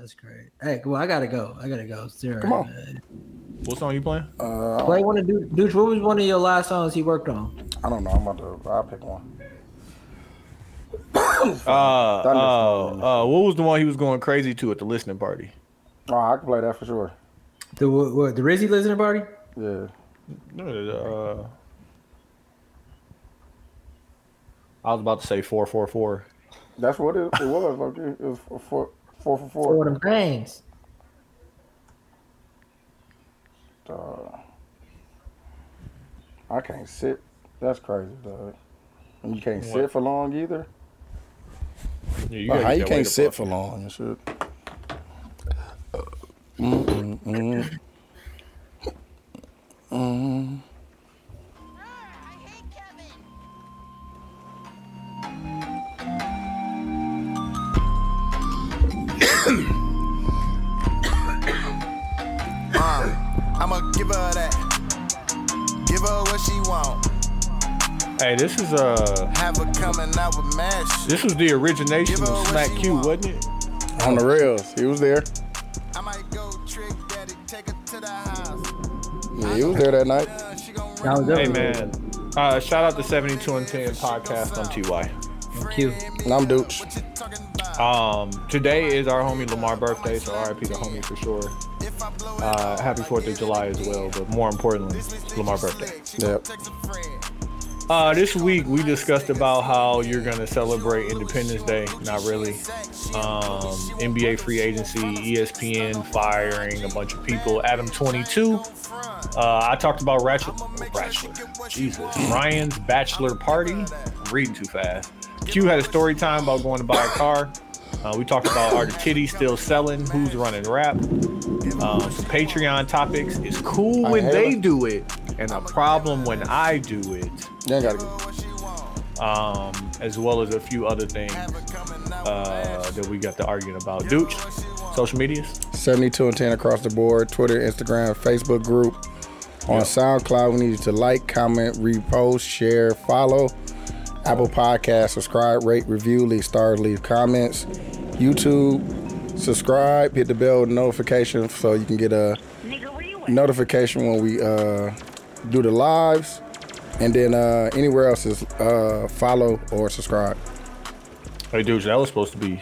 That's great. Hey, well, I gotta go. I gotta go. Zero, Come on. man. What song you playing? Uh, Play one of dude. Dude, what was one of your last songs he worked on? I don't know. I'm about to. I'll pick one. Uh, uh, uh, what was the one he was going crazy to at the listening party? Oh, I can play that for sure. The what, what, the Rizzy listening party? Yeah. Uh, I was about to say four four four. That's what it, it was. Like, it was four, four, four for Four four. of them things. Uh, I can't sit. That's crazy, dog. And you can't What? sit for long either. Yeah, you Like, how you can't sit for long and shit. Mm, mm, her that. Give her what she want. Hey, this is uh, Have her coming out with mash. this was the origination of Smack Q, wasn't it? On the rails, he was there. I might go trick daddy, take her to the house. Yeah, he was there that night. She gon' That was Hey man, uh, shout out to seventy two and ten podcast on Ty. cute. And I'm Dooch. what you talking about. Um, today is our homie Lamar birthday, so RIP the homie for sure. If I blow it, Uh, happy Fourth of July as well, but more importantly, Lamar birthday. Yep. text a friend. Uh, this week we discussed about how you're gonna celebrate Independence Day. Not really. Um, NBA free agency, ESPN firing a bunch of people. Adam 22. Uh, I talked about Ratchet, Bachelor. Jesus, Ryan's bachelor party. I'm reading too fast. Q had a story time about going to buy a car. Uh, we talked about are the titties still selling? Who's running rap? Um, some Patreon topics. It's cool I when they it. do it, and a problem when I do it ain't gotta get. um, as well as a few other things uh, that we got to arguing about. Dooch, social medias. 72 and 10 across the board Twitter, Instagram, Facebook group. On Yeah. SoundCloud, we need you to like, comment, repost, share, follow. Apple Podcast, subscribe, rate, review, leave stars, leave comments. YouTube, subscribe, hit the bell notification so you can get a notification when we uh, do the lives. And then uh, anywhere else is uh, follow or subscribe. Hey, Dooch, that was supposed to be.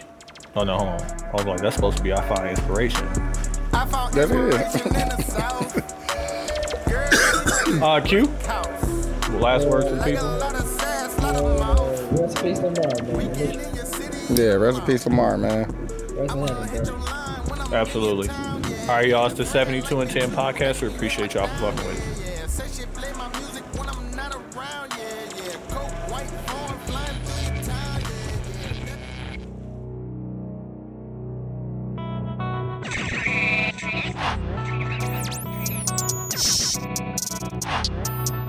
Oh no, hold on. I was like, that's supposed to be I find inspiration. I found That is. inspiration in the south. Girl, Uh, Q. Last words for I got a people. Rest in peace, Lamar, man. In your city, Yeah, rest in peace, Lamar, man. Rest in heaven, bro. line when I'm Absolutely. All right, y'all. It's the 72 and 10 podcast. We appreciate y'all for fucking with it. Yeah, say she play my music when I'm not around. Yeah, yeah. Coke, white, phone, flying through the town. Yeah, yeah.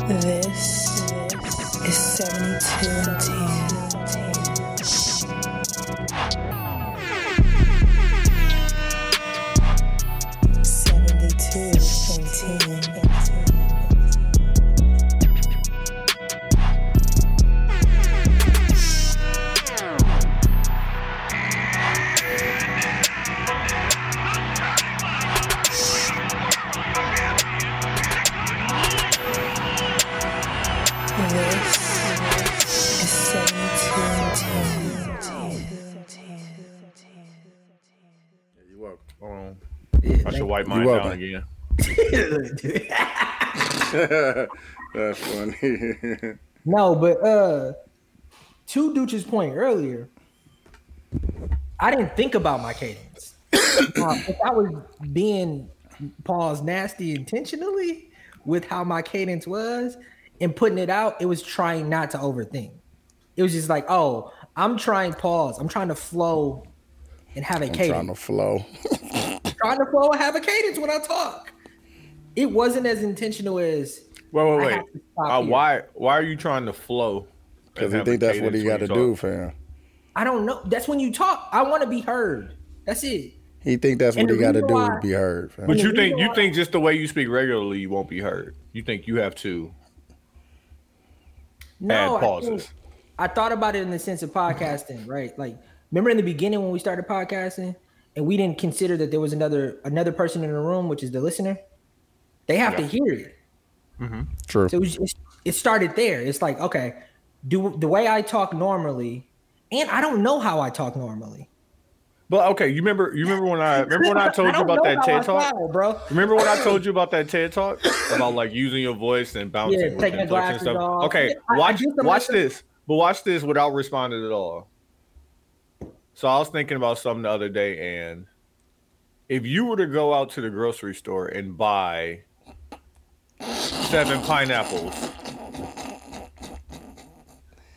This is 72 10. I should wipe You mine welcome. again. That's funny. no, but uh, to Dooch's point earlier, I didn't think about my cadence. Uh, if I was being pause nasty intentionally with how my cadence was and putting it out, it was trying not to overthink. It was just like, oh, I'm trying pause. I'm trying to flow and have a I'm cadence. trying to flow. trying to flow and have a cadence when I talk. It wasn't as intentional as Wait, wait, wait. have to stop Uh, why? Why are you trying to flow? Because and he think that's what he got to do, talk? fam. I don't know. That's when you talk. I want to be heard. That's it. He think that's And what he got to do why- to be heard, fam. But you think you think just the way you speak regularly, you won't be heard. You think you have to No, add I, pauses. think- I thought about it in the sense of podcasting, right? Like, remember in the beginning when we started podcasting, and we didn't consider that there was another another person in the room, which is the listener, they have to hear it. Mm-hmm. True. So it, was just, it started there. It's like, okay, do the way I talk normally, and I don't know how I talk normally. But okay, you remember you remember when I remember when I told you about that TED talk? sound, bro. Remember when I told you about that TED talk about like using your voice and bouncing Yeah, with taking the and glasses off. Okay, I- I watch did watch this, but watch this without responding at all. So I was thinking about something the other day, and if you were to go out to the grocery store and buy seven pineapples,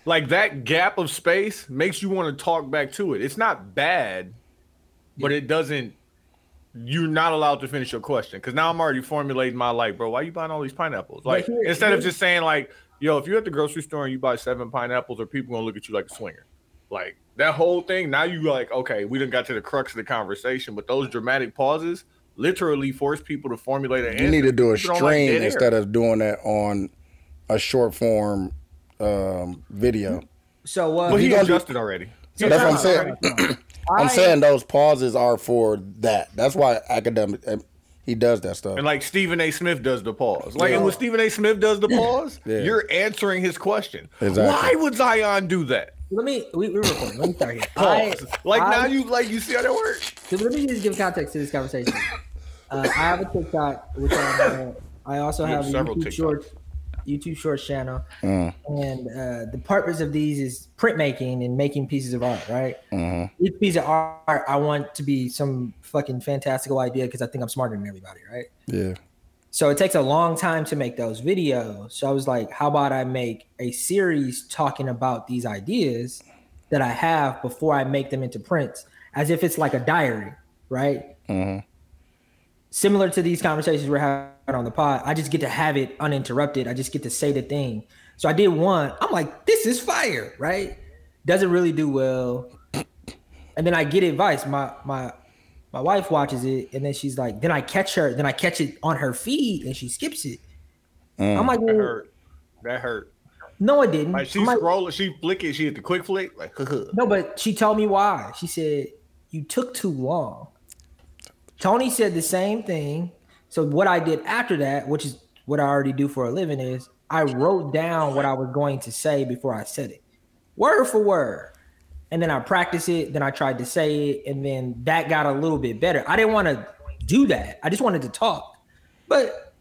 like that gap of space makes you want to talk back to it. It's not bad, but it doesn't you're not allowed to finish your question because now I'm already formulating my like, bro. Why are you buying all these pineapples? Like here- instead of just saying like, yo, if you're at the grocery store and you buy seven pineapples, are people gonna look at you like a swinger? Like that whole thing. Now you like, okay, we didn't got to the crux of the conversation, but those dramatic pauses literally force people to formulate an You need to do a People don't like stream instead of doing that on a short form um, video. So uh, Well, he you gonna do- adjusted already. so That's what I'm saying. out. I'm saying those pauses are for that. That's why academic uh, he does that stuff. And like Stephen A. Smith does the pause. Like, Yeah. and when Stephen A. Smith does the pause, Yeah. you're answering his question. Exactly. Why would Zion do that? Let me we, we're recording. Let me start here. Pause. I- like I- now you like you see how that works. So let me just give context to this conversation. Uh, I have a TikTok, which I, I also You have have a several YouTube TikToks. short, YouTube Shorts channel, Mm. and uh, the purpose of these is printmaking and making pieces of art. Right, Mhm. each piece of art I want to be some fucking fantastical idea because I think I'm smarter than everybody. Right. Yeah. So it takes a long time to make those videos. So I was like, how about I make a series talking about these ideas that I have before I make them into prints, as if it's like a diary, right? Mhm. Similar to these conversations we're having on the pod, I just get to have it uninterrupted. I just get to say the thing. So I did one. I'm like, this is fire, right? Doesn't really do well. And then I get advice. My my my wife watches it, and then she's like, then I catch her, then I catch it on her feed, and she skips it. Mm. I'm like, That hurt. That hurt. no, it didn't. Like she I'm like, scroll, she flick it, she hit the quick flick, like no, but she told me why. She said you took too long. Tony said the same thing. So what I did after that, which is what I already do for a living, is I wrote down what I was going to say before I said it, word for word. And then I practiced it. Then I tried to say it, and then that got a little bit better. I didn't want to do that. I just wanted to talk, but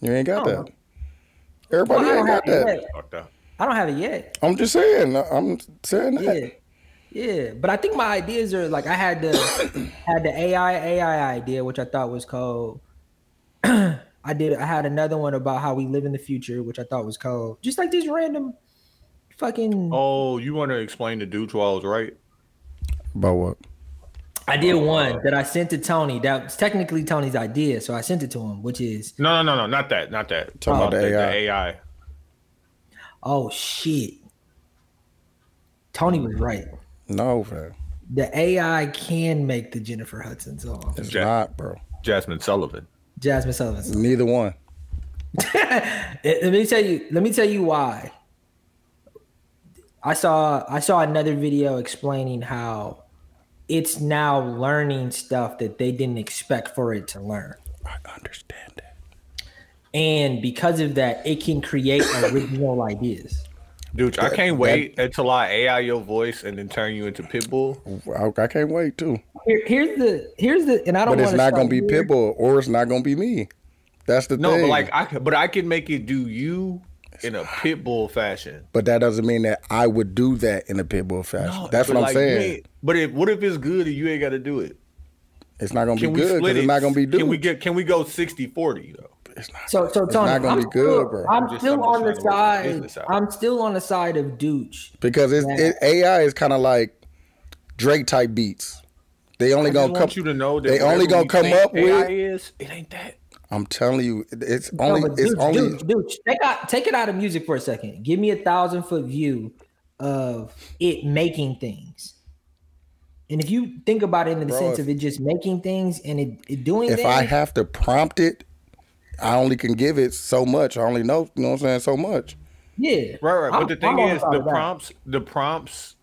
You ain't got that. Everybody well, I ain't don't have got that. it yet. I don't have it yet. I'm just saying. I'm saying that. Yeah. Yeah, but I think my ideas are like I had the had the AI AI idea, which I thought was cold. I did. I had another one about how we live in the future, which I thought was cold. Just like these random, fucking. Oh, you want to explain the Dude while I was right? About what? I did one that I sent to Tony. That was technically Tony's idea, so I sent it to him. Which is, No, no, no, no, not that, not that. Talking about uh, the AI. AI. oh shit, Tony was right. No, fam. The AI can make the Jennifer Hudson song. It's Ja- not, bro. Jazmine Sullivan. Jazmine Sullivan. song. Neither one. Let me tell you let me tell you why i saw i saw another video explaining how it's now learning stuff that they didn't expect for it to learn I understand that. and because of that it can create original ideas Dude, I can't wait until I AI your voice and then turn you into Pitbull. I, I can't wait too. Here, here's the here's the and i don't But it's not gonna be here. Pitbull, or it's not gonna be me. That's the No, thing. but like I, but I can make it do you in a Pitbull fashion. But that doesn't mean that I would do that in a Pitbull fashion. No, That's what I'm like, saying. But if what if it's good and you ain't got to do it? It's not gonna Can be good because it? it's not gonna be dude. Can we get? Can we go 60-40 though? It's not. so so Tony, not gonna I'm be good, still, bro. i'm I'm just- still I'm on the trying to work the side i'm still on the side of Dooch. because it's it, AI is kind of like Drake type beats. They only I gonna just come. you to know that they only gonna come up AI with- is it ain't that. I'm telling you, it's No, only. it's only. Dooch, Dooch, take out take it out of music for a second. Give me a thousand foot view of it making things. And if you think about it in the Bro, sense if- of it just making things and it, it doing If things, I have to prompt it, I only can give it so much. I only know. You know what I'm saying? So much. yeah, Right, right. But I'm- the thing I'm is, the of that. prompts, the prompts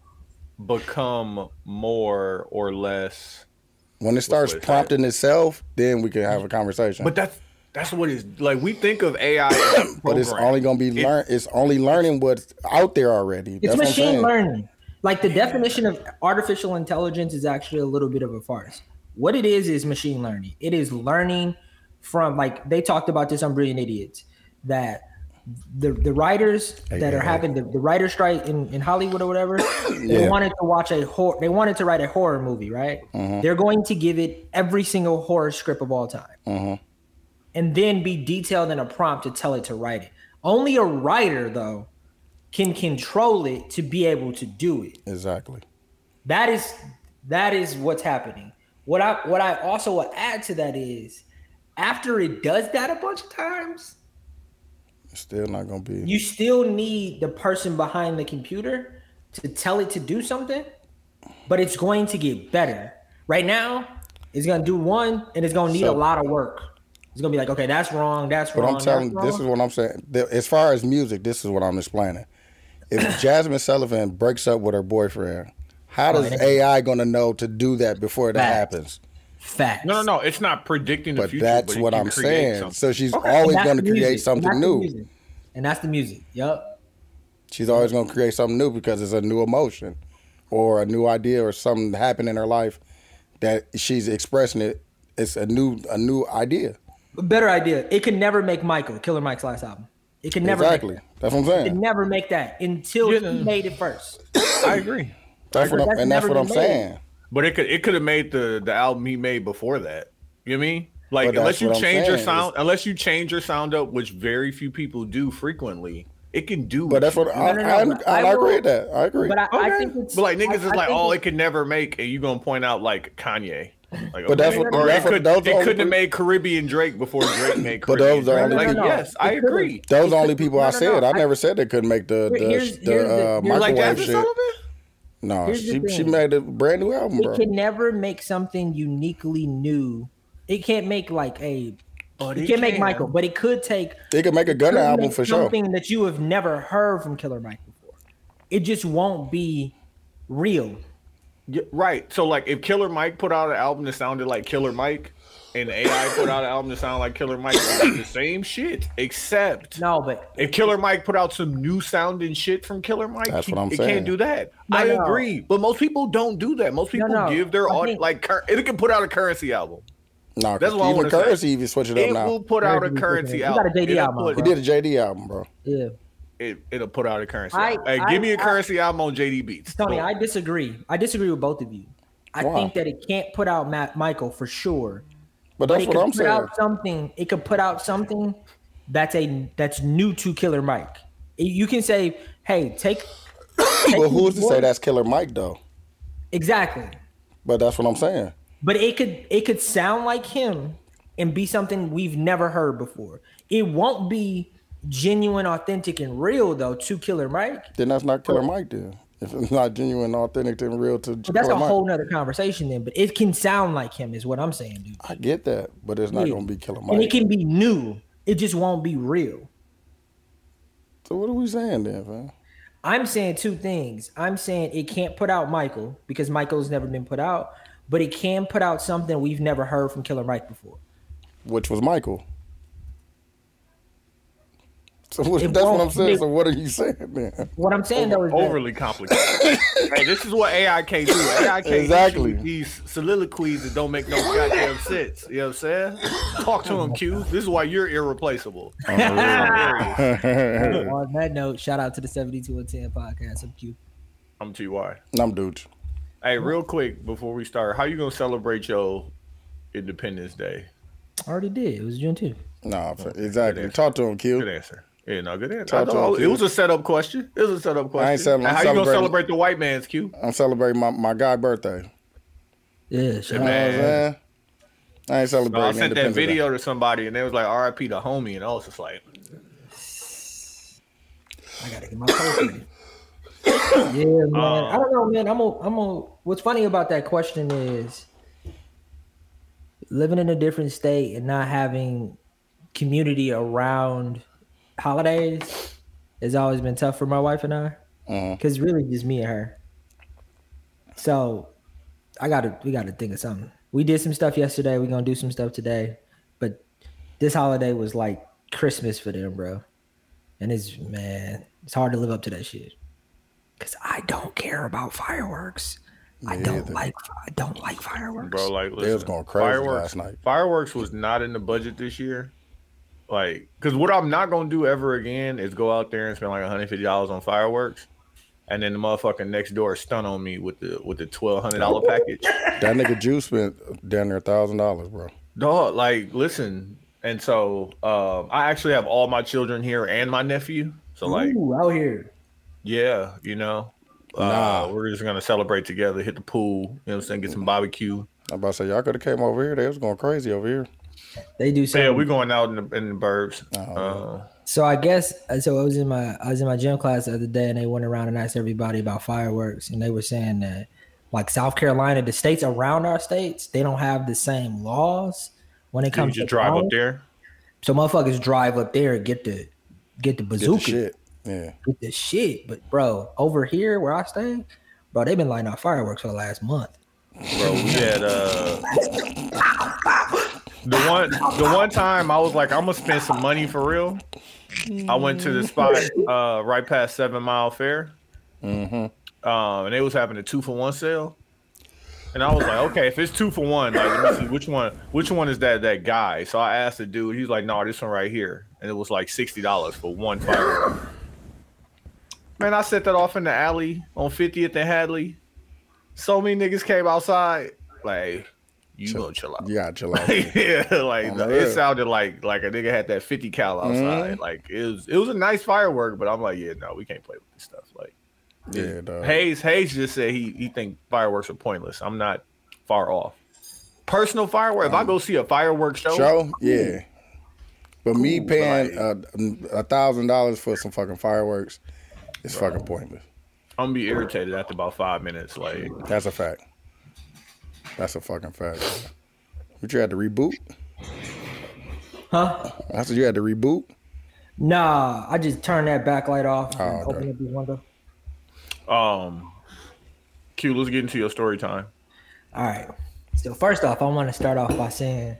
become more or less When it starts what it's prompting itself, then we can have a conversation. But that's that's what it's like. We think of AI, But it's only gonna be It- learn. It's only learning what's out there already. It's That's machine learning. Like the definition of artificial intelligence is actually a little bit of a farce. What it is is machine learning. It is learning from like they talked about this on Brilliant Idiots that the the writers that are AKA. having the, the writer strike in, in Hollywood or whatever, they Yeah. wanted to watch a horror they wanted to write a horror movie, right? Mm-hmm. They're going to give it every single horror script of all time. Mm-hmm. And then be detailed in a prompt to tell it to write it. Only a writer though can control it to be able to do it. Exactly. That is that is what's happening. What I what I also will add to that is after it does that a bunch of times, still not gonna be. you still need the person behind the computer to tell it to do something, but it's going to get better. Right now, it's gonna do one and it's gonna need So- a lot of work. It's gonna be like, okay, that's wrong, that's But wrong. I'm telling, that's this is what I'm saying. As far as music, this is what I'm explaining. If Jazmine Sullivan breaks up with her boyfriend, how does AI gonna know to do that before that happens? Facts. No, no, no. It's not predicting the future. that's but it what I'm saying. something. So she's Okay, always going to create music, and something new. And that's the music. Yep. She's always going to create something new because it's a new emotion or a new idea or something happened in her life that she's expressing it. It's a new a new idea. Better idea. It could never make Michael, Killer Mike's last album. It could never exactly. make that. That's what I'm saying. It could never make that until Yeah. he made it first. I agree. That's what I'm, That's and that's never what I'm been made. saying. But it could it could have made the the album he made before that. You know what I mean? Like But unless you what I'm change your saying, sound, unless you change your sound up, which very few people do frequently, it can do. But that's what I, no, no, I, but I, I agree with that. I agree. But I, I think it's but like niggas I- is like, think oh, it could never make, and you gonna point out like Kanye. Like, But that's what- or that's it, what- could, those it only couldn't have made Caribbean Drake before Drake made But Caribbean those are Drake. only Like, people- yes, I agree. Those It are only people I said. I I- never said they couldn't make the the, the the- uh, here's- You like microwave Jazmine shit. Sullivan? No, Here's the she she made a brand new album, bro. it can never make something uniquely new. It can't make like a But it it can't make. Michael, but it could take It could make a Gunna album make for sure. something that you have never heard from Killer Mike before. It just won't be real. Yeah, right. So like, if Killer Mike put out an album that sounded like Killer Mike, and AI put out an album that sounded like Killer Mike, it's the same shit. Except No, but if Killer Mike put out some new sounding shit from Killer Mike, That's he- what I'm it saying. can't do that. No, I no. agree, but most people don't do that. Most people no. give their I audience like cur- it can put out a Curren$y album. No, That's what I even wanna say. Curren$y even switch it up It now. will put out a Curren$y, Curren$y you album. got a JD album, put- he did a JD album, bro. yeah. it, it'll put out a Curren$y. I- Hey, I- give me a Curren$y album on JD Beats. Tony, Boom. I disagree. I disagree with both of you. I Why? think that it can't put out Matt Michael for sure. But But that's it what could I'm put saying. out something. It could put out something that's a that's new to Killer Mike. You can say, "Hey, take." take Well, who's to say that's Killer Mike though? exactly? But that's what I'm saying. But it could it could sound like him and be something we've never heard before. It won't be genuine, authentic, and real though to Killer Mike. Then that's not Killer Mike then. If it's not genuine, authentic, and real to But that's a whole nother conversation then. But it can sound like him, is what I'm saying, dude. I get that, but it's not Yeah. gonna be Killer Mike. And it can be new. It just won't be real. So what are we saying then, man? I'm saying two things. I'm saying it can't put out Michael because Michael's never been put out, but it can put out something we've never heard from Killer Mike before. Which was Michael. So what, that's what I'm saying. be- So what are you saying then? What I'm saying though is that- overly complicated. hey, this is what AI can't do. AI can't Exactly. issue these soliloquies that don't make no goddamn sense. You know what I'm saying? Talk to him, Q. This is why you're irreplaceable. Oh, Hilarious. on that note, shout out to the 72 and 10 podcast. I'm cute. I'm TY. I'm Dooch. Hey, real quick before we start, how you gonna celebrate your Independence Day? I already did. It was June 2. No, exactly. Talk to him, Q. Good answer. Yeah, no, good answer. Talk I to know, him, it was a setup question. It was a setup question. I ain't settling- how you gonna celebrate the white man's Q? I'm celebrating my, my guy birthday. Yeah, You know what I'm Man. I ain't No, I sent that video to somebody and they was like RIP the homie and I was just like I gotta get my post yeah, man. Um, I don't know, man. I'm a, I'm a, what's funny about that question is living in a different state and not having community around holidays has always been tough for my wife and I. Mhm. Cause really just me and her. So I gotta we gotta think of something. we did some stuff yesterday. We're gonna do some stuff today. But this holiday was like Christmas for them, bro. And it's man, it's hard to live up to that shit. Cause I don't care about fireworks. I don't either. like I don't like fireworks. Bro, like They listen, was going crazy fireworks, last night. Fireworks was not in the budget this year. Like, cause what I'm not gonna do ever again is go out there and spend like 150 dollars on fireworks, and then the motherfucking next door stun on me with the with the twelve hundred dollar package. That nigga Juice spent down there a thousand dollars, bro. Dog, like, listen, and so um, I actually have all my children here and my nephew. So like, Ooh, out here. yeah, you know, Nah. uh, we're just gonna celebrate together, hit the pool, you know what I'm saying, get some barbecue. I'm about to say y'all could have came over here. They was going crazy over here. They do So yeah, we're going out in the in the burbs. Oh, uh, So I guess uh, so. I was in my I was in my gym class the other day, and they went around and asked everybody about fireworks, and they were saying that like South Carolina, the states around our states, they don't have the same laws when it you comes just to drive up there. So motherfuckers drive up there and get the get the Get the bazooka, shit. Yeah. get the shit. But bro, over here where I stay, bro, they've been lighting off fireworks for the last month. bro. We had uh the one the one time I was like, I'm gonna spend some money for real. I went to the spot uh right past Seven Mile Fair, Mm-hmm. um, and they was having a two for one sale. And I was like, okay, if it's two for one, like let me see which one which one is that that guy. So I asked the dude, he's like, no, this one right here, and it was like sixty dollars for one firework. Man, I set that off in the alley on 50th and Hadley. So many niggas came outside. Like, you Chill- gonna chill out. You gotta chill out. yeah, like the- it sounded like like a nigga had that 50 cal outside. Mhm. Like it was it was a nice firework, but I'm like, yeah, no, we can't play with this stuff. Like yeah, dog. Hayes Hayes just said he he think fireworks are pointless. I'm not far off. Personal firework. If I go see a fireworks show, Show? Yeah. But me Cool, but paying a a thousand dollars for some fucking fireworks is fucking pointless. I'm gonna be irritated after about five minutes. Like That's a fact. That's a fucking fact. But you had to reboot? Huh? I said you had to reboot? Nah, I just turned that backlight off and Oh, okay. open up the window. um Q, let's get into your story time. All right. So first off, I want to start off by saying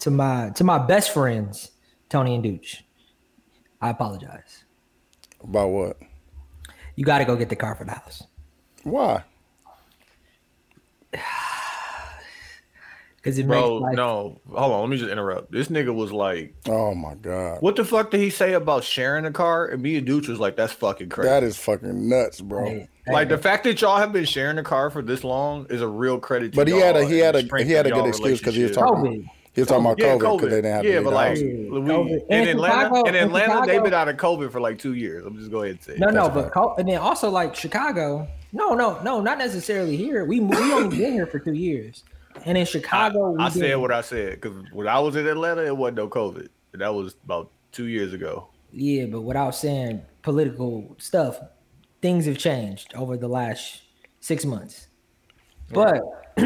to my to my best friends, Tony and Dooch, I apologize. About what? You got to go get the car for the house Why? Because it Bro, makes life. no, hold on, let me just interrupt. This nigga was like, Oh my god. what the fuck did he say about sharing a car? And me and Dooch was like, that's fucking crazy. That is fucking nuts, bro. Hey, like hey, the fact that y'all have been sharing a car for this long is a real credit to But he had a he had a he had a good excuse because he was talking COVID. he was talking about Yeah, COVID because they didn't have yeah, to but leave like the house. Yeah, we, COVID. in Atlanta, Chicago- in in Atlanta, they've been out of COVID for like two years. I'm just go ahead and say. No, no, That's but right. and then also like Chicago. No, no, no, not necessarily here. We we only been here for two years, and in Chicago, we I did- said what I said because when I was in Atlanta, it wasn't no COVID. That was about two years ago. Yeah, but without saying political stuff, things have changed over the last six months. But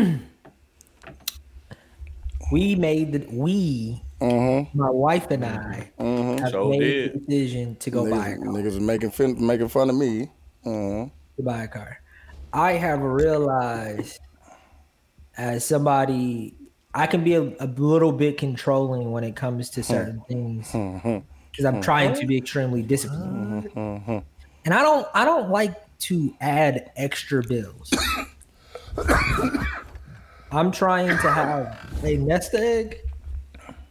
we made the we, Mm-hmm. my wife and I, Mm-hmm. have Sure made did. the decision to go buy a Niggas, car. niggas was making fin- making fun of me. Mm-hmm. To buy a car. I have realized, as somebody, I can be a, a little bit controlling when it comes to certain hmm. things hmm, hmm. because I'm trying to be extremely disciplined. and I don't I don't like to add extra bills. I'm trying to have a nest egg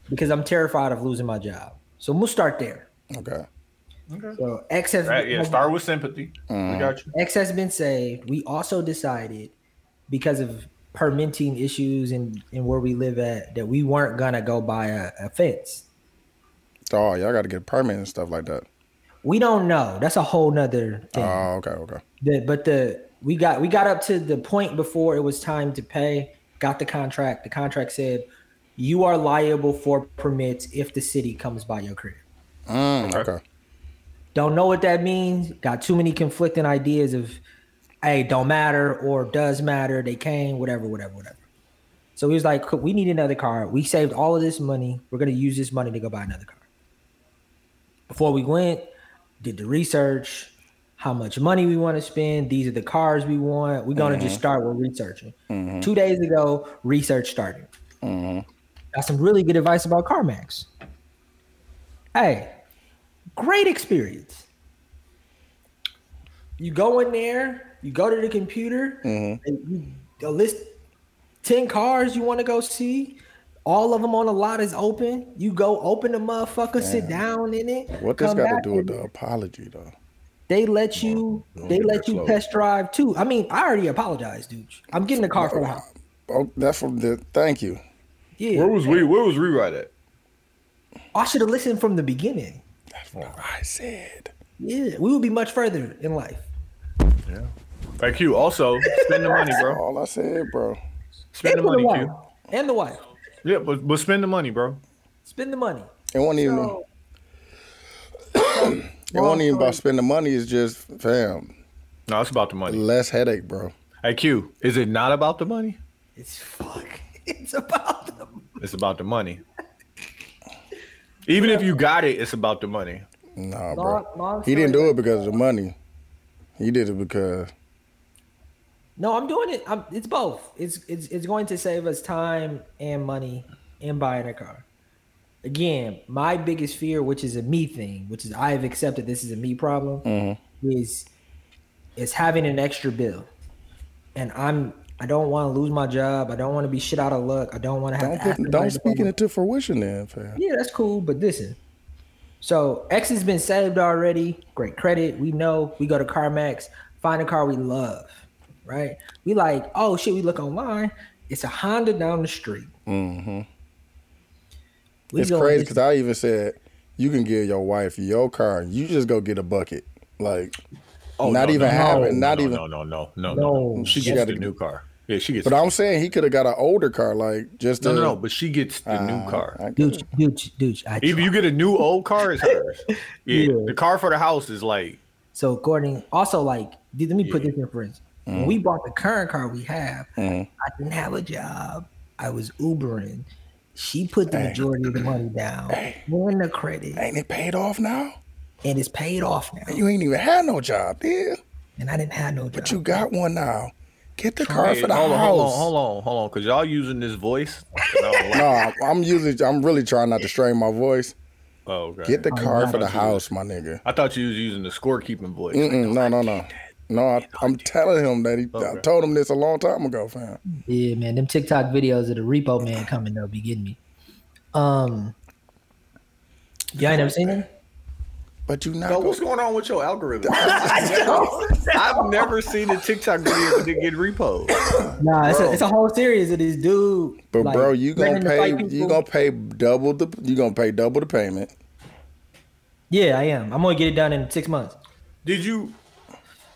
because I'm terrified of losing my job. So we'll start there. Okay. Okay. So X has Right? Yeah, start with sympathy. We mm-hmm. got you. X has been saved. We also decided because of permitting issues and, and where we live at that we weren't gonna go buy a, a fence. Oh, y'all got to get a permit and stuff like that. We don't know. That's a whole nother thing. Oh, okay, okay. The, but the we got we got up to the point before it was time to pay. Got the contract. The contract said you are liable for permits if the city comes by your crib. Mm, okay. Don't know what that means. Got too many conflicting ideas of, hey, don't matter or does matter. They came, whatever, whatever, whatever. So he was like, we need another car. We saved all of this money. We're gonna use this money to go buy another car. Before we went, did the research. how much money we want to spend. These are the cars we want. We're gonna just mm-hmm. start with researching. Mm-hmm. Two days ago, research started. Mm-hmm. Got some really good advice about CarMax. Hey, great experience. You go in there, you go to the computer, mm-hmm. and you you list 10 cars you want to go see. All of them on the lot is open. You go open the motherfucker, sit down in it. What this come got to do with the apology though? They let you don't they let you slow. test drive too. I mean, I already apologized, dude. I'm getting the car for the house. Oh, oh, that's from the. Thank you. Yeah. Where was we? Where was rewrite at? I should have listened from the beginning. That's what I said. Yeah, we would be much further in life. Thank you. Also, spend the money, bro. All I said, bro. Spend the And for money, wife. Q. And the wife. Yeah, but but spend the money, bro. Spend the money. It wasn't even. So, it wasn't even about spending the money. It's just, fam, No, it's about the money. less headache, bro. Hey, Q, is it not about the money? it's fuck. It's about the It's about the money. Even if you got it, it's about the money. Nah, bro. long, long He didn't do it because of the money. He did it because No, I'm doing it. I'm, it's both. It's it's it's going to save us time and money in buying a car. Again, my biggest fear, which is a me thing, which is I have accepted this is a me problem, mm-hmm. is is having an extra bill, and I'm I don't want to lose my job. I don't want to be shit out of luck. I don't want to have. don't to put, don't somebody to speak it into fruition, then, fam. yeah, that's cool, but listen. So X has been saved already. Great credit. We know. We go to CarMax, find a car we love, right? We like, oh shit, we look online. It's a Honda down the street. hmm We It's crazy because I even said you can give your wife your car. You just go get a bucket. Like, Oh, not no, even no, having, no, not no, even. No, no, no, no, No. no. She She gets gotta- the new car. Yeah, she gets. But I'm saying he could have got an older car, like just no, to, no, no. But she gets the new Uh, car. Dude, dude, dude. I If you get a new old car, it's hers. Yeah, Yeah. the car for the house is like. so according, also like, let me put Yeah. this in for instance. Mm-hmm. When we bought the current car we have, I didn't have a job. I was Ubering. She put the Hey. majority of the money down, and the credit, Ain't it paid off now? and it's paid off now. You ain't even had no job, did? And I didn't have no job. But you got one now. Get the car Hey, for the hold on, house. hold on, hold on, hold on, because y'all using this voice. and I don't like- No, I'm- I'm I'm really trying not to strain my voice. oh, okay. Get the Oh, car for the house, my nigga. I thought you was using the scorekeeping voice. Mm-mm, no, no, no, no. I, I'm telling him that he. I told him this a long time ago, fam. Yeah, man, them TikTok videos of the repo man coming though be getting me. Um, y'all ain't never seen them? But you not. So what's going on with your algorithm? I've never seen a TikTok video that get reposed. Nah, it's a, it's a whole series of this dude. but like, bro, you gonna threatening to pay. You people. gonna pay double the. You gonna pay double the payment. Yeah, I am. I'm gonna get it done in six months. Did you?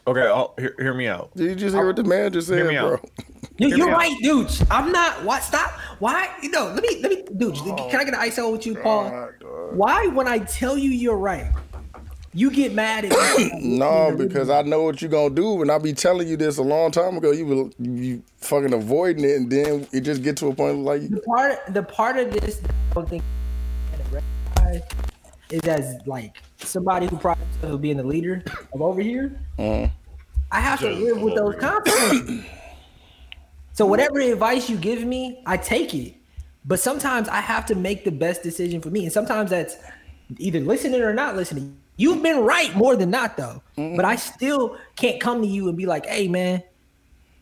Okay, oh, hear, hear me out. Did you just hear what the man just said, bro? out. You, you're me out. right, dude. I'm not. What? Stop. Why? You know. Let me. Let me. Dude, oh can I get an ISO with you, Paul? Why, when I tell you you're right, you get mad at me? No, because I know what you're gonna do, and I be telling you this a long time ago. You will you fucking avoiding it, and then it just get to a point like the part the part of this that I don't think is as like somebody who probably will being the leader of over here. Mm-hmm. I have to live with those consequences. so whatever advice you give me, I take it. But sometimes I have to make the best decision for me, and sometimes that's either listening or not listening. You've been right more than not, though. But I still can't come to you and be like, "Hey, man."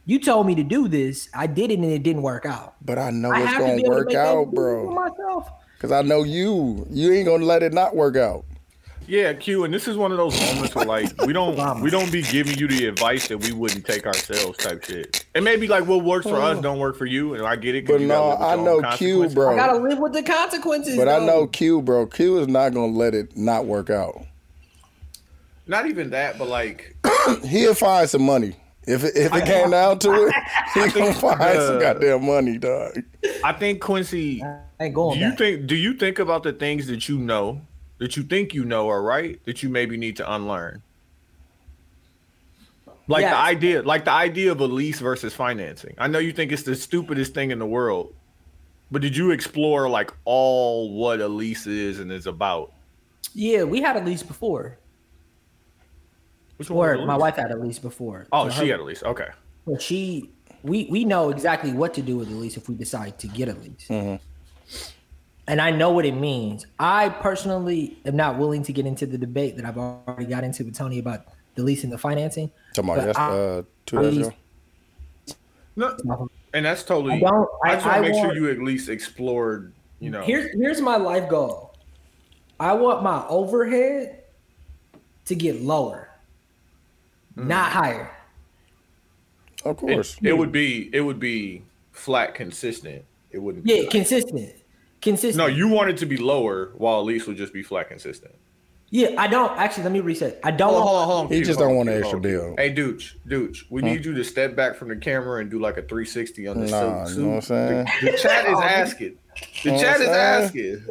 You told me to do this. I did it and it didn't work out. But I know I it's gonna to work make out, bro. Cause I know you. You ain't gonna let it not work out. Yeah, Q, and this is one of those moments where like we don't we don't be giving you the advice that we wouldn't take ourselves type shit. And maybe like what works for us oh. don't work for you, and I get it. 'cause But no, live I know Q, bro. I gotta live with the consequences. But I know Q, bro. Q is not gonna let it not work out. Not even that, but like He'll find some money. If it, if it came down to it, he gonna find some the- goddamn money, dog. I think Quincy. I ain't Do going you back. think? Do you think about the things that you know that you think you know are right that you maybe need to unlearn? Like Yes. the idea, like the idea of a lease versus financing. I know you think it's the stupidest thing in the world, but did you explore like all what a lease is and is about? Yeah, we had a lease before. Which one Or my wife had a lease before. Oh, So she her- had a lease. Okay. But she, we we know exactly what to do with the lease if we decide to get a lease. Mm-hmm. And I know what it means. I personally am not willing to get into the debate that I've already got into with Tony about the lease and the financing. Tomorrow, about But yes, I- uh, two I days ago. No, and that's totally. I don't- I, I- just want to I make sure you at least explored. You know. Here's here's my life goal. I want my overhead to get lower, not higher. Of course. it would be. It would be flat, consistent. It wouldn't. Be Yeah, consistent, consistent. no, you want it to be lower, while at least would just be flat, consistent. Yeah, I don't actually. Let me reset. I don't. Hold on, want, hold on, hold on. He just hold don't want Q, an extra on, deal. Hey, Dooch, Dooch, we need you to step back from the camera and do like a 360 on the Nah, suit. you know what I'm saying? The, the chat is oh, asking. The Know what chat is asking.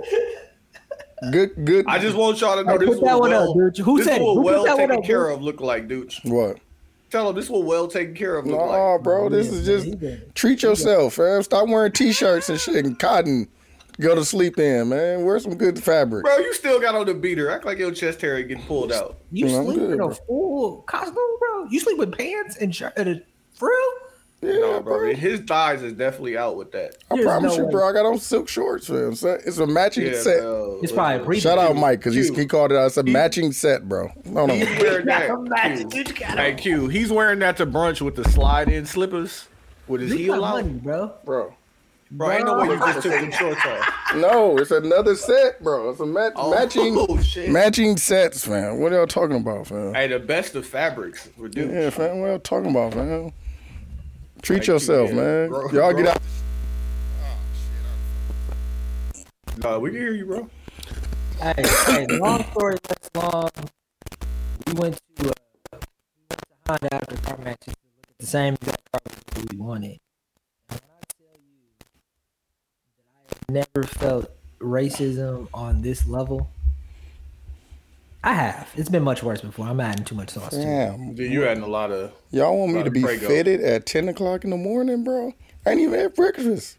Good, good. I just want y'all to know Hey, this put is that what one up, well, dude. Who this said is it? what Who put well that one taken up, care dude? of look like, Dooch. what? Tell them this will well taken care of look No, like. bro. This is just treat yourself, fam. Stop wearing t-shirts and shit and cotton. Go to sleep in, man. Wear some good fabric. Bro, you still got on the beater. Act like your chest hair getting pulled out. You No, sleep good, in a bro. full costume, bro? You sleep with pants and shirt and a frill? Yeah, No, bro. bro. His thighs is definitely out with that. I There's promise no you, way. bro. I got on silk shorts, fam. So It's a matching Yeah, set. bro. It's probably breathing. Shout out Mike because he called it out. It's a matching set, bro. No, no. He's wearing that. I'm matching. Q. You Hey Q, he's wearing that to brunch with the slide-in slippers with his You heel got out. money, bro. bro. Bro, ain't no way you just took them shorts off. No, it's another set, bro. It's a mat- Oh, matching shit. matching sets, man. What are y'all talking about, fam? Hey, the best of fabrics for dudes. Yeah, fam. What y'all talking about, fam? Treat Thank yourself, yeah. man. Bro, y'all bro. get out. Nah, we can hear you, bro. Hey, hey, long story less long. We went to, uh, we went to Honda after CarMax's to look at the same exact car we wanted. And when I tell you that I have never felt racism on this level, I have. It's been much worse before. I'm adding too much sauce to it. Damn. Dude, you adding a lot of. Y'all want me to be Prego. fitted at 10 o'clock in the morning, bro? I ain't even had breakfast.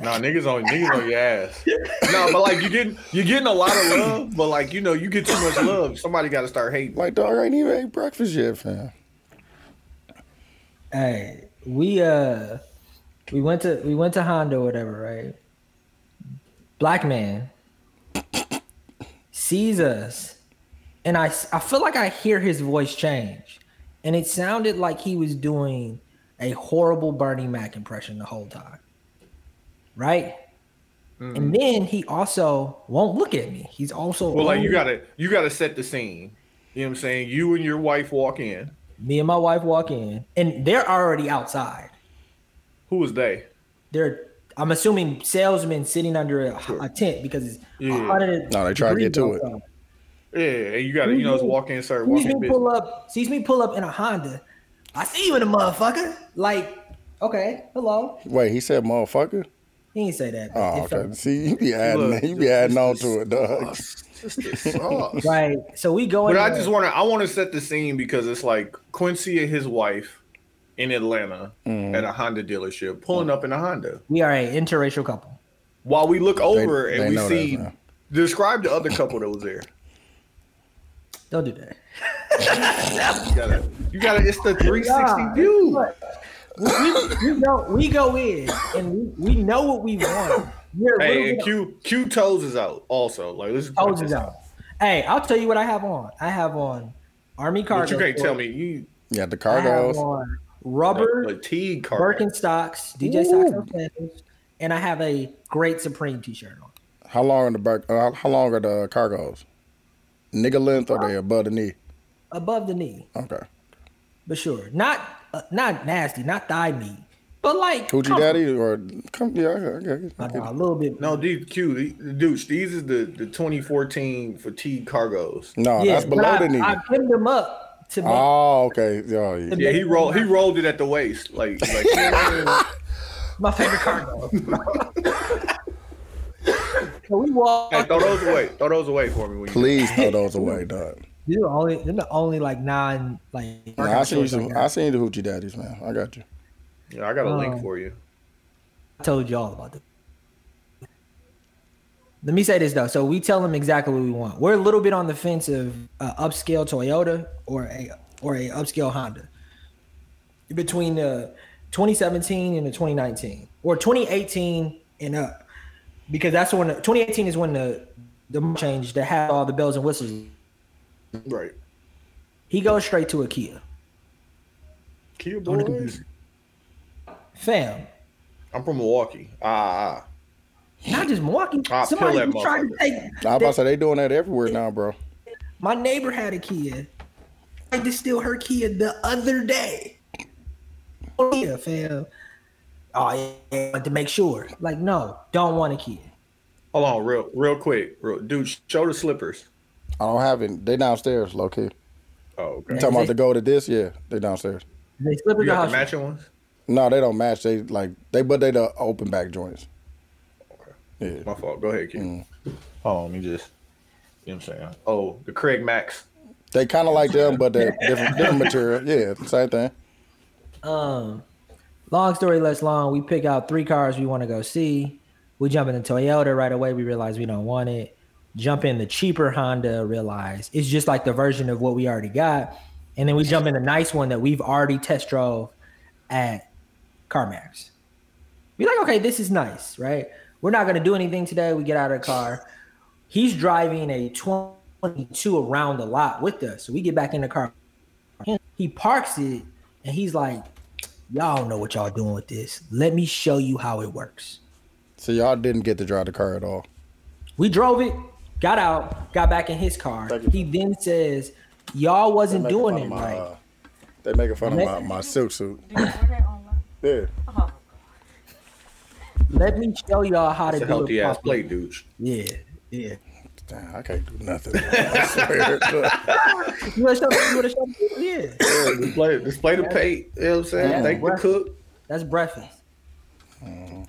Nah, niggas on niggas on your ass. No, but like you getting you getting a lot of love, but like you know you get too much love, somebody got to start hating. Like, dog, I ain't even ate breakfast yet, fam. Hey, we uh we went to we went to Honda or whatever, right? Black man sees us and I I feel like I hear his voice change. And it sounded like he was doing a horrible Bernie Mac impression the whole time. Right? Mm-hmm. And then he also won't look at me. He's also Well, like you gotta you gotta set the scene. You know what I'm saying? You and your wife walk in. me and my wife walk in and they're already outside. Who is they? they're I'm assuming salesmen sitting under a, a tent because it's Yeah. a hundred. No, they try to get to it. outside. Yeah, and you gotta you know just walk in, start Sees walking me business. pull up, sees me pull up in a Honda. I see you in a motherfucker. Like, okay, hello. Wait, he said motherfucker? He didn't say that. Oh, it felt- okay. See, you be adding, Look, you be adding on to it, dog. Just the sauce. Right. So we go in. But I there. just want to I want to set the scene because it's like Quincy and his wife in Atlanta Mm-hmm. at a Honda dealership pulling up in a Honda. we are a interracial couple. While we look over they and we know that, see describe the other couple that was there. Don't do that. You gotta, you gotta. It's the 360 Yeah, view. look, we, we go we go in and we, we know what we want. We're Hey, and Q Q toes is out also. Like let's Toes is out. Hey, I'll tell you what I have on. I have on army cargo. But you can't tell me you You got the I have cargos. on rubber fatigue card. Birkenstocks, DJ Socks and I have a great Supreme T-shirt on. How long are the back, uh, how long are the cargos? Nigga length or they above the knee? above the knee, Okay. but sure, not uh, not nasty, not thigh meat, but like Coochie comfortable. daddy or come yeah, okay, okay. I know, a little bit. No, these Q, the- dudes. These is the the 2014 fatigue cargos. No, yeah, that's below I, the knee. I pinned them up to make. Oh, okay. Yeah, yeah. Yeah, he rolled he rolled it at the waist like like. my favorite cargo. so we walk. Hey, throw those away. Throw those away for me. When you, Please throw those away, dog. These are only they're the only like non like. Nah, I seen shorts some. got. I seen the hoochie daddies, man. I got you. yeah, I got a link Oh. for you. I told you all about it. Let me say this though. So we tell them exactly what we want. We're a little bit on the fence of uh, upscale Toyota or a or a upscale Honda between the 2017 and the 2019 or 2018 and up because that's when the, 2018 is when the the change that had all the bells and whistles. Right. He goes straight to a Kia. Kia boys. Fam, I'm from Milwaukee. Ah, ah. Not just Milwaukee. Ah, Somebody pill that who tried to motherfucker. take. I'm about to say they doing that everywhere now, bro. My neighbor had a Kia. I to steal her Kia the other day. Oh yeah, fam. Oh yeah, but to make sure. Like, no, don't want a Kia. Hold on, real, real quick, real, dude. Show the slippers. I don't have it. They downstairs, low key. Oh, okay. You talking about to go to this? Yeah, they downstairs. They slip in You got the matching ones? No, they don't match. They like they, but they the open back joints. Okay. Yeah. My fault. Go ahead, Q. Mm. Hold on, let me just. You know what I'm saying? Oh, the Craig Max. They kind of like them, but they're different, different material. Yeah, same thing. Um, long story less long. We pick out three cars we want to go see. We jump in the Toyota right away. We realize we don't want it. Jump in the cheaper Honda. Realize it's just like the version of what we already got. And then we jump in a nice one that we've already test drove at CarMax. Be like, okay, this is nice, right? We're not gonna do anything today. We get out of the car. He's driving a 22 around the lot with us. So we get back in the car. He parks it and he's like, Y'all don't know what y'all doing with this. Let me show you how it works. So y'all didn't get to drive the car at all. We drove it, got out, got back in his car. He then says, Y'all wasn't doing it my, right. uh, they making fun of my, my silk suit. Do you order it online? Yeah. Let me show y'all how to a do healthy it. ass plate, dude. Yeah, yeah. Damn, I can't do nothing. I swear. You wanna show you wanna show Yeah. Yeah, display, display the plate. You know what I'm saying? Yeah. Thank the cook. That's breakfast. Mm.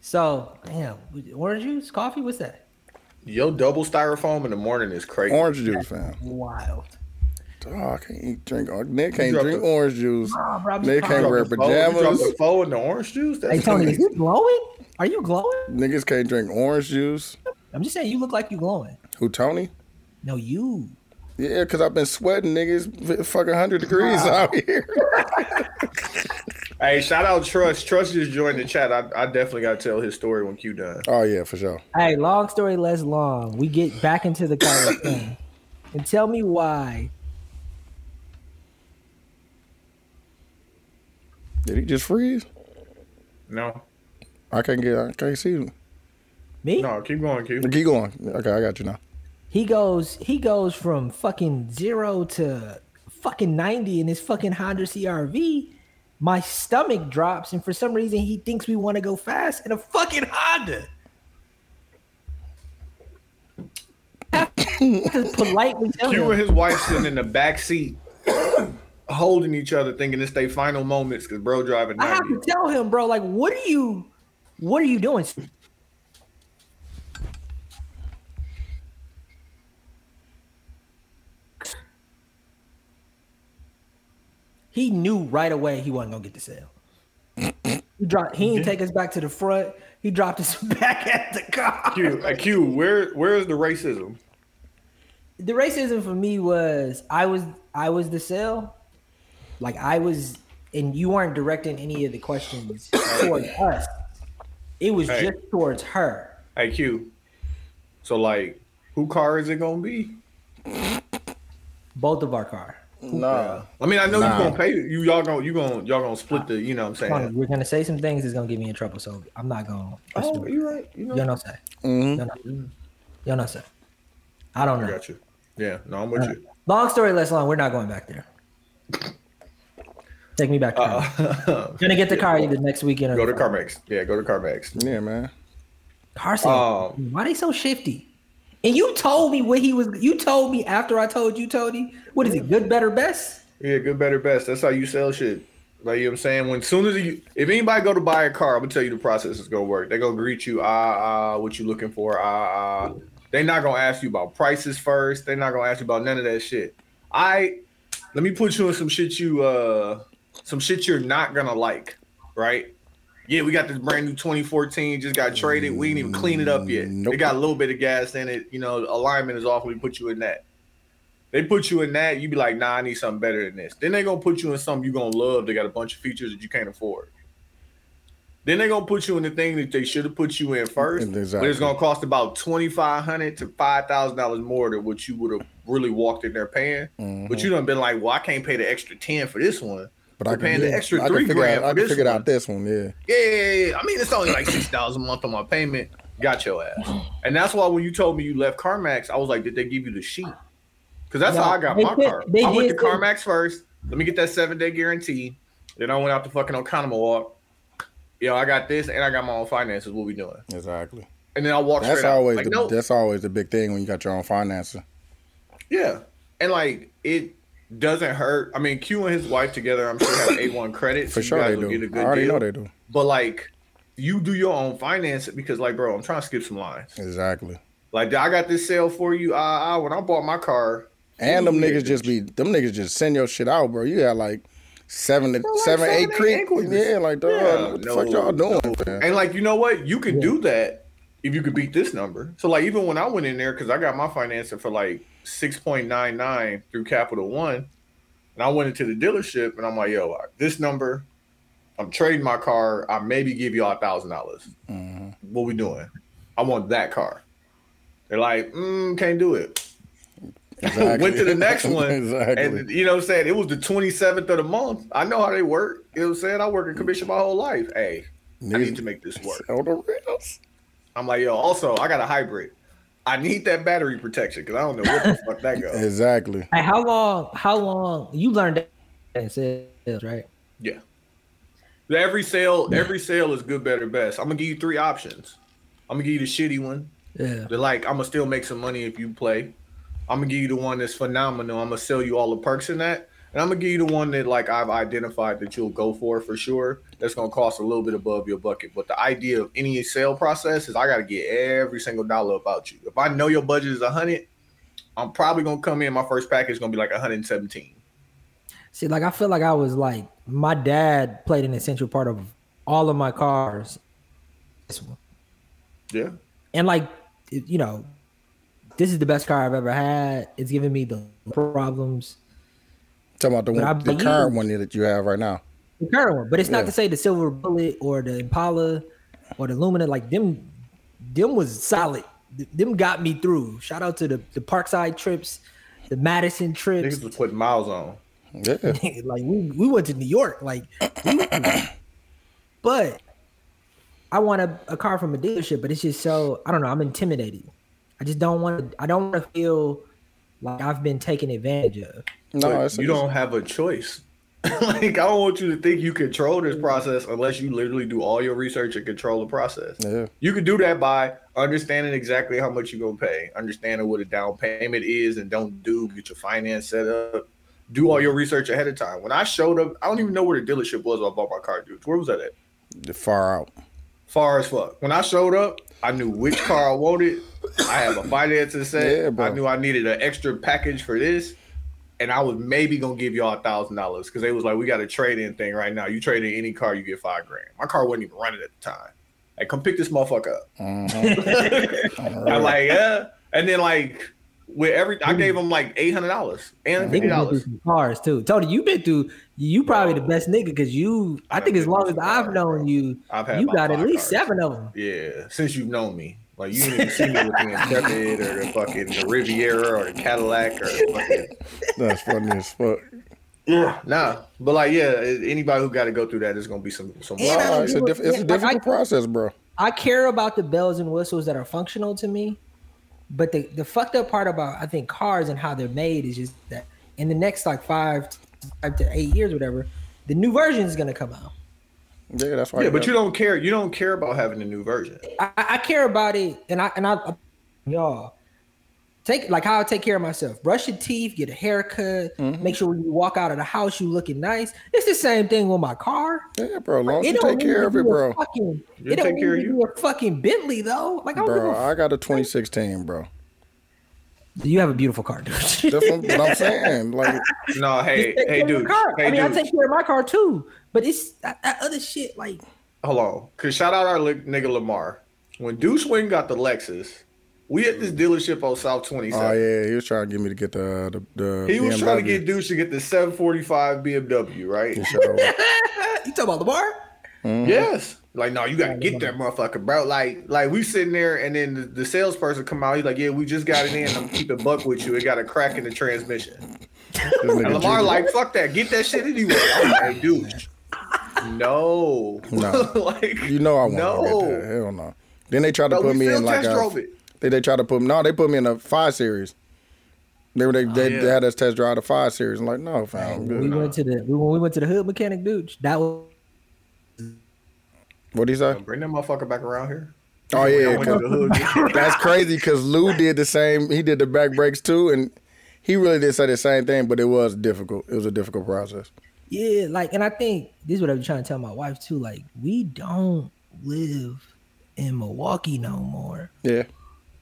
So, damn, orange juice, coffee, what's that? Yo, double styrofoam in the morning is crazy. orange juice, fam. Wild. Oh, I can't eat, drink. Nick can't drink the- orange juice. Nah, bro, Nick can't wear you dropped pajamas. the foe in the orange juice? That's Hey Tony, is crazy. you glowing? Are you glowing? Niggas can't drink orange juice. I'm just saying you look like you glowing. Who, Tony? No, you. Yeah, because I've been sweating, niggas. f- Fucking 100 degrees out here. Hey, shout out Trust. Trust just joined the chat. I, I definitely got to tell his story when Q done. Oh, yeah, for sure. Hey, long story less long. We get back into the car thing. And tell me why. Did he just freeze? No, I can't get, I can't see him. Me? no, keep going, Q. Keep going. Okay, I got you now. He goes he goes from fucking zero to fucking 90 in his fucking Honda CRV. My stomach drops, and for some reason he thinks we want to go fast in a fucking Honda. Politely tell Q and his wife sitting in the back seat, holding each other, thinking it's their final moments because bro driving I have to tell him, bro, like, what are you what are you doing? He knew right away he wasn't gonna get the sale. He dropped. He didn't take us back to the front. He dropped us back at the car. Q, uh, Q, where where is the racism? The racism for me was I was I was the sale, like I was, and you weren't directing any of the questions towards us. It was Hey. just towards her. Hey Q. So like, who car is it gonna be? Both of our car. Nah. I mean, I know Nah. you gonna pay. You y'all gonna you gonna y'all gonna split the. You know what I'm Tony, saying? we're gonna say some things that's gonna get me in trouble, so I'm not gonna. Oh, you right. You know. Y'all know say. Mhm. Y'all know, y'all know say. I don't I know. got you. Yeah. No, I'm with you. Long story less long. We're not going back there. Take me back. To uh, Gonna get the car either next weekend or Go to the- CarMax. Yeah, go to CarMax. Yeah, man. Carson. Um, Why they so shifty? And you told me what he was. You told me after I told you, Tony. What is it? Good, better, best. Yeah, good, better, best. That's how you sell shit. Like you know what I'm saying? When soon as you if anybody go to buy a car, I'm gonna tell you the process is gonna work. They're gonna greet you, ah ah, what you looking for, ah ah. They're not gonna ask you about prices first. They're not gonna ask you about none of that shit. I let me put you in some shit you uh some shit you're not gonna like, right? Yeah, we got this brand new 2014. Just got traded. We didn't even clean it up yet. Nope. It got a little bit of gas in it. You know, alignment is off. We put you in that. They put you in that. You be like, nah, I need something better than this. Then they gonna put you in something you gonna love. They got a bunch of features that you can't afford. Then they gonna put you in the thing that they should have put you in first, but it's gonna cost about twenty five hundred to five thousand dollars more than what you would have really walked in there paying. But mm-hmm. you done been like, well, I can't pay the extra ten for this one. But We're I can, paying the extra I can three figure grand out, I for can this figure one. out this one. Yeah. Yeah, yeah, yeah. I mean, it's only like six dollars a month on my payment. Got your ass. And that's why when you told me you left CarMax, I was like, did they give you the sheet? Because that's No, how I got my did- car. they I went to did say- CarMax first. Let me get that seven day guarantee. Then I went out to fucking Oconomowoc. Yo, I got this and I got my own finances. What we doing? Exactly. And then I walked That's straight out. always Like, the no, that's always the big thing when you got your own finances. Yeah, and like it doesn't hurt. I mean, Q and his wife together, I'm sure have A1 credit. For so sure you they will do. Get a I already deal. know they do. But like, you do your own finance because, like, bro, I'm trying to skip some lines. Exactly. Like, I got this sale for you. Ah, ah, when I bought my car, And them niggas just be them niggas just send your shit out, bro. You got like seven to Bro, like seven, seven, eight eight creep. Yeah, like dog, Yeah, what the fuck y'all doing, man? and like, you know what? You can do that if you could beat this number. So like, even when I went in there, because I got my financing for like six point nine nine through Capital One, and I went into the dealership and I'm like, yo, this number, I'm trading my car. I maybe give y'all a thousand dollars. Mm-hmm. What we doing? I want that car. They're like, mm, can't do it. Exactly. Went to the next one, exactly. and you know what I'm saying? It was the 27th of the month. I know how they work. You know what I'm saying? I work in commission my whole life. Hey, I Niggas- need to make this work. On the rails. I'm like, yo, also, I got a hybrid. I need that battery protection because I don't know where the fuck that goes. Exactly. Hey, how long? How long? You learned that in sales, right? Yeah. Every sale, every sale is good, better, best. I'm gonna give you three options. I'm gonna give you the shitty one. Yeah. They're like, I'm gonna still make some money if you play. I'm gonna give you the one that's phenomenal. I'm gonna sell you all the perks in that. And I'm gonna give you the one that like I've identified that you'll go for for sure. That's gonna cost a little bit above your bucket. But the idea of any sale process is I gotta get every single dollar about you. If I know your budget is a hundred, I'm probably gonna come in. My first package is gonna be like 117. See, like I feel like I was like my dad played an essential part of all of my cars. This one. Yeah. And like you know, this is the best car I've ever had. It's giving me the problems. Talking about the But I one, the believe- current one that you have right now. The current one, but it's not Yeah. to say the Silver Bullet or the Impala or the Lumina. Like them, them was solid. Th- Them got me through. Shout out to the the Parkside trips, the Madison trips. Niggas was putting miles on. Yeah. like we, we went to New York. Like, we- but I want a, a car from a dealership, but it's just so I don't know. I'm intimidated. I just don't want to. I don't want to feel like I've been taken advantage of. No, you don't have a choice. like I don't want you to think you control this process unless you literally do all your research and control the process. Yeah. You can do that by understanding exactly how much you're gonna pay, understanding what a down payment is and don't do, get your finance set up, do all your research ahead of time. When I showed up, I don't even know where the dealership was when I bought my car, dude. Where was that at? The far out. Far as fuck. When I showed up, I knew which car I wanted. I have a financing set. Yeah. I knew I needed an extra package for this. And I was maybe gonna give y'all a thousand dollars because they was like, we got a trade-in thing right now. You trade in any car, you get five grand. My car wasn't even running at the time. Like, come pick this motherfucker up. Mhm. I'm like, yeah. And then like with every I gave them like eight hundred dollars and fifty Niggas been through dollars. cars too. Tony, you been through. You probably the best nigga because you. I I've think as long as I've known you, I've had you got at least cars. seven of them. Yeah, since you've known me. Like you didn't even see me with the Intrepid or the fucking the Riviera or the Cadillac or the fucking That's funny as fuck. Yeah, nah, but like, yeah, anybody who got to go through that is gonna be some some. And I it's a, give diff- it's a like, I- difficult process, bro. I care about the bells and whistles that are functional to me, but the the fucked up part about I think cars and how they're made is just that in the next like five, five to eight years, whatever, the new version is gonna come out. Yeah, that's why. Yeah, but you don't care. You don't care about having a new version. I, I care about it, and I and I, y'all take like how I take care of myself. Brush your teeth, get a haircut, Mm-hmm. make sure when you walk out of the house you looking nice. It's the same thing with my car. Yeah, bro. As long as you don't take need care of it, a bro. Fucking, You it don't take need care to of be a fucking Bentley though. Like I Bro, give a I got a 2016, bro. You have a beautiful car, dude. That's what, what I'm saying. Like, No, hey, hey, care of your dude, car. hey, I mean, I take care of my car too, but it's that, that other shit. Like hello, cause shout out our li- nigga Lamar. When Deuce Wing got the Lexus, we at this mm. dealership on South Twenty Oh Seven. yeah, he was trying to get me to get the uh, the. the He was trying to get Deuce to get the 745 BMW, right? He sure oh. was. You talking about Lamar? Mm-hmm. Yes. Like, no, you gotta get that motherfucker, bro. Like, like we sitting there, and then the, the salesperson come out. He's like, "Yeah, we just got it in. I'm keeping buck with you. It got a crack in the transmission." And Lamar Jiggy. like, "Fuck that. Get that shit anyway." I'm like, "Dude, no, No. like, You know I want no. get that. Hell no. Then they tried to No, put me in like a. drove. They they tried to put me. no. They put me in a five series. They were oh, they, they, Oh, yeah. they had us test drive the five series. I'm like, no, fam. We good. went to the we- when we went to the hood mechanic dude. That was What do you say? Bring that motherfucker back around here. Oh yeah, went to 'cause- the hood. that's crazy because Lou did the same. He did the back brakes too, and he really did say the same thing, but it was difficult. It was a difficult process. yeah, like, and I think this is what I'm trying to tell my wife too. Like, we don't live in Milwaukee no more. Yeah,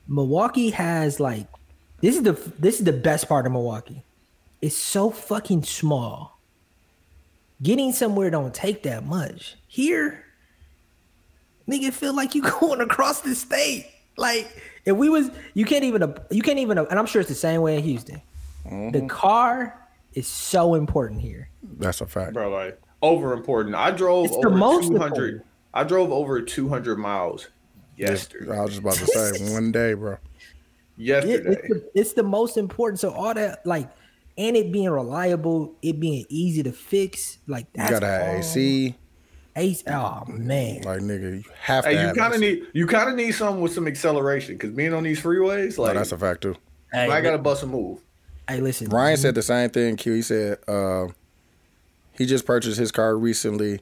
Milwaukee has like this is the this is the best part of Milwaukee. It's so fucking small. Getting somewhere don't take that much. Here, nigga, feel like you going across the state. Like if we was, you can't even, you can't even, and I'm sure it's the same way in Houston. The mm-hmm. car is so important here. that's a fact. bro. Like over important. I drove It's the over most 200. important. I drove over 200 miles yesterday. I was just about to say one day, bro. Yeah, Yesterday. it's the, it's the most important. So all that like, and it being reliable, it being easy to fix, like You that's gotta have AC. Ace. Oh man, Like nigga, you have to. Hey, you kind of need you kind of need something with some acceleration because being on these freeways, Oh, like that's a fact too. hey, I gotta bust a move. hey, listen, Ryan said the same thing. Q. He said uh, he just purchased his car recently,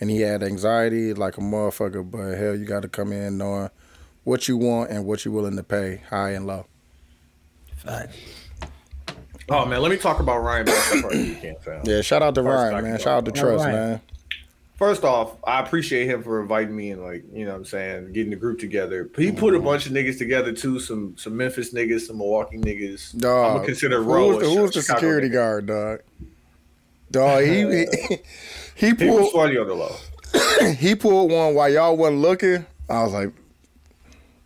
and he had anxiety like a motherfucker. But hell, you got to come in knowing what you want and what you're willing to pay, high and low. Fact. Oh man, let me talk about Ryan Best Party Weekend, fam. Yeah, shout out to Ryan, man. Shout out to Trust, man. First off, I appreciate him for inviting me and like you know what I'm saying, getting the group together. He put a mm-hmm. bunch of niggas together too, some some Memphis niggas, some Milwaukee niggas. I'm gonna consider who was, a who was the security guard, dog? Dog, he he, he He pulled funny on the low. he pulled one while y'all wasn't looking. I was like,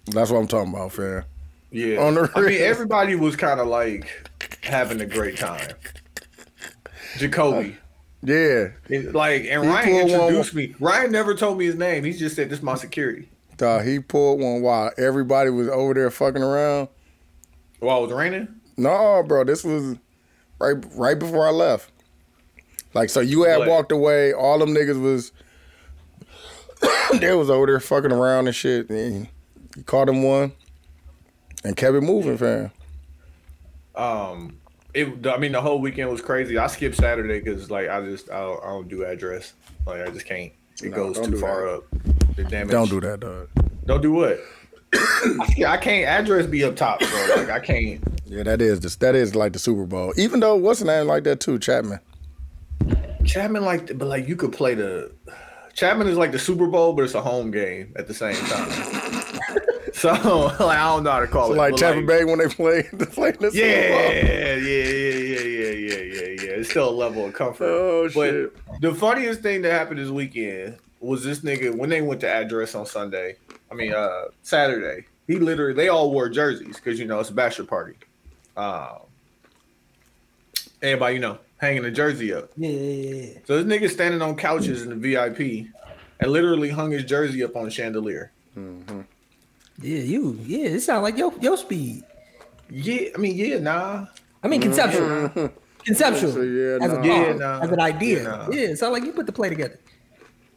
that's what I'm talking about, fam. Yeah, On the I mean, everybody was kind of like having a great time. Jacoby, uh, Yeah, It- like, and He Ryan introduced me. Ryan never told me his name. He just said, "This is my security." dog, he pulled one while everybody was over there fucking around. While it was raining. No, bro, this was right right before I left. Like, so you had What? walked away. All them niggas was they was over there fucking around and shit. And you caught him one and kept it moving, fam. Um, it. I mean, the whole weekend was crazy. I skipped Saturday because, like, I just I don't, I don't do address. Like, I just can't. It No, goes too far that. up. The damage. Don't do that, dog. Don't do what? I, can't- address be up top, bro. Like, I can't. Yeah, that is this. That is like the Super Bowl. Even though what's the name like that too, Chapman. Chapman like, but like you could play the. Chapman is like the Super Bowl, but it's a home game at the same time. So like I don't know how to call So it. like but, Tampa Bay when they play, they play in the Super Yeah, yeah, yeah, yeah, yeah, yeah, yeah, yeah. It's still a level of comfort. Oh, but shit. the funniest thing that happened this weekend was this nigga when they went to address on Sunday. I mean, uh, Saturday. He literally they all wore jerseys because you know it's a bachelor party. Um, everybody you know hanging a jersey up. Yeah, yeah, yeah. So this nigga standing on couches in the VIP and literally hung his jersey up on a chandelier. Yeah, you. Yeah, it sounds like your your speed. Yeah, I mean, yeah, nah. I mean, conceptual. Mm-hmm. Conceptual. So, yeah, as, a nah. thought, Yeah, nah. as an idea. Yeah, nah. Yeah, it sounds like you put the play together.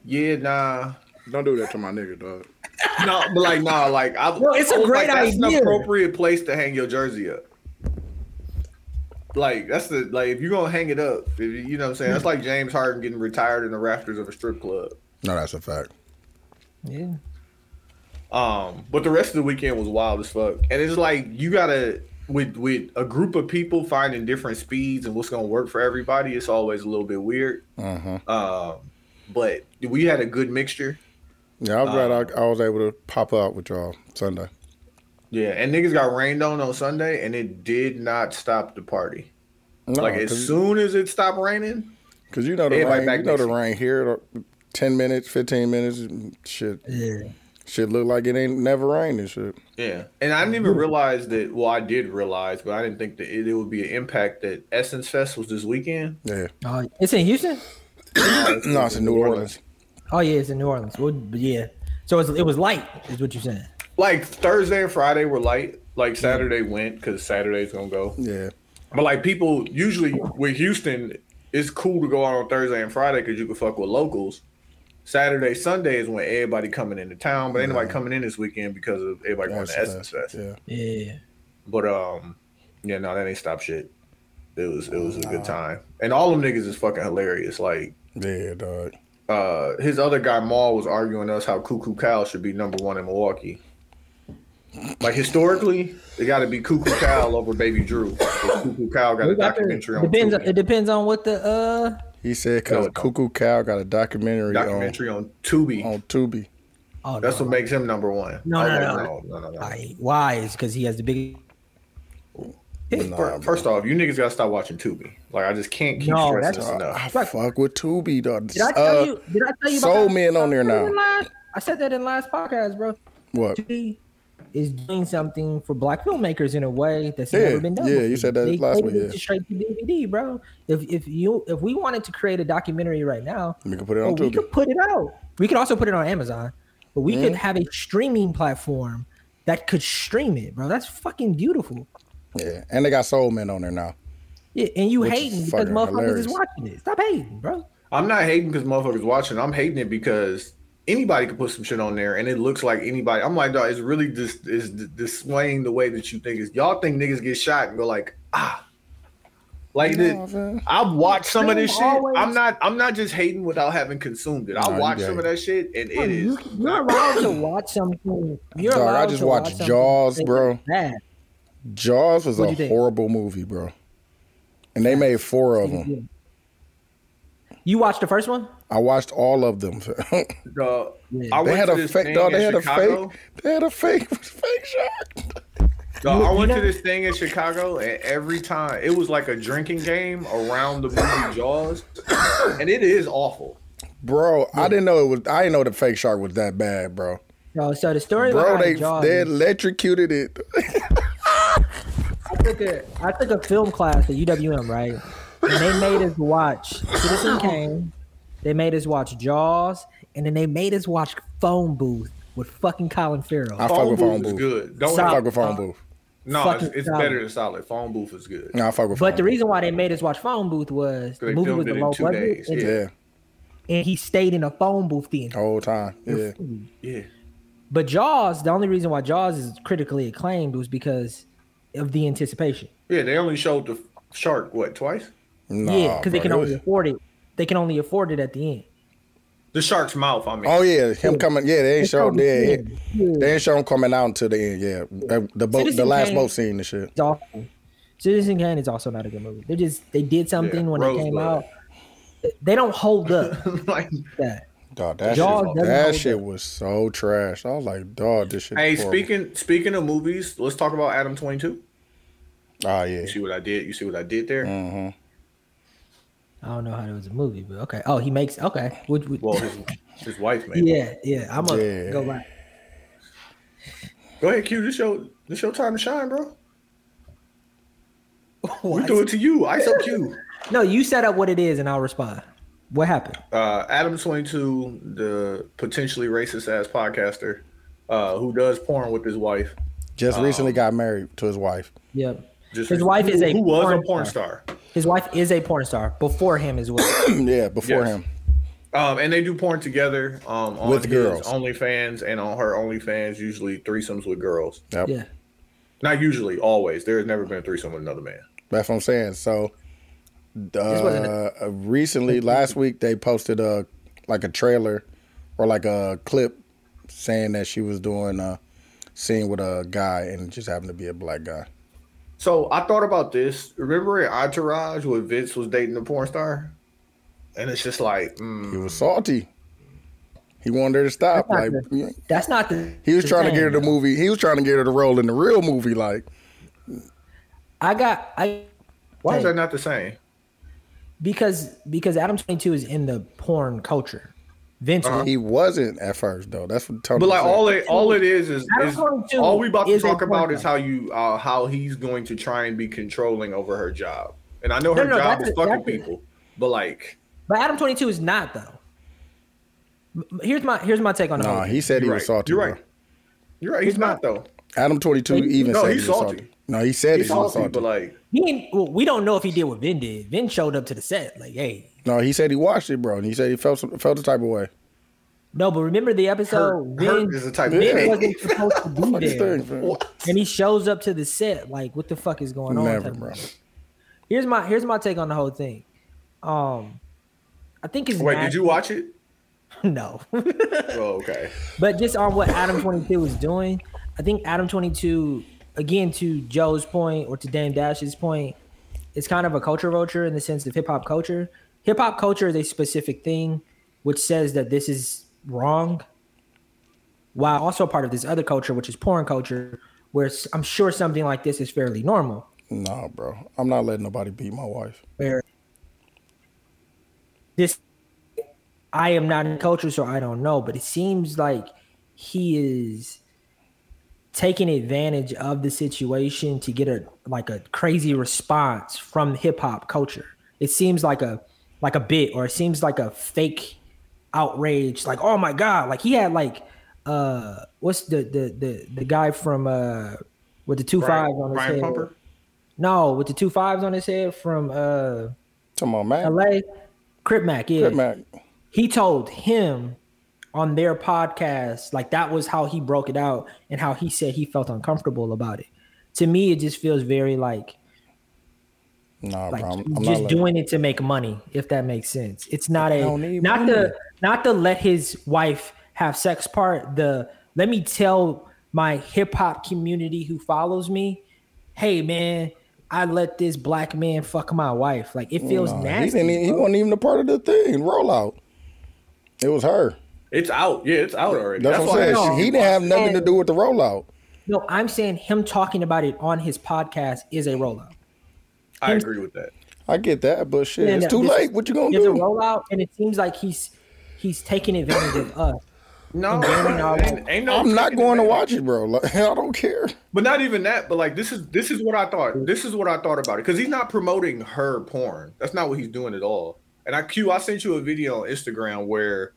Yeah, nah. Don't do that to my nigga, dog. No, but like, nah, like, I, No, it's a I was great like, that's an appropriate place to hang your jersey up. Like, that's the like, if you're gonna hang it up, if you you know what I'm saying? That's like James Harden getting retired in the rafters of a strip club. No, that's a fact. Yeah. Um, but the rest of the weekend was wild as fuck, and it's like you gotta with with a group of people finding different speeds and what's gonna work for everybody. It's always a little bit weird. Uh-huh. Um, but we had a good mixture. Yeah, I'm glad Um, I, I was able to pop out with y'all Sunday. Yeah, and niggas got rained on on Sunday, and it did not stop the party. No, like as soon as it stopped raining, because you know the rain, you know the rain here. ten minutes, fifteen minutes. Shit, Yeah. Shit look like it ain't never rained and shit. Yeah, and I didn't even realize that. Well, I did realize, but I didn't think that it, it would be an impact that Essence Fest was this weekend. Yeah, Oh, it's in Houston. no, it's in New Orleans. Oh yeah, it's in New Orleans. Well, yeah. So it's, it was light, is what you're saying. Like Thursday and Friday were light. Like Saturday went because Saturday's gonna go. Yeah, But like people usually with Houston, it's cool to go out on Thursday and Friday because you can fuck with locals. Saturday, Sunday is when everybody coming into town, but ain't nobody coming in this weekend because of everybody going to Essence Fest. yeah. Yeah. But um, yeah, no, that ain't stop shit. It was it was a good time, and all them niggas is fucking hilarious. Like Yeah, dog. uh, his other guy Maul was arguing us how Coo Coo Cal should be number one in Milwaukee. Like historically, it got to be Coo Coo Cal over Baby Drew. 'cause Coo Coo Cal got a We got the- documentary on depends. Tubi. It depends on what the uh. He said because it. Coo Coo Cal got a documentary, documentary on Tubi. on on Tubi. Oh, That's no. what makes him number one. No, no, no. no, no, no, no. Why? Why is because he has the big. Nah, Fir- First off, you niggas gotta stop watching Tubi. Like I just can't keep No, stressing that's- this I enough. fuck with Tubi, dog. Did I tell Uh, you? Did I tell you? Soul about Men on there said that now. in last- I said that in last podcast, bro. What? Tubi is doing something for black filmmakers in a way that's Yeah, never been done. yeah, before. you said that they, last they week, did yeah. it straight to DVD, bro. If if you if we wanted to create a documentary right now, We can put it on we could put it out. We could also put it on Amazon, but we Mm-hmm. could have a streaming platform that could stream it, bro. That's fucking beautiful. Yeah, and they got Soul Men on there now. Yeah, and you hating because fucking motherfuckers is watching it. Stop hating, bro. I'm not hating because motherfuckers watching. I'm hating it because anybody could put some shit on there and it looks like anybody. I'm like, dog, it's really just is d- displaying the way that you think is. Y'all think niggas get shot and go like, ah. Like No, the. I've watched some of this shit. Always- I'm not. I'm not just hating without having consumed it. I Nah, watched some of that shit and it is. You, you're allowed to watch something. You're Dog, I just to watched watch Jaws, bro. Bad. Jaws was What'd a horrible movie, bro. And they made four of them. You watched the first one? I watched all of them. Dog, Yeah. I they had to a fake. Dog, they had a fake. They had a fake fake shark. Dog, I went you to this thing in Chicago, and every time it was like a drinking game around the movie Jaws, and it is awful. Bro, I didn't know it was. I didn't know the fake shark was that bad, bro. No, so the story Bro, they Jaws they electrocuted it. I took a I took a film class at UWM, right? And they made us watch Citizen Kane. They made us watch Jaws, and then they made us watch Phone Booth with fucking Colin Farrell. I fuck Phone with booth phone is booth. good. Don't I Stop. fuck with phone uh, booth. no, it's, fucking it's solid. better than solid. Phone booth is good. No, I fuck with. but phone the booth. reason why they made us watch Phone Booth was the movie was the a low two budget, days, and, yeah. Yeah, and he stayed in a phone booth the the whole time. Yeah, Yeah, But Jaws, the only reason why Jaws is critically acclaimed was because of the anticipation. yeah. They only showed the shark what twice? nah, yeah, because they can only afford it. They can only afford it at the end. The shark's mouth. I mean, Oh yeah, him coming. Yeah, they ain't They show. Yeah. Yeah. they ain't show him coming out until the end. Yeah, Uh, the boat, the last Kane- boat scene and shit. It's awful. Citizen Kane is also not a good movie. They just they did something Yeah, when it came Rosebud. out. They don't hold up like, that. Dog, that Jaws shit, that shit up. was so trash. I was like, dog, this shit. hey, is horrible. speaking speaking of movies, let's talk about Adam Twenty Two. Oh yeah, You see what I did? You see what I did there? hmm I don't know how it was a movie, but okay. Oh, he makes okay. Would, would, Well, his, his wife made. it. yeah, yeah. I'm gonna Yeah. go back. Go ahead, Q. This your this your time to shine, bro. We What? do it to you. ISO Q. No, you set up what it is, and I'll respond. What happened? uh, Adam Twenty Two, the potentially racist ass podcaster, uh, who does porn with his wife. just Um, recently got married to his wife. Yep. Just His wife is a who was porn a porn star. His wife is a porn star before him as well. yeah, before Yes. him. Um, and they do porn together um, on With his girls. OnlyFans and on her OnlyFans, usually threesomes with girls. Yep. yeah. Not usually, always. There has never been a threesome with another man. That's what I'm saying. So, uh, uh, recently, last week, they posted a like a trailer or like a clip saying that she was doing a scene with a guy and it just happened to be a black guy. So I thought about this. Remember in Entourage where Vince was dating a porn star? And it's just like, mm, He was salty. He wanted her to stop. That's Like not yeah. That's not the. he was the trying to get her the movie. He was trying to get her the role in the real movie. Like I got I. why is that not the same? because because Adam Twenty Two is in the porn culture. Vince. Uh-huh. He wasn't at first though. That's what Tony. But like said. all it all it is is, is all we about to talk about is how you uh, how he's going to try and be controlling over her job. And I know her no, job is a- fucking that's a- people, but like But Adam twenty two is not though. Here's my here's my take on the Nah, whole. he said he you're was right. salty. You're bro. right. You're right. He's He's not not. though. Adam twenty two even No, said he's he was salty. salty. No, he said He's he was salty, salty. but like He well, we don't know if he did what Vin did. Vin showed up to the set like, hey, no, he said he watched it, bro, and he said he felt some, felt the type of way. no, but remember the episode hurt, hurt Vin, is the type of Vin thing. wasn't supposed to be this there, thing, and he shows up to the set like, what the fuck is going on? Never, type bro. Here's my here's my take on the whole thing. Um, I think it's Wait, not- did you watch it? no, Oh, okay. but just on what Adam Twenty Two was doing, I think Adam Twenty Two again to Joe's point or to Dame Dash's point, it's kind of a culture vulture in the sense of hip hop culture. Hip hop culture is a specific thing which says that this is wrong, while also part of this other culture, which is porn culture, where I'm sure something like this is fairly normal. No, bro, I'm not letting nobody beat my wife. Where this, I am not in culture, so I don't know, but it seems like he is taking advantage of the situation to get a like a crazy response from hip hop culture. It seems like a like a bit or it seems like a fake outrage like oh my god like he had like uh what's the the the, the guy from uh with the two Brian, fives on his Brian head Pumper. no with the two fives on his head from uh Come on, man. LA Crip Mac yeah Crip Mac. he told him on their podcast like that was how he broke it out and how he said he felt uncomfortable about it to me it just feels very like Nah, like bro, I'm, I'm just letting. doing it to make money if that makes sense it's not a don't need not money. the not the let his wife have sex part the let me tell my hip-hop community who follows me hey man i let this black man fuck my wife like it feels Nah, he, nasty didn't, he wasn't even a part of the thing. Rollout. It was her. It's out. Yeah, it's out already. That's, what I'm saying. No, he didn't have nothing to do with the rollout. no i'm saying him talking about it on his podcast is a rollout I agree with that. I get that, but shit, And, it's too this late. is- What you gonna there's do? a rollout and it seems like he's he's taking advantage of us No, Damon, I ain't, ain't no I'm not taking going to watch it, bro. Like, I don't care. But not even that. But like this is this is what I thought. This is what I thought about it because he's not promoting her porn. That's not what he's doing at all. And I Q, I sent you a video on Instagram where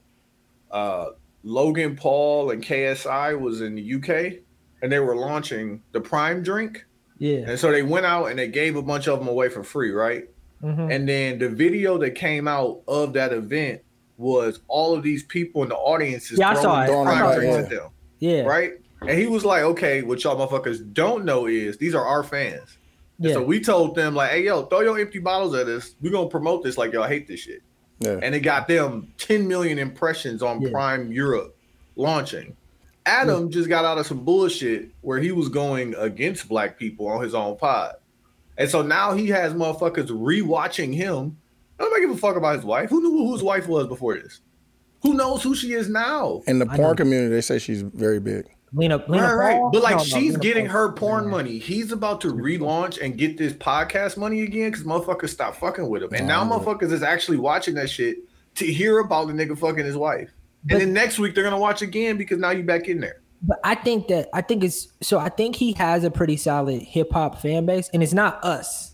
uh, Logan Paul and KSI was in the UK and they were launching the Prime drink. Yeah And so they went out and they gave a bunch of them away for free, right? Mhm. And then the video that came out of that event was all of these people in the audience Yeah, throwing it. the I Prime saw drinks at them yeah right? And he was like, okay, what y'all motherfuckers don't know is these are our fans. And yeah so we told them, like, hey, yo, throw your empty bottles at us. We're going to promote this like y'all hate this shit. Yeah. And it got them 10 million impressions on Yeah. Prime Europe launching. Adam just got out of some bullshit where he was going against black people on his own pod. And so now he has motherfuckers rewatching him. Nobody give a fuck about his wife. Who knew who his wife was before this? Who knows who she is now? In the porn community, they say she's very big. Lena, Lena Right, right. Paul? But like No, no, she's Lena getting Paul. her porn money. He's about to relaunch and get this podcast money again because motherfuckers stop fucking with him. And now motherfuckers is actually watching that shit to hear about the nigga fucking his wife. But- and then next week they're gonna watch again because now you're back in there. But I think that I think it's so. I think he has a pretty solid hip hop fan base, and it's not us.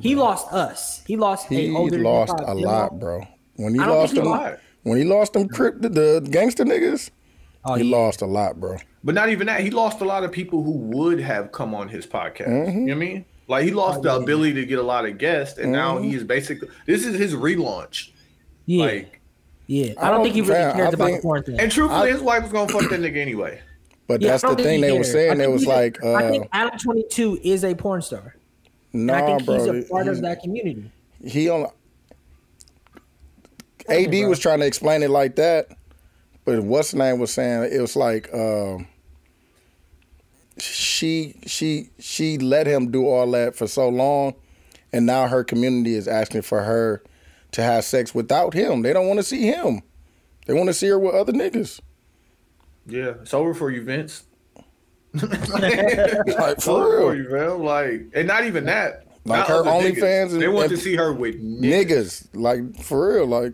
He lost us. He lost He a older lost hip-hop a lot, bro. When he lost think them, he lost. when he lost them, crip the, the gangster niggas, Oh, he yeah. lost a lot, bro. But not even that. He lost a lot of people who would have come on his podcast. Mm-hmm. You know what I mean? Like he lost the ability to get a lot of guests, and now Mm-hmm. he is basically this is his relaunch. Yeah, Like, yeah. I I don't think he really fam, cares about think- the porn thing. and truthfully, his wife was gonna fuck that nigga anyway. But Yeah, that's the thing they were saying. It was he's a- like, I uh, think Adam Twenty Two is a porn star, and I nah, think bro. he's a part he's- of that community. he on AD bro. was trying to explain it like that, but what's the name was saying it was like um, she she she let him do all that for so long, and now her community is asking for her to have sex without him. They don't want to see him. They want to see her with other niggas. Yeah, it's over for you, Vince. Like It's over for for real, you, man. Like, and not even that. Like Not her other OnlyFans niggas. and- They want and- to see her with niggas. niggas. Like for real, like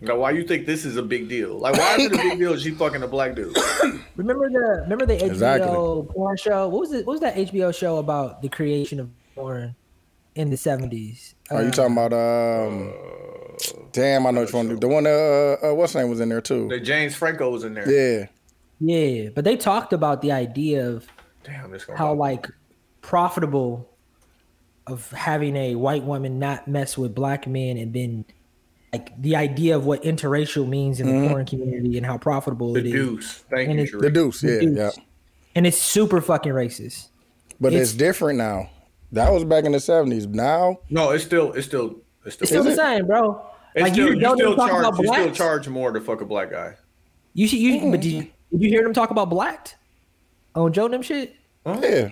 Now, why you think this is a big deal? Like, why is it a big deal? She fucking a black dude. Remember the remember the HBO Exactly. porn show? What was it? What was that HBO show about the creation of porn in the seventies? Are you talking about um? Damn, I know which one. The one uh, uh what's her name was in there too. That James Franco was in there. Yeah, Yeah, but they talked about the idea of Damn, this gonna how like profitable of having a white woman not mess with black men and then like the idea of what interracial means in the porn community and how profitable the it is. deuce. Thank And you, it's- the Deuce. Yeah, Deuce. yeah. And it's super fucking racist. But it's, It's- different now. That was back in the seventies. Now, No, it's still, it's still, it's still. It's still the same, bro. It's like still, you you, don't still charge, about you still charge more to fuck a black guy. You see, you mm-hmm. but did you, did you hear them talk about blacked on Joe and them shit? yeah,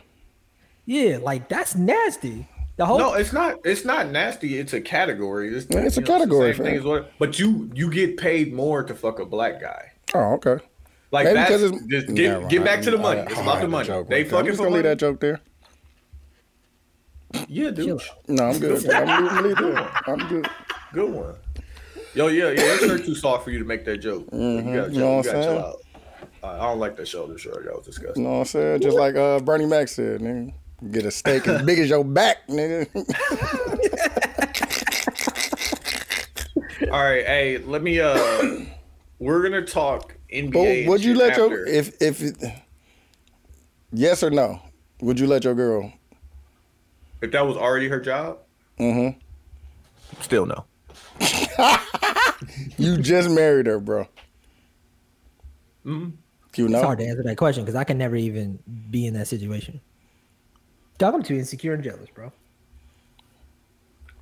Yeah, like that's nasty. The whole No, it's not. It's not nasty. It's a category. It's, Yeah, it's a know, the category, same thing as what, but you you get paid more to fuck a black guy. Oh, okay. Like Maybe that's it's just Never get, get mind. back to the money. I- It's I about the money. They right there. I'm fucking just for leave that joke there. Yeah, dude. No, I'm good. I'm gonna leave. I'm good. Good one. Yo, yeah, yeah. That shirt too soft for you to make that joke. You gotta, You know what you I'm gotta chill saying? out. Uh, I don't like that shoulder shirt. That was disgusting. You know what I'm saying? Just like uh, Bernie Mac said, nigga. Get a steak as big as your back, nigga. All right, hey, let me. uh We're gonna talk NBA. But would you shit let your after. if if yes or no? Would you let your girl? If that was already her job? Mm-hmm. Still no. You just married her, bro. Mm-hmm. You it's hard to answer that question because I can never even be in that situation. Dog, I'm too insecure and jealous, bro.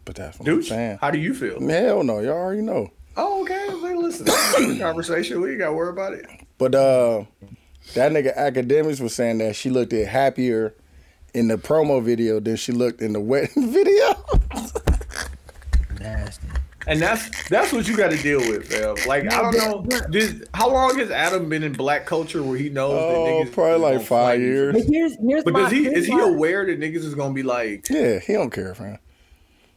but that's what I'm saying. how do you feel? Hell no, y'all already know. Oh, okay. Hey, listen, this is a conversation. We ain't got to worry about it. But uh, that nigga Akademiks was saying that she looked at happier in the promo video than she looked in the wedding video. Nasty. And that's that's what you got to deal with, fam. Like I don't know, did, how long has Adam been in black culture where he knows Oh, that niggas probably is like five flame years. But here's here's But my, does he here's is he my- aware that niggas is gonna be like, yeah, he don't care, man.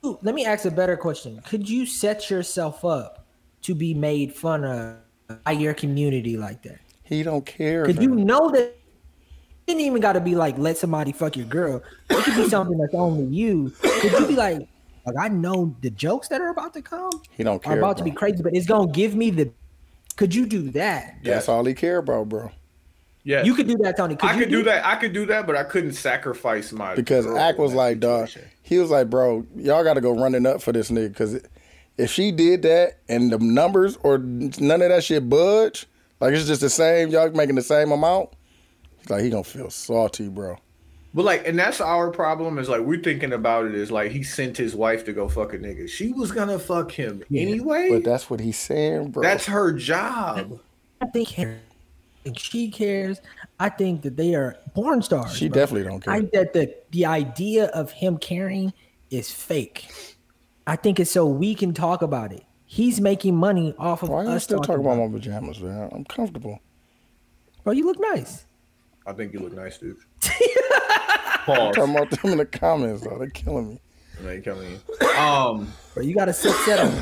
Ooh, Let me ask a better question. Could you set yourself up to be made fun of by your community like that? He don't care. Could fam. you know that it didn't even got to be like let somebody fuck your girl. It could be something that's only you. Could you be like, like I know the jokes that are about to come He don't care. are care. about to be crazy, but it's gonna give me the. Could you do that? That's all he care about, bro. yeah, You could do that, Tony. Could I could do that. I could do that, but I couldn't sacrifice my Because girl Ack was like, dog. He was like, bro, y'all got to go running up for this nigga. Because if she did that and the numbers or none of that shit budge, like it's just the same, y'all making the same amount. He's like, he gonna feel salty, bro. But like, and that's our problem is like we're thinking about it is like he sent his wife to go fuck a nigga. She was gonna fuck him anyway. But that's what he's saying, bro. that's her job. I think I she cares. I think that they are porn stars. She bro. definitely don't care. I think that the the idea of him caring is fake. I think it's so we can talk about it. He's making money off of Why are you us still talking talking about about. my pajamas, man? I'm comfortable. Bro, you look nice. I think you look nice, dude. I'm Pause. talking about them in the comments, though. They're killing me. And they killing in. Um, but you got to set set up.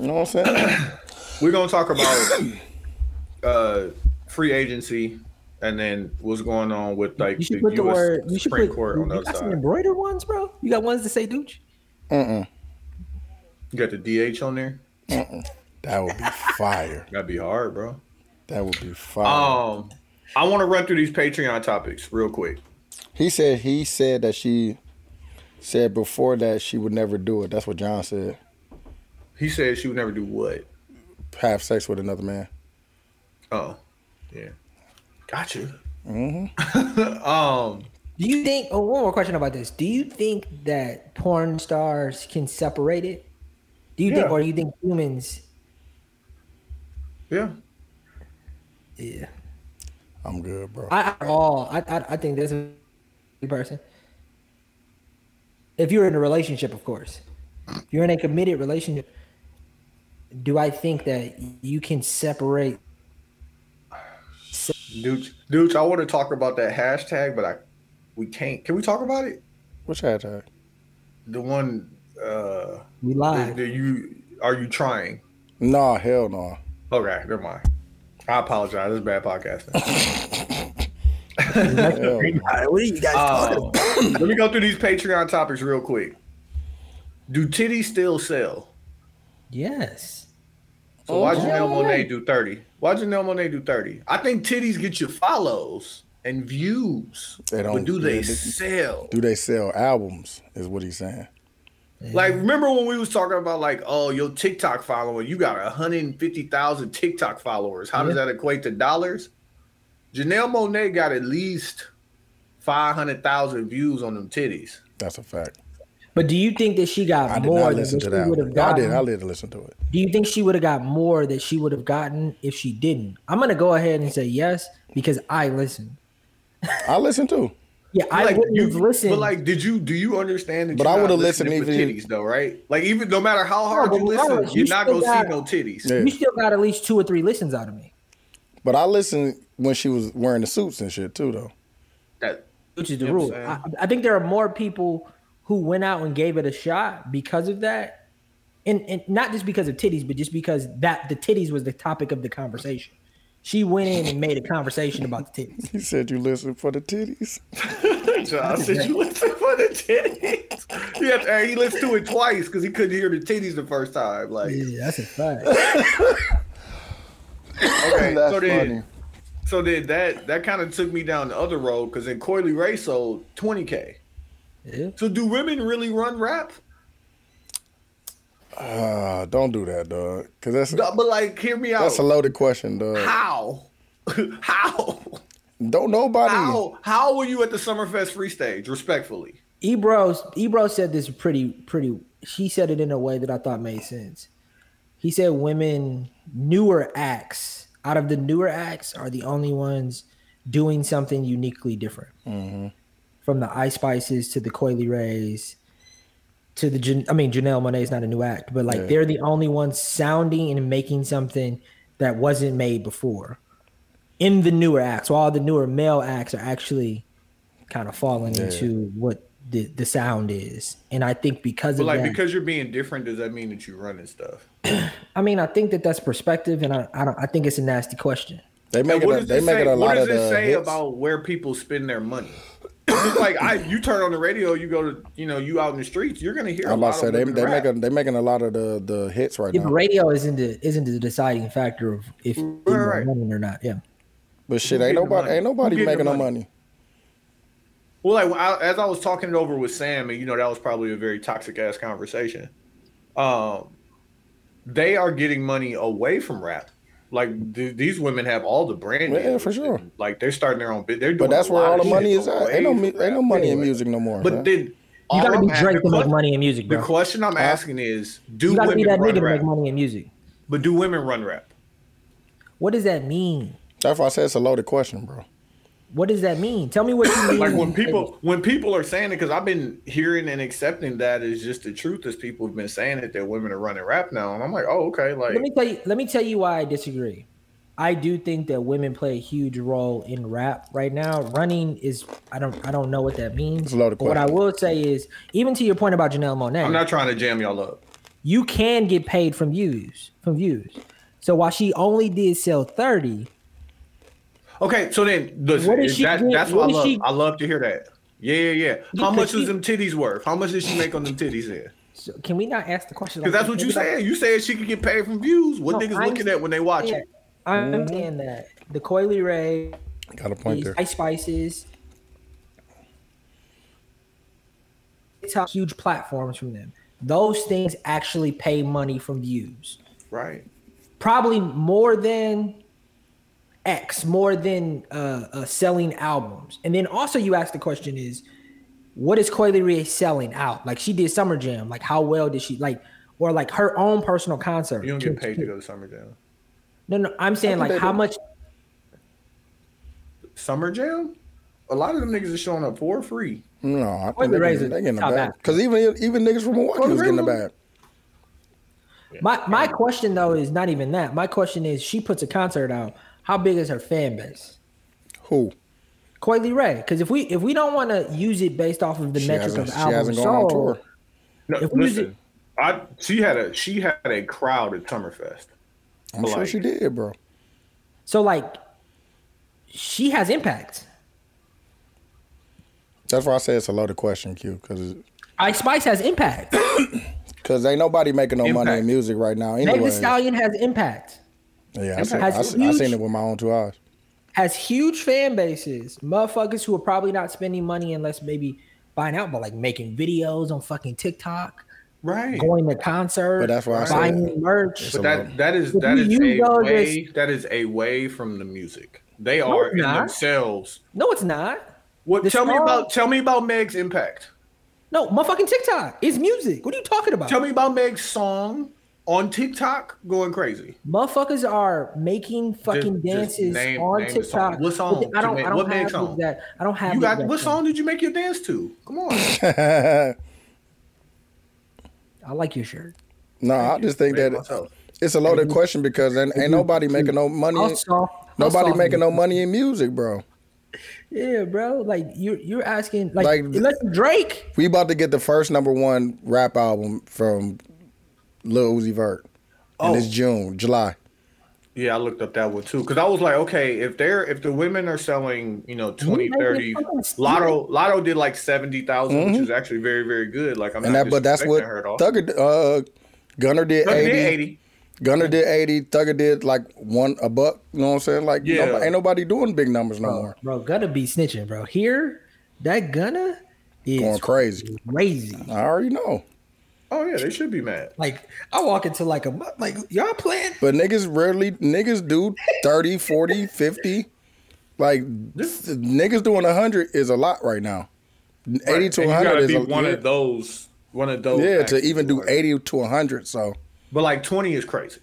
You know what I'm saying? we're gonna talk about uh free agency and then what's going on with like You should the put the US word. You should Supreme put. Court on the You other got some side. embroidered ones, bro. You got ones that say "dooch." Mm-mm. You got the DH on there. Mm-mm. That would be fire. That'd be hard, bro. That would be fire. Um, I want to run through these Patreon topics real quick. He said he said that she said before that she would never do it. That's what John said. He said she would never do what? Have sex with another man. Oh, yeah. Got you. Mm-hmm. Um, Do you think? Oh, one more question about this. Do you think that porn stars can separate it? Do you Yeah. think, or do you think humans? yeah. Yeah. I'm good, bro. I, I all I, I I think there's a person. If you're in a relationship, of course, if you're in a committed relationship, do I think that you can separate? Dude, dude, I want to talk about that hashtag, but I we can't. Can we talk about it? Which hashtag? The one uh We that live. that you are you trying? Nah, hell no. Okay, never mind. I apologize. This is bad podcasting. What are you guys Um, let me go through these Patreon topics real quick. Do titties still sell? Yes. So why Oh, Janelle yeah. Monet do 30? Why Janelle Monáe do 30? I think titties get you follows and views. They don't- but do they they- sell? Do they sell albums? Is what he's saying. Like, remember when we was talking about like, oh, your TikTok follower, you got 150,000 TikTok followers. How does that equate to dollars? Janelle Monáe got at least 500,000 views on them titties. That's a fact. But do you think that she got I did more not than listen what to she that. would have one. I did. I did listen to it. Do you think she would have got more that she would have gotten if she didn't? I'm gonna go ahead and say yes because I listened. I listened too. Yeah, I like, wouldn't you, have listened. But like, did you do you understand that? But you're I not would've listening listened for even- titties though, right? Like even no matter how hard but you listen, regardless, you're you not still gonna see got- no titties. Yeah. you still got at least two or three listens out of me, But I listened when she was wearing the suits and shit too, though. That which is the You know rule. what I'm I, I think there are more people who went out and gave it a shot because of that, and and not just because of titties, but just because that the titties was the topic of the conversation. She went in and made a conversation about the titties. He said you listen for the titties. John said you listen for the titties. He, had to, he listened to it twice because he couldn't hear the titties the first time. Like, Yeah, that's a fact. okay, That's so then, funny. so then that that kind of took me down the other road because then Coi Leray sold 20k. Yeah. So do women really run rap? Uh, don't do that, dog. Cause that's No, But like, hear me out. that's a loaded question, dog. How? How? Don't nobody. How? How were you at the Summerfest free stage? Respectfully. Ebro Ebro said this pretty pretty. She said it in a way that I thought made sense. He said women newer acts out of the newer acts are the only ones doing something uniquely different. From the Ice Spices to the Coi Lerays to the I mean Janelle Monáe is not a new act, but like Yeah. they're the only ones sounding and making something that wasn't made before. In the newer acts, while the newer male acts are actually kind of falling Yeah. into what the, the sound is. And I think because But of like, that, because you're being different, does that mean that you're running stuff? I mean, I think that that's perspective, and I, I don't. I think it's a nasty question. They make it. A, they make say, it a what lot does of it the say hits. about where people spend their money? It's like I, you turn on the radio, you go to, you know, you out in the streets, you're gonna hear. I'm about to say they women they rap. making they making a lot of the the hits right If now. radio isn't the isn't the deciding factor of if people are right. winning or not. Yeah. But shit, Who ain't nobody ain't nobody Who making no money? money. Well, like I, as I was talking it over with Sam, and you know that was probably a very toxic ass conversation. Um, they are getting money away from rap. Like th- these women have all the brand. Yeah, for sure. and, Like they're starting their own. bit. They're doing. But that's where all the money is at. away Ain't no from ain't no money in music no more. But man. then You gotta I'm be at- Drake to make money in music, The question I'm asking is, do You gotta women be that run nigga to make money in music. But do women run rap? What does that mean? That's why I said it's a loaded question, bro. What does that mean? Tell me what you mean. like when people when people are saying it because i've been hearing and accepting that is just the truth as people have been saying it that women are running rap now and i'm like oh okay like Let me tell you. Let me tell you why I disagree. I do think that women play a huge role in rap right now. Running is I don't I don't know what that means. A loaded But what I will say is, even to your point about Janelle Monáe, i'm not trying to jam y'all up you can get paid from views from views. So while she only did sell thirty, okay so then listen, What is is she that, that's what, what i love. she- i love to hear that. Yeah yeah yeah. How Because much she- is them titties worth? How much did she make on them titties there so can we not ask the question? because like that's what you Maybe not- said. You said she could get paid from views. What No, niggas I'm looking at when they watch Yeah, it? I'm saying that. The Coi Leray, Got a point these there. Ice Spices, it's how huge platforms from them. Those things actually pay money from views. right. Probably more than X, more than uh, uh, selling albums. And then also you ask the question is, what is Coi Leray selling out? Like she did Summer Jam. Like how well did she like, or like her own personal concert? you don't get paid to go to summer jam No, no, I'm saying like how do. much summer jam a lot of them niggas are showing up for free No, I Coily think they Ray's getting, a they getting a top bag. Because even even niggas from Milwaukee Coily was getting a Ray bag. My my question though is not even that. My question is she puts a concert out. How big is her fan base? Who? Coi Leray. Because if we if we don't want to use it based off of the She metric of she albums hasn't sold, no If we use listen I she had a she had a crowd at Summerfest. I'm sure she did, bro. So like, she has impact. That's why I say it's a loaded question, Q, because Ice Spice has impact. because ain't nobody making no money in music right now. Meg Anyway, the Stallion has impact. Yeah, I, seen, I, has seen- I seen it with my own two eyes. Has huge fan bases. Motherfuckers who are probably not spending money unless maybe buying out, but like making videos on fucking TikTok, Right. going to concerts, But that's why I said- buying merch. But that that is But that you is use a those way that is a way from the music. They No, are it's in themselves. No, it's not. What The tell me about tell me about Meg's impact. No, motherfucking TikTok. It's music. What are you talking about? Tell me about Meg's song on TikTok going crazy. Motherfuckers are making fucking Just- just dances name- on name. TikTok. What song? I don't. I don't what have song? that. I don't have You got what song did you make your dance to? Come on. I like your shirt. no, I just think that myself. it's a loaded question because ain't, ain't nobody making no money. I'll in- I'll Nobody making no money in music, bro. Yeah, bro. Like you're you're asking like, Like- unless Drake. We about to get the first number one rap album from Lil Uzi Vert, and Oh. it's June, July. Yeah, I looked up that one too because I was like, okay, if they're if the women are selling, you know, 20, 30. Latto Latto did like seventy which is actually very very good. Like I'm Mm-hmm. And not that, but that's what disrespecting her at all. Thugger, uh, Gunna did Thugger 80, did eighty. Gunna did eighty, Thugger did like one a buck. You know what I'm saying? Like, Yeah. nobody, ain't nobody doing big numbers no more. Bro, gonna be snitching, bro. Here, that gonna is Going crazy. crazy. I already know. Oh yeah, they should be mad. Like I walk into like a like y'all playing. But niggas rarely niggas do 30, 40, 50. Like This- niggas doing 100 is a lot right now. 80 to And you 100 gotta is be a, one yeah, of those. One of those. yeah, to even do 80 to 100. So But like twenty is crazy.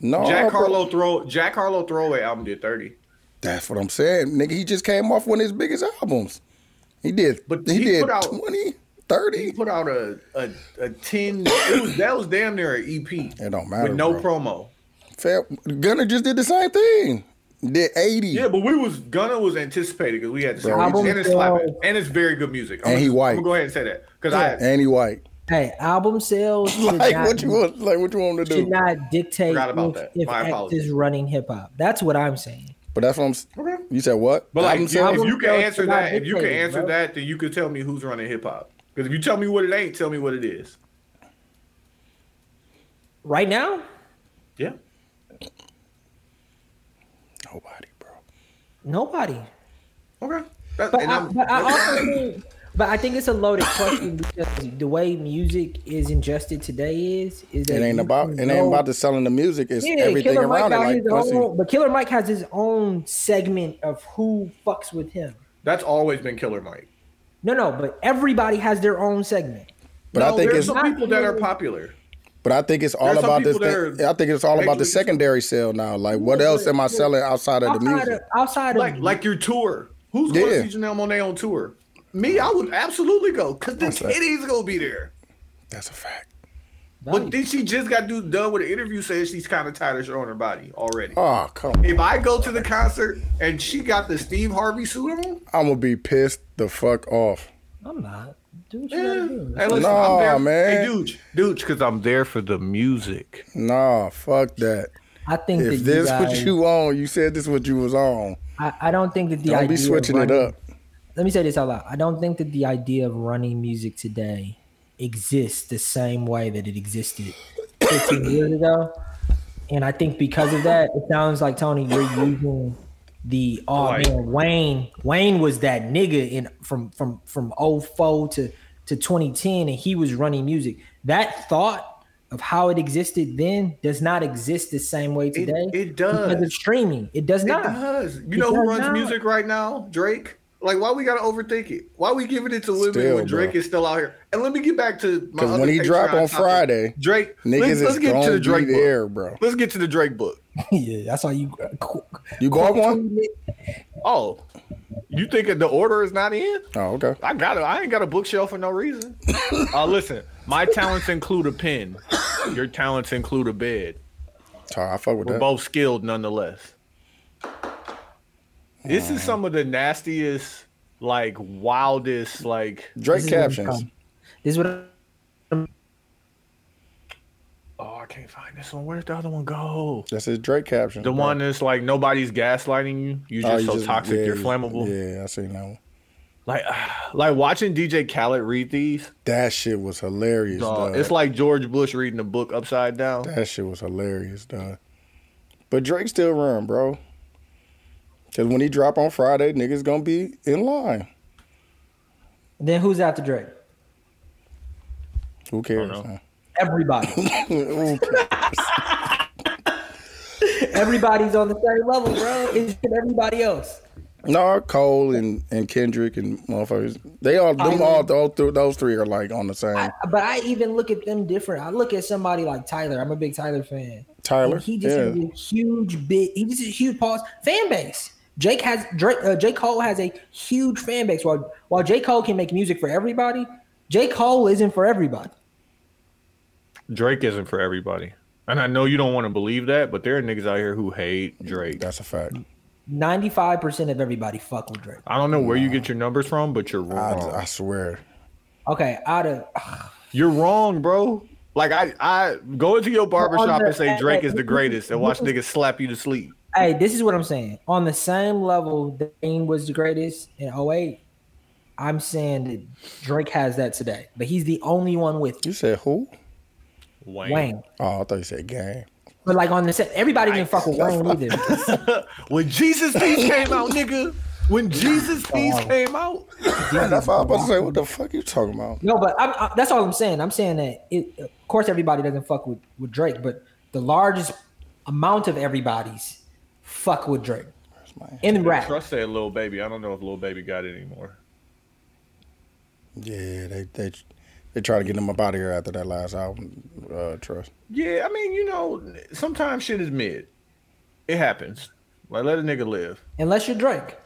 no, Jack bro. Harlow throw Jack Harlow throwaway album did thirty. That's what I'm saying. Nigga, he just came off one of his biggest albums. He did But he, he did put out- 20, He 30. put out a a, a ten. It was, that was damn near an EP. It don't matter. with no bro. promo. Fair, Gunna just did the same thing. Did 80. Yeah, but we was Gunna was anticipated because we had to say and it's slapping and it's very good music. I'm And he gonna- white. I'm gonna go ahead and say that because I And he white. Hey, album sales Like not, what you want like what you want to should do. not dictate Forgot about if, that. if My X apologies. is running hip hop. That's what I'm saying. But that's what I'm s- Okay. You said what? But like, Album if sales? you can answer that, if you can answer bro. that, then you can tell me who's running hip hop. Because if you tell me what it ain't, tell me what it is. Right now, Yeah. Nobody, bro. nobody. Okay. That, But and I, but I also think, but I think it's a loaded question because the way music is ingested today is is that It ain't about it ain't know- about the selling the music. It's Yeah, everything Killer Mike around it. Like own, but Killer Mike has his own segment of who fucks with him. that's always been Killer Mike. No, no, but everybody has their own segment. But no, I think there's it's some people that are popular. but I think it's all There's about this. Thing. I think it's all about the secondary sale now. Like what else am I selling outside of the music? of, outside of Like like your tour. Who's going Yeah. to see Janelle Monáe on tour? Me, I would absolutely go because the That's right. titties gonna be there. That's a fact. But then she just got do, done with an interview saying she's kind of tired of showing her body already. Oh come on. If I go to the concert and she got the Steve Harvey suit on, I'm gonna be pissed the fuck off. I'm not. Do what you yeah. gotta do. Hey, listen, Nah, I'm there. man. Hey, dude, dude, because I'm there for the music. Nah, fuck that. I think that If you this guys, what you on, you said this what you was on. I, I don't think that the Don't idea be of switching it up. Let me say this out loud. I don't think that the idea of running music today exists the same way that it existed 15 years ago. And I think because of that, it sounds like Tony, you're using the uh, oh Like- man, Wayne. Wayne was that nigga in from from from 04 to to 2010, and he was running music. That thought of how it existed then does not exist the same way today. it does. because of streaming. It does It not. does. You It know who runs not. music right now? Drake. Like, why we gotta overthink it? Why we giving it to women Still, when Drake bro. is still out here? And let me get back to my Because other when he drop on topic. Friday, Drake. niggas let's, is let's get to the Drake book. there, bro. Let's get to the Drake book. yeah, that's why you. You bought one? Oh, you think the order is not in? Oh, okay. I got it. I ain't got a bookshelf for no reason. uh, listen, my talents include a pen. Your talents include a bed. Sorry, I fuck with We're that. both skilled nonetheless. This is some of the nastiest, like wildest, like Drake This is what I'm captions. talking- This is what I'm- Oh, I can't find this one. Where's the other one go? That's his Drake caption. The bro. one that's like nobody's gaslighting you. You're oh, just Oh, you so just- toxic. yeah, you're flammable. Yeah, I seen that one. Like, like watching DJ Khaled read these. That shit was hilarious, dog, dog. it's like George Bush reading a book upside down. That shit was hilarious, dog. But Drake still run, bro. Cause when he drop on Friday, niggas gonna be in line. Then who's after Drake? Who cares? know. Everybody. Who cares? Everybody's on the same level, bro. It's everybody else. no, Cole and, and Kendrick and motherfuckers. They all them all those, th- those three are like on the same. I, but I even look at them different. I look at somebody like Tyler. I'm a big Tyler fan. Tyler, And he just yeah. has a huge big. He just a huge pause fan base. Jake has Drake. Uh, J Cole has a huge fan base. While while J Cole can make music for everybody, J Cole isn't for everybody. Drake isn't for everybody. And I know you don't want to believe that, but there are niggas out here who hate Drake. That's a fact. Ninety five percent of everybody fuck with Drake. I don't know where you get your numbers from, but you're wrong. I swear. Okay, out of You're wrong, bro. Like I, I go into your barbershop the- and say Drake is the greatest, and watch niggas slap you to sleep. Hey, this is what I'm saying. On the same level, Dane was the greatest in 08. I'm saying that Drake has that today, but he's the only one with You said who? Wayne. Wayne. Oh, I thought you said gang. But like on the set, everybody didn't fuck with Wayne either. When Jesus Piece came out, nigga. When Jesus Piece came out, That's what I was about to say. What the fuck you talking about? No, but I'm, I, that's all I'm saying. I'm saying that it, of course everybody doesn't fuck with, with Drake, but the largest amount of everybody's fuck with Drake in the rap. Trust said Lil Baby. I don't know if Lil Baby got it anymore. Yeah, they they they try to get him up out of here after that last album. Uh, Trust. Yeah, I mean, you know, sometimes shit is mid. It happens. Like let a nigga live. Unless you're Drake.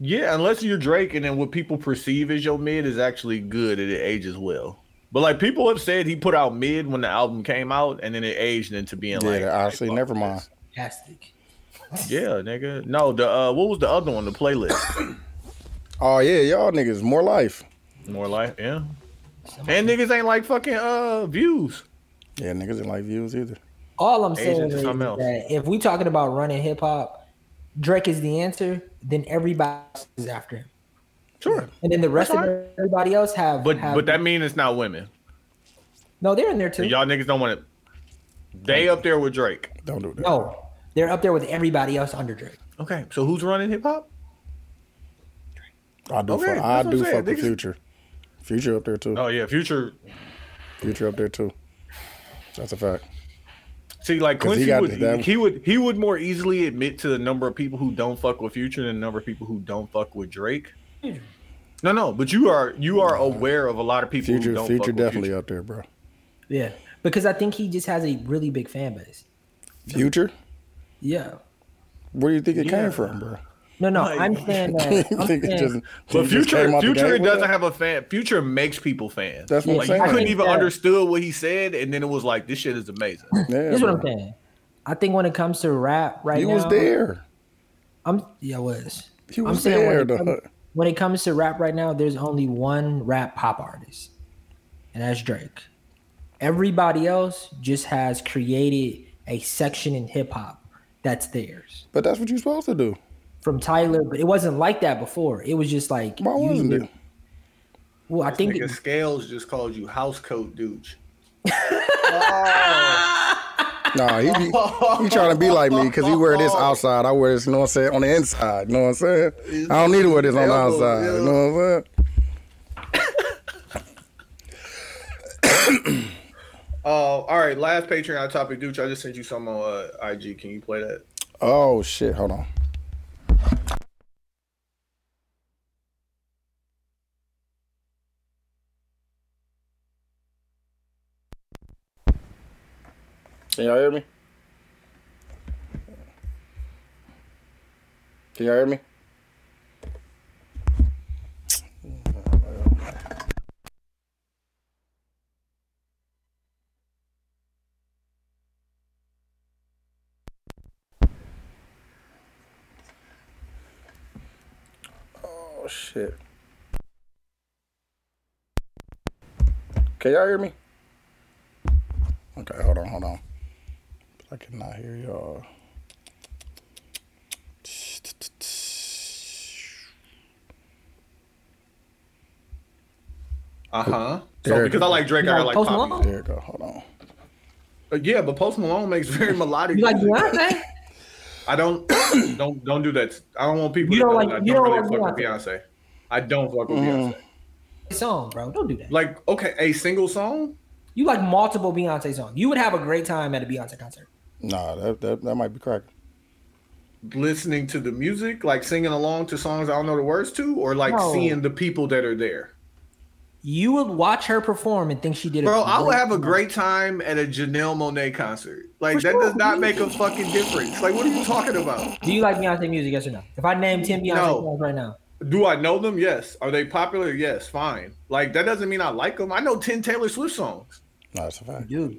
Yeah, unless you're Drake, and then what people perceive as your mid is actually good and it ages well. But like people have said, he put out mid when the album came out, and then it aged into being Yeah, like, they- honestly, fuck never this. mind. Fantastic. Yeah, nigga. No, the uh, what was the other one? The playlist. Oh yeah, y'all niggas more life. More life, yeah. And niggas ain't like fucking uh views. Yeah, niggas didn't like views either. All I'm Agent saying to is that if we talking about running hip hop, Drake is the answer. Then everybody is after him, Sure. and then the rest That's of everybody else have. But have, but that means it's not women. no, they're in there too. Y'all niggas don't want it. They up there with Drake. Don't do that. No, they're up there with everybody else under Drake. Okay, so who's running hip hop? I do. Okay, fuck, I do fuck with Future. Future up there too. Oh yeah, Future. Future up there too. That's a fact. See, like he Quincy got would that- he would he would more easily admit to the number of people who don't fuck with Future than the number of people who don't fuck with Drake. No, no, but you are you are aware of a lot of people who Future, don't Future fuck with definitely Future. up there, bro. Yeah, because I think he just has a really big fan base. Future. Yeah. Where do you think it Yeah. came from, bro? No, no, Like- I'm saying that. I'm think it saying- just, But he just Future came out the Future doesn't have a fan. Future makes people fans. That's what like I'm saying. you couldn't even think that- understood what he said, and then it was like this shit is amazing. Yeah, This is what I'm saying. I think when it comes to rap right now He now, was there. I'm yeah, I was. He I'm was saying there. when it, comes, when it comes to rap right now, there's only one rap pop artist, and that's Drake. Everybody else just has created a section in hip hop that's theirs. But that's what you're supposed to do. From Tyler, but it wasn't like that before. It was just like Why wasn't it? Well, I think Nigga Scales just called you house coat douche. Nah, he be, he trying to be like me because he wear this outside. I wear this, you know what I'm saying, on the inside. You know what I'm saying? I don't need to wear this on the outside. You know what I'm saying? Uh, all right, last Patreon topic, douche. I just sent you some on uh, IG. Can you play that? Oh shit! Hold on. Can y'all hear me? Can y'all hear me? Oh shit. Can y'all hear me? Okay, hold on, hold on. I cannot hear y'all. Uh huh. So because I like Drake, I You like like Post Malone? There you go. Hold on. Uh, Yeah, but Post Malone makes very melodic. You like music. Beyonce? I don't, don't, don't do that. I don't want people You to don't know like- that I you don't don't really like fuck with Beyonce. I don't fuck with Mm. Beyonce. Song, bro. Don't do that. Like, okay, a single song. You like multiple Beyonce songs. You would have a great time at a Beyonce concert. Nah, that that, that might be cracking. listening to the music, like singing along to songs I don't know the words to, or like No. seeing the people that are there. You would watch her perform and think she did. It, bro, I would have a great time at a Janelle Monáe concert. Like For that sure. does not make a fucking difference. Like, what are you talking about? Do you like Beyonce music? Yes or no? If I name ten Beyonce No. songs right now, Do I know them? Yes. Are they popular? Yes. Fine. Like that doesn't mean I like them. I know ten Taylor Swift songs. Nah, that's a fact. dude,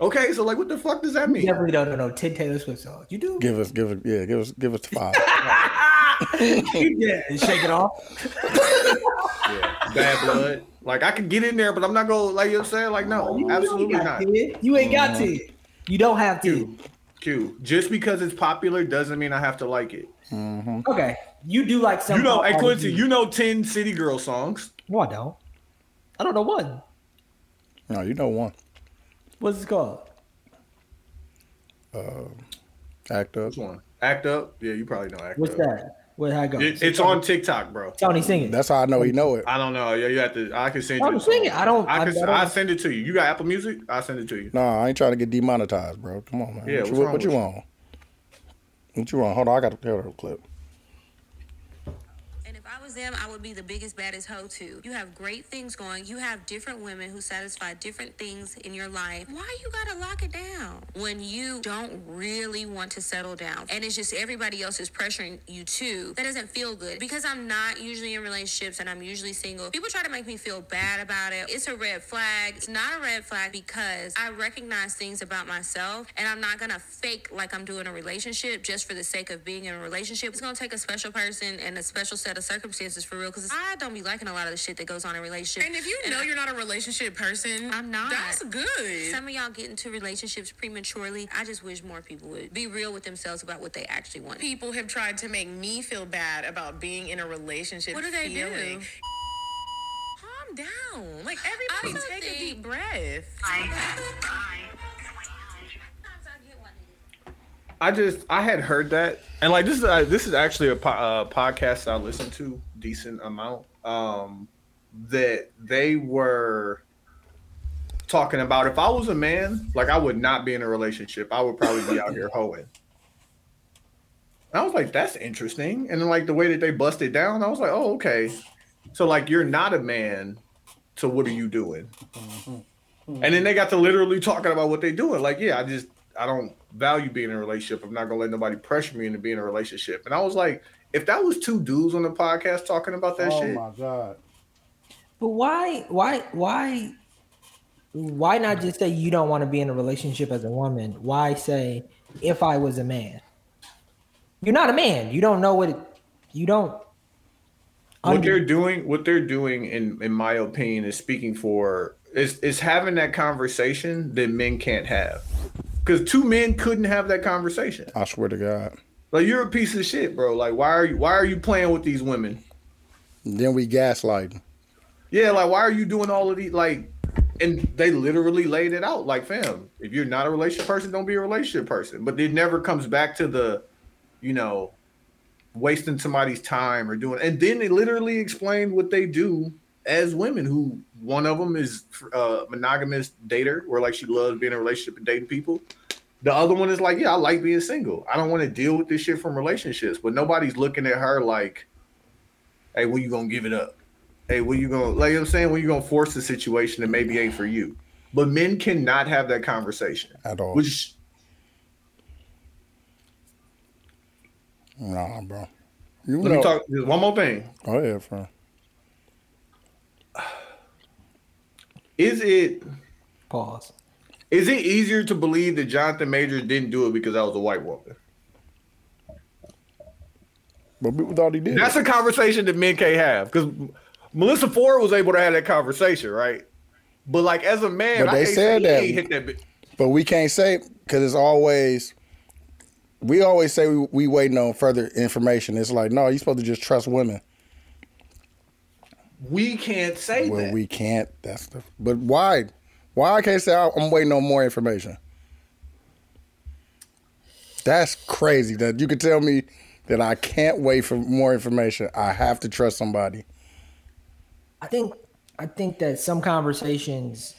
Okay, so like, what the fuck does that you mean? definitely don't know ten Taylor Swift songs. You do? Give us, give it, yeah, give us, give us the five. yeah, shake it off. Yeah, bad blood. Like I could get in there, but I'm not gonna like you know saying. Like no, You- you absolutely not. to. You ain't got to. You don't have to. Q, Q. Just because it's popular doesn't mean I have to like it. Okay, you do like some. You know, pop hey. Quincy, you know ten City Girl songs. No, I don't. I don't know one. no, you know one. What's it called? Uh, Act up. Which one? Act Up. Yeah, you probably know Act What's Up. What's that? Where how it go? It, it's on TikTok, bro. Tony sing it. That's how I know he know it. I don't know. Yeah, you have to. I can send you. Tony the sing it. I don't. I I, can. I I, don't- will send it to you. You got Apple Music? I'll send it to you. No, I ain't trying to get demonetized, bro. Come on, man. Yeah, what, you, what's what, wrong what you you? want? What you want? Hold on, I got to hear the clip. Was them, I would be the biggest, baddest hoe too. You have great things going. You have different women who satisfy different things in your life. Why you gotta lock it down when you don't really want to settle down? And it's just everybody else is pressuring you too. That doesn't feel good because I'm not usually in relationships and I'm usually single. People try to make me feel bad about it. It's a red flag. It's not a red flag because I recognize things about myself and I'm not gonna fake like I'm doing a relationship just for the sake of being in a relationship. It's gonna take a special person and a special set of circumstances for real because I don't be liking a lot of the shit that goes on in relationships. And if you know you're not a relationship person, I'm not. That's good. Some of y'all get into relationships prematurely. I just wish more people would be real with themselves about what they actually want. People have tried to make me feel bad about being in a relationship. What do they do? feeling- Calm down. Like everybody, also take a deep breath. I just I had heard that, and like this is uh, this is actually a po- uh, podcast I listen to decent amount. Um, that they were talking about if I was a man, like I would not be in a relationship. I would probably be out here hoeing. And I was like, that's interesting. And then like the way that they busted down, I was like, oh okay. So like you're not a man. So what are you doing? And then they got to literally talking about what they doing. Like, yeah, I just I don't value being in a relationship. I'm not gonna let nobody pressure me into being in a relationship. And I was like, if that was two dudes on the podcast talking about that oh shit, Oh my god. But why? Why? Why? Why not just say you don't want to be in a relationship as a woman? Why say if I was a man? You're not a man. You don't know what. It, you don't. what under- they're doing, what they're doing, in in my opinion, is speaking for is is having that conversation that men can't have. Because two men couldn't have that conversation. I swear to God. Like you're a piece of shit, bro. Like why are you why are you playing with these women? Then we gaslighting. Yeah, like why are you doing all of these like and they literally laid it out like fam, if you're not a relationship person, don't be a relationship person. But it never comes back to the, you know, wasting somebody's time or doing and then they literally explained what they do as women who one of them is uh monogamous dater where like she loves being in a relationship and dating people. The other one is like, yeah, I like being single. I don't want to deal with this shit from relationships. But nobody's looking at her like, hey, when you gonna give it up? Hey, when you gonna like you know what I'm saying? When you gonna force a situation that maybe ain't for you? But men cannot have that conversation. At all. Which Nah, bro. You let know. me talk one more thing. Go ahead, friend. Is it Pause. is it easier to believe that Jonathan Majors didn't do it because I was a white woman? But people thought he did. That's a conversation that men can't have because Melyssa Ford was able to have that conversation, right? But like as a man, But they can't said that- hit that. bi- But we can't say because it's always. We always say we, we waiting on further information. It's like no, you're supposed to just trust women. We can't say Well, that. we can't. That's the. But why? Why I can't say I- I'm waiting on more information? That's crazy. That you could tell me that I can't wait for more information. I have to trust somebody. I think I think that some conversations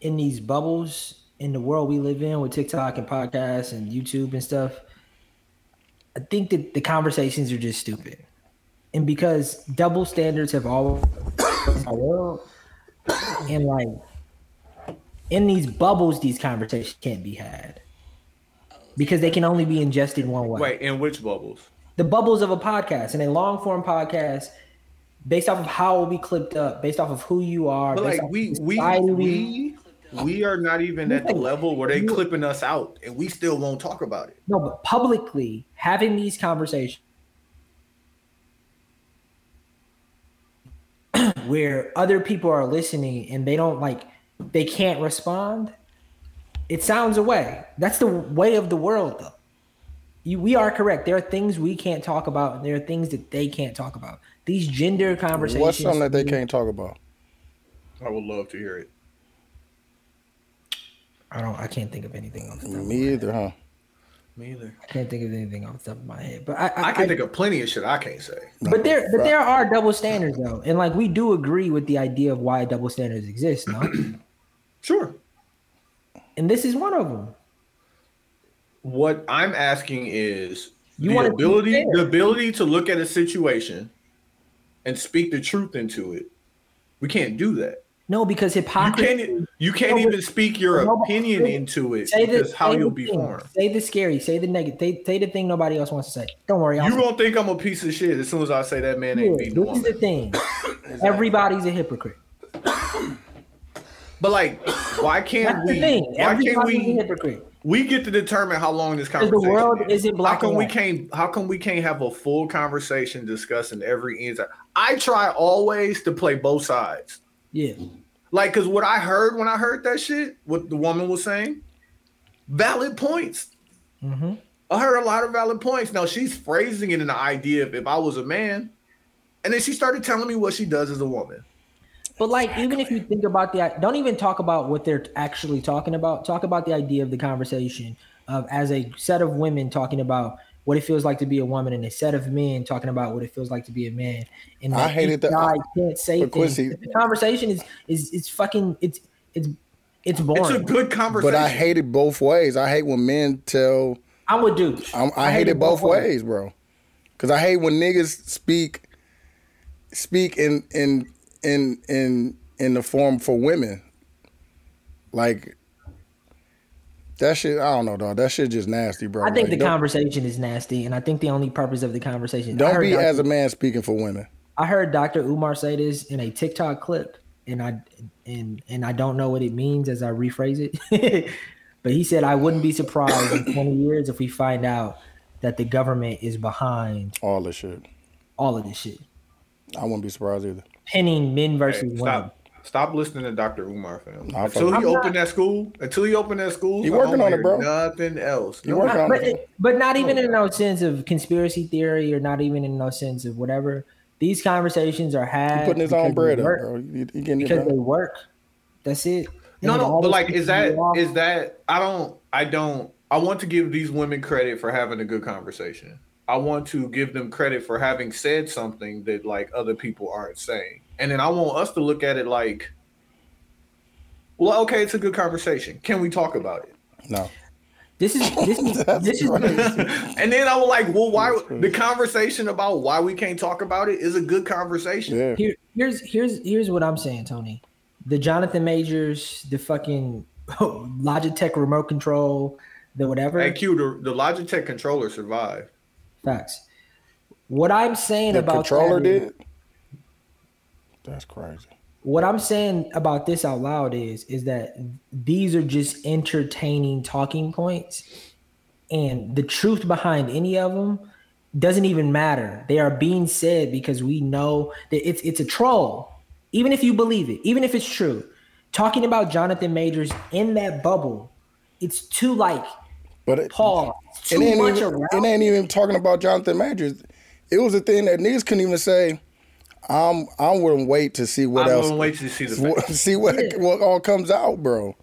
in these bubbles in the world we live in with TikTok and podcasts and YouTube and stuff, I think that the conversations are just stupid. And because double standards have always in our world, and like in these bubbles, these conversations can't be had because they can only be ingested one way Wait, in which bubbles? the bubbles of a podcast and a long form podcast based off of how be clipped up, based off of who you are. But like we we we we are not even at the level where they clipping us out, and we still won't talk about it. no, but publicly having these conversations where other people are listening and they don't like they can't respond. It sounds away. That's the way of the world, though. You, we are correct. There are things we can't talk about, and there are things that they can't talk about. These gender conversations. What's something that they can't talk about? I would love to hear it. I don't. I can't think of anything off the top. of my Me either, huh? Me either. I can't think of anything off the top of my head. But I, I, I can I- think of plenty of shit I can't say. but there, but there are double standards though, and like we do agree with the idea of why double standards exist, no? Sure. and this is one of them. What I'm asking is You the ability the ability to look at a situation and speak the truth into it. We can't do that. No, because You hypocrisy. can't you can't No, even speak your opinion into it Say the, how you'll be formed. Say the scary. Say the negative. Say, say the thing nobody else wants to say. Don't worry. I'll You gonna think I'm a piece of shit as soon as I say that man Yeah, ain't beating this is the woman. thing. Everybody's a hypocrite. But like, why can't That's we? the thing. Why can't Everybody's a we? hypocrite. We get to determine how long this conversation. the world is. isn't black How come and we can't? How come we can't have a full conversation discussing every inside? I try always to play both sides. Yeah. Like, cause what I heard when I heard that shit, what the woman was saying, valid points. Mm-hmm. I heard a lot of valid points. Now she's phrasing it in the idea of if I was a man, and then she started telling me what she does as a woman. But like, even if you think about the, don't even talk about what they're actually talking about. Talk about the idea of the conversation of as a set of women talking about what it feels like to be a woman, and a set of men talking about what it feels like to be a man. And I hated that- uh, guy can't say But things. Quincy- The conversation is is it's fucking it's it's it's boring. It's a good conversation. But I hate it both ways. I hate when men tell. I'm with dude. I'm, I, hate it both ways, bro. Cause I hate when niggas speak, speak in in in in in the form for women. Like that shit. I don't know, dog. That shit just nasty, bro. I think Like, the conversation is nasty, and I think the only purpose of the conversation. Don't be Dr. as a man speaking for women. I heard Dr. Umar say this in a TikTok clip, and I and and I don't know what it means as I rephrase it. but he said I wouldn't be surprised in 20 years if we find out that the government is behind All this shit. all of this shit, I wouldn't be surprised either. pinning men Hey, versus women. Stop. Stop listening to Dr. Umar, fam. Nah, Until he I'm opened that school, until he opened that school, He I working on it, bro. Nothing else. He No, working on but, it. but not even in no sense of conspiracy theory or not even in no sense of whatever. These conversations are had He putting his own bread up, bro. He, he getting it because they work. That's it. No, And no, all but like, is that you off. is that? I don't, I don't. I want to give these women credit for having a good conversation. I want to give them credit for having said something that like other people aren't saying, and then I want us to look at it like, well, okay, it's a good conversation. Can we talk about it? No. This is this is this is crazy. And then I was like, well, why the conversation about why we can't talk about it is a good conversation. Yeah. Here, here's here's here's what I'm saying, Tony. The Jonathan Majors, the fucking Logitech remote control, the whatever Hey, Q, the, the Logitech controller survived. facts. What I'm saying The about controller that is- did. That's crazy. what I'm saying about this out loud is is that these are just entertaining talking points, and the truth behind any of them doesn't even matter. They are being said because we know that it's it's a troll. Even if you believe it, even if it's true, talking about Jonathan Majors in that bubble it's too like But it, Paul. it ain't much even it ain't even talking about Jonathan Majors. It was a thing that niggas couldn't even say. I'm I wouldn't wait to see what else. I else wouldn't wait to see the what- see what Yeah. what all comes out, bro.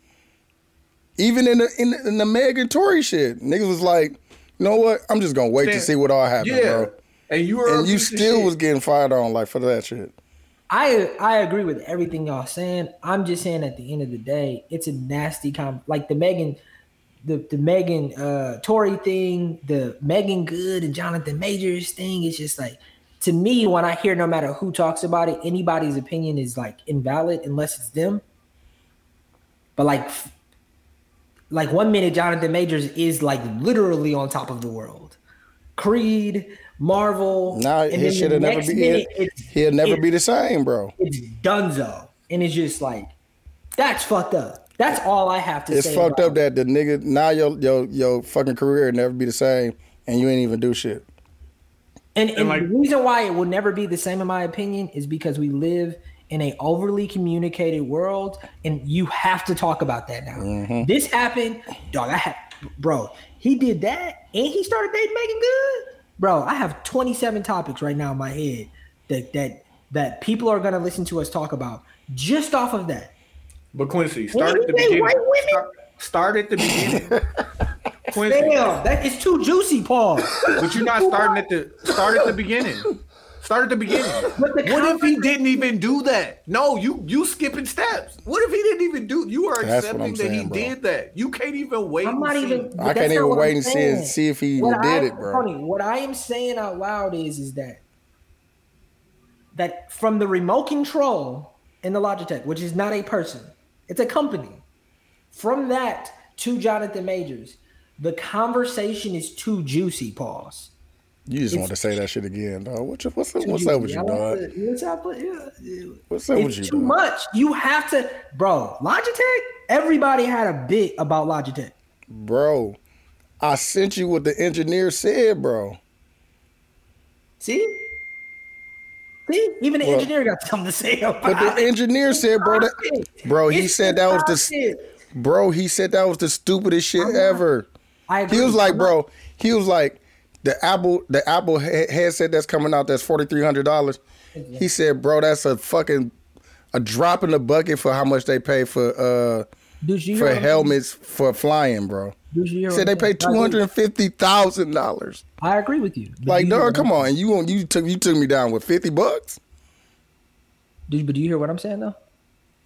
Even in the in the, in the Megan Tory shit, niggas was like, you know what? I'm just gonna wait to see what all happened, Yeah, bro. and you were And you still was getting fired on like for that shit. I I agree with everything y'all saying. I'm just saying at the end of the day, it's a nasty com like the Megan the the Megan uh Tory thing, the Meagan Good and Jonathan Majors thing. It's just like to me when I hear no matter who talks about it, anybody's opinion is like invalid unless it's them. But like like one minute Jonathan Majors is like literally on top of the world. Creed, Marvel, Now and his then shit'll never be minute, he'll, never be the same, bro. it's dunzo. And it's just like, that's fucked up. That's all I have to say. It's fucked up that the nigga now your your your fucking career never be the same and you ain't even do shit. And, and like- the reason why it will never be the same, in my opinion, is because we live in a overly communicated world, and you have to talk about that now. Mm-hmm. This happened, dog. I have, bro. He did that, and he started dating Meagan Good, bro. I have twenty seven topics right now in my head that that that people are gonna listen to us talk about just off of that. But Quincy, start at the beginning. white women- Start, start at the beginning. Quincy, Damn, that is too juicy, Paul. but you're not starting at the start at the beginning. Start at the beginning. The What if he didn't even do that? No, you you skipping steps. What if he didn't even do? You are That's what I'm accepting that he bro. did that. You can't even wait. I'm and not see. even. I can't even wait I'm and see saying. it- see if he even What did I- it, bro. Tony, what I am saying out loud is, is that that from the remote control in the Logitech, which is not a person, it's a company. From that to Jonathan Majors, the conversation is too juicy. Pause. You just It's- want to say that shit again, dog. What's up, what's up, what's up with you, dog? What's up? with- yeah, What's up it's with you, too dog? much. You have to, bro. Logitech. Everybody had a bit about Logitech. Bro, I sent you what the engineer said, bro. See? See? Even the Well, engineer got something to say about But the engineer said, bro, that, bro, he It's said that was the bro, he said that was the stupidest shit I'm ever. I agree. He was like, bro, he was like, the Apple, the Apple he- headset that's coming out that's forty three hundred dollars. He said, bro, that's a fucking a drop in the bucket for how much they pay for uh you for helmets for flying, bro. You He said they pay two hundred and fifty thousand dollars. I agree with you. Like, you dog, come on, you want you took you took me down with fifty bucks. Dude, but do you hear what I'm saying though?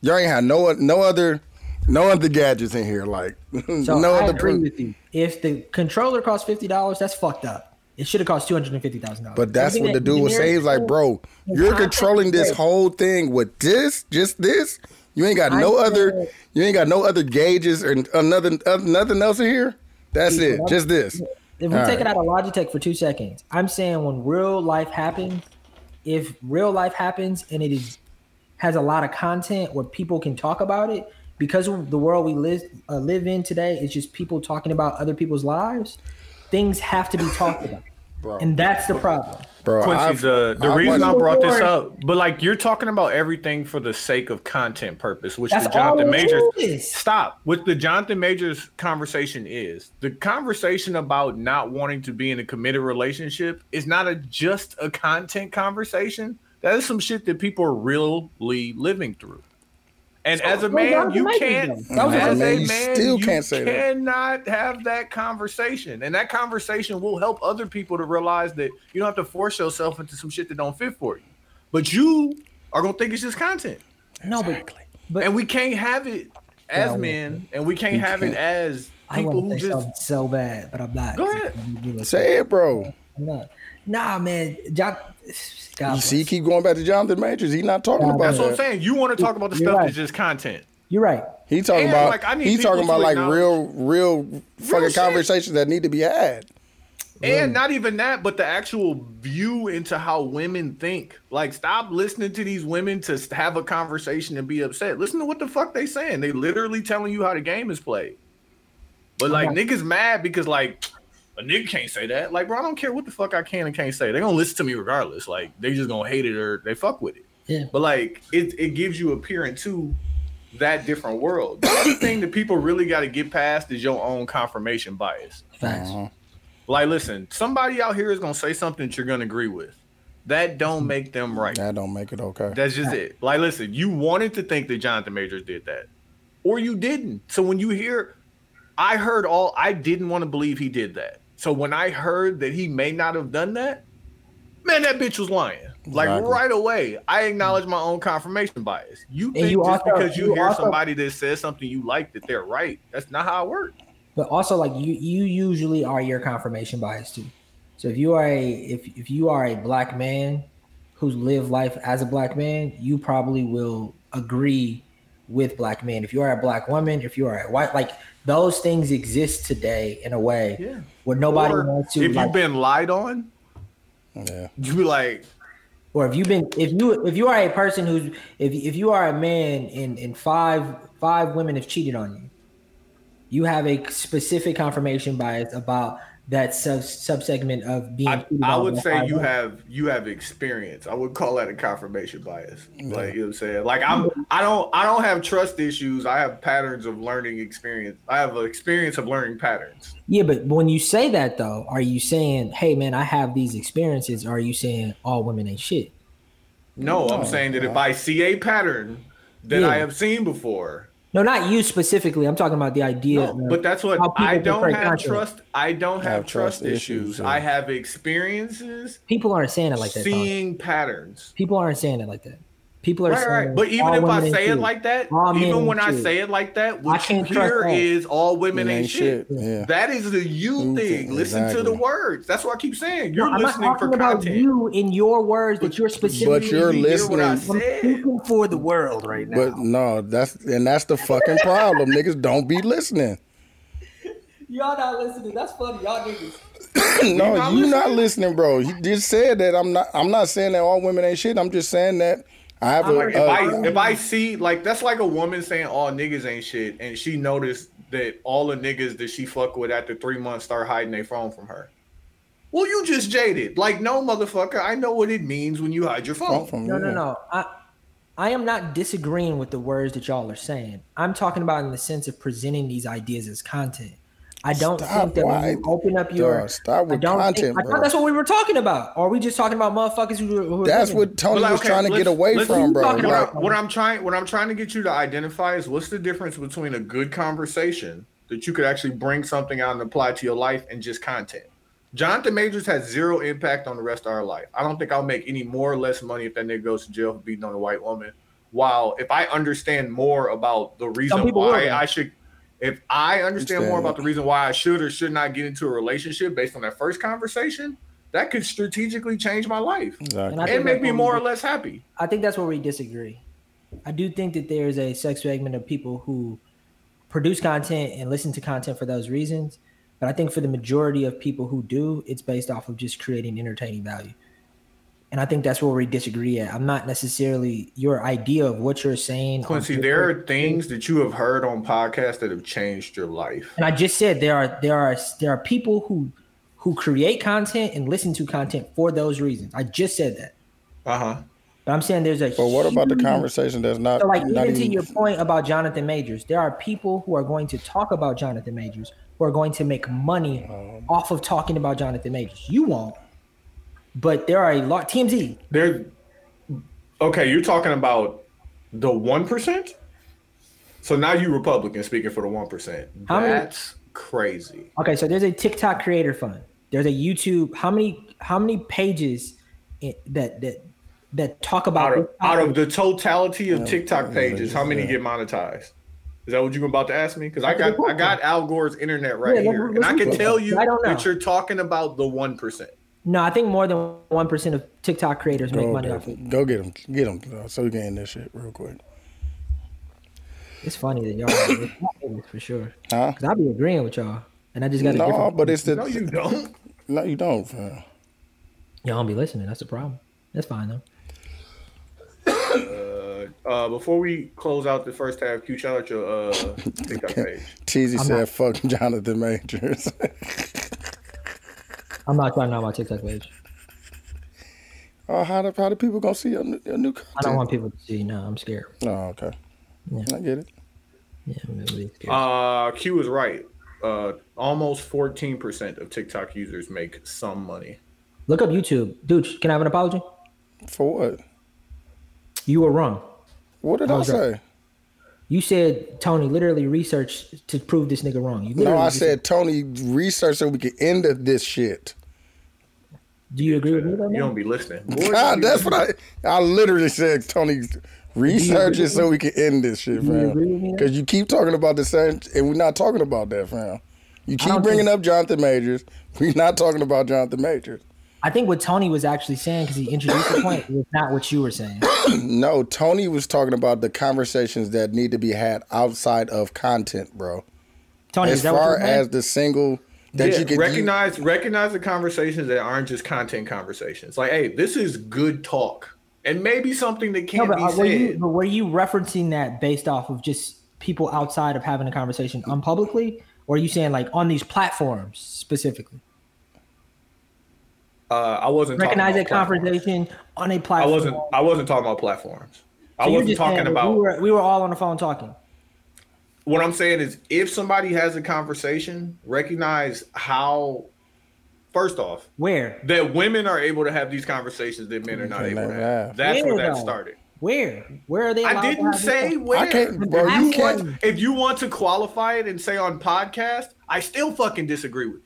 Y'all ain't had no no other no other gadgets in here. Like So no I other. agree pro- with you. If the controller costs fifty dollars, that's fucked up. It should have cost two hundred and fifty thousand dollars. But that's what the dude was saying. He like, bro, you're controlling this whole thing with this, just this. You ain't got no I other. said- You ain't got no other gauges or another uh, nothing else in here. That's it. Just this. If we All take right. it out of Logitech for two seconds, I'm saying when real life happens, if real life happens and it is has a lot of content where people can talk about it, because of the world we live uh, live in today, it's just people talking about other people's lives. Things have to be talked about, Bro. and that's the problem. Bro, Quincy, I've- the, the I've reason I brought this up, but like you're talking about everything for the sake of content purpose, which That's the Jonathan all Majors is. stop. What the Jonathan Majors conversation is the conversation about not wanting to be in a committed relationship is not a just a content conversation. That is some shit that people are really living through. And as a man, Jonathan you can't. though. That was As a- a Man, you still you can't say that. cannot have that conversation, and that conversation will help other people to realize that you don't have to force yourself into some shit that don't fit for you. But you are gonna think it's just content, No, but but and we can't have it as Yeah, men, and we can't have it as people want who just. something so bad, but I'm not. Go ahead. Say it, bro. I'm not. Nah, man, John. God You see, he keep going back to Jonathan Majors. He's not talking Yeah, about That's what I'm saying. You want to talk about the You're stuff right. that's just content. You're right. He talking And, about like, I need he talking about like acknowledge- real, real fucking shit. conversations that need to be had. And not even that, but the actual view into how women think. Like, stop listening to these women to have a conversation and be upset. Listen to what the fuck they saying. They literally telling you how the game is played. But like Okay. niggas mad because like a nigga can't say that. Like, bro, I don't care what the fuck I can and can't say. They gonna listen to me regardless. Like, they just gonna hate it or they fuck with it. Yeah. But like, it it gives you a peer into that different world. The other thing that people really got to get past is your own confirmation bias. Facts. Uh-huh. Like, listen, somebody out here is gonna say something that you're gonna agree with. That don't mm-hmm. make them right. That don't make it okay. That's just it. Like, listen, you wanted to think that Jonathan Majors did that, or you didn't. So when you hear, I heard all, I didn't want to believe he did that. So when I heard that he may not have done that, man, that bitch was lying. Like Exactly. right away, I acknowledge my own confirmation bias. You think you just also- because you, you hear also- somebody that says something you like that they're right. That's not how it works. But also, like you, you usually are your confirmation bias too. So if you are a if if you are a black man who's lived life as a black man, you probably will agree with black men. If you are a black woman, if you are a white, like those things exist today in a way Yeah. where nobody Or wants to. if like, you've been lied on, Yeah. you be like, or if you've been if you if you are a person who's if if you are a man and and five five women have cheated on you you have a specific confirmation bias about that sub subsegment of being I, I would say five you have you have experience. I would call that a confirmation bias. Like you know what I'm saying? Like I'm I don't I don't have trust issues. I have patterns of learning experience. I have an experience of learning patterns. yeah but when you say that though are you saying hey man i have these experiences or are you saying all women ain't shit No, I'm saying that if I see a pattern that Yeah. I have seen before, no not you specifically i'm talking about the idea no, of but that's what I don't have content. trust. I don't have, Have trust, trust issues. issues, yeah. I have experiences people aren't saying it like that Tom. seeing patterns. people aren't saying it like that people are Right, saying right. But even all if I women ain't say it like that, All even ain't when I shit. say it like that, what you can't trust hear that. is all women ain't, ain't shit. shit, yeah. That is the you You thing. thing, Listen to the words. That's what I keep saying. You're I'm not listening for talking about content. you in your words that you're specifically But you're You what I listening. I'm said. speaking for the world right now. But no, that's and that's the fucking problem. Niggas don't be listening. Y'all not listening. That's funny. Y'all niggas. no, not you not listening? listening, bro. You just said that. I'm not. I'm not saying that all women ain't shit. I'm just saying that I have a. Like if a- I if I see like that's like a woman saying all niggas ain't shit, and she noticed that all the niggas that she fuck with after three months start hiding their phone from her. Well, you just jaded. Like no motherfucker. I know what it means when you hide your phone. from No, no, no. I I am not disagreeing with the words that y'all are saying. I'm talking about in the sense of presenting these ideas as content. I don't Stop, think that when you open up your Dog, stop I don't content, think, I thought that's what we were talking about. Or are we just talking about motherfuckers who, who are That's living? what Tony like, was okay, trying to get away from, bro. talking What, about- I, what I'm trying what I'm trying to get you to identify is what's the difference between a good conversation that you could actually bring something out and apply to your life and just content. Jonathan Majors has zero impact on the rest of our life. I don't think I'll make any more or less money if that nigga goes to jail for beating on a white woman. While if I understand more about the reason why will. I should, if I understand more about the reason why I should or should not get into a relationship based on that first conversation, that could strategically change my life exactly. And and make me more we- or less happy. I think that's where we disagree. I do think that there's a sex segment of people who produce content and listen to content for those reasons. But I think for the majority of people who do, it's based off of just creating entertaining value. And I think that's where we disagree at. I'm not necessarily your idea of what you're saying. Quincy, Twitter. there are things that you have heard on podcasts that have changed your life. and I just said there are there are there are people who who create content and listen to content for those reasons. I just said that. Uh huh. But I'm saying there's a But what about the conversation that's not, So, like, not even to your point about Jonathan Majors, there are people who are going to talk about Jonathan Majors who are going to make money Um, off of talking about Jonathan Majors. You won't, but there are a lot. TMZ, There. Okay, you're talking about the one percent. So now you Republican speaking for the one percent. How many- That's crazy. okay, so there's a TikTok creator fund. There's a YouTube. How many how many pages that that that talk about Out of out of the totality of oh, TikTok pages, how many get monetized? Is that what you're about to ask me? Because I got I got Al Gore's internet right Yeah, here, and I can tell you I don't know. that you're talking about the one percent. No, I think more than one percent of TikTok creators make money off it. go get them, get them, so we can end this shit real quick. It's funny that y'all for sure. Huh? Cause I be agreeing with y'all, and I just got a No, different. but it's the No, you don't. no, you don't. fam. y'all don't be listening. That's the problem. That's fine though. Uh, before we close out the first half, Q, shout out your uh, TikTok page. Cheesy I'm said, not- "Fuck Jonathan Majors." I'm not trying to know my TikTok page. oh, how do how the people gonna see your, new- your new content? I don't want people to see. No, I'm scared. Oh, okay. I get it. Yeah, I'm really scared. Uh, Q is right. Uh, almost 14% of TikTok users make some money. Look up YouTube, dude. Can I have an apology? For what? You were wrong. What did How I was that? say? You said Tony literally researched to prove this nigga wrong. You No, literally I just- said Tony researched so we can end this shit. Do you agree with me? Though, You don't be listening. Boy, God, that's what I I literally said. Tony research it so we can end this shit, Do fam. agree with me? though? Because you keep talking about the same, and we're not talking about that, fam. You keep bringing think- up Jonathan Majors. We're not talking about Jonathan Majors. I think what Tony was actually saying because he introduced the point was not what you were saying. No, Tony was talking about the conversations that need to be had outside of content, bro. Tony, as is that far you're as the single that Yeah, you can recognize recognize the conversations that aren't just content conversations. Like, hey, this is good talk, and maybe something that No, can't but, be uh, were you, said. but were you referencing that based off of just people outside of having a conversation unpublicly, or are you saying like on these platforms specifically? Uh, I wasn't Recognize talking that about platforms. conversation on a I platform. I wasn't. I wasn't talking about platforms. I So you're wasn't talking about. We were, we were all on the phone talking. what I'm saying is, if somebody has a conversation, recognize how. First off, Where? that women are able to have these conversations that men are not able to have. have. That's where Where, that though? started. Where? Where are they? I didn't have say where. I can't, bro. If You you can't. want- If you want to qualify it and say on podcast, I still fucking disagree with you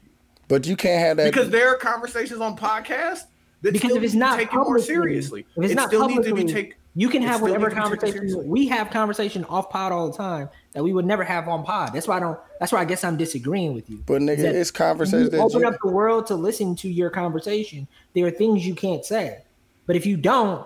But you can't have that because there are conversations on podcast that Because still if it's not taken more seriously. if it's it not still needs to be taken. you can have whatever needs to be taken conversation. We have conversation off pod all the time that we would never have on pod. That's why I don't. That's why I guess I'm disagreeing with you. But, nigga, Is that it's conversations you that open you- up the world to listen to your conversation. There are things you can't say, but if you don't,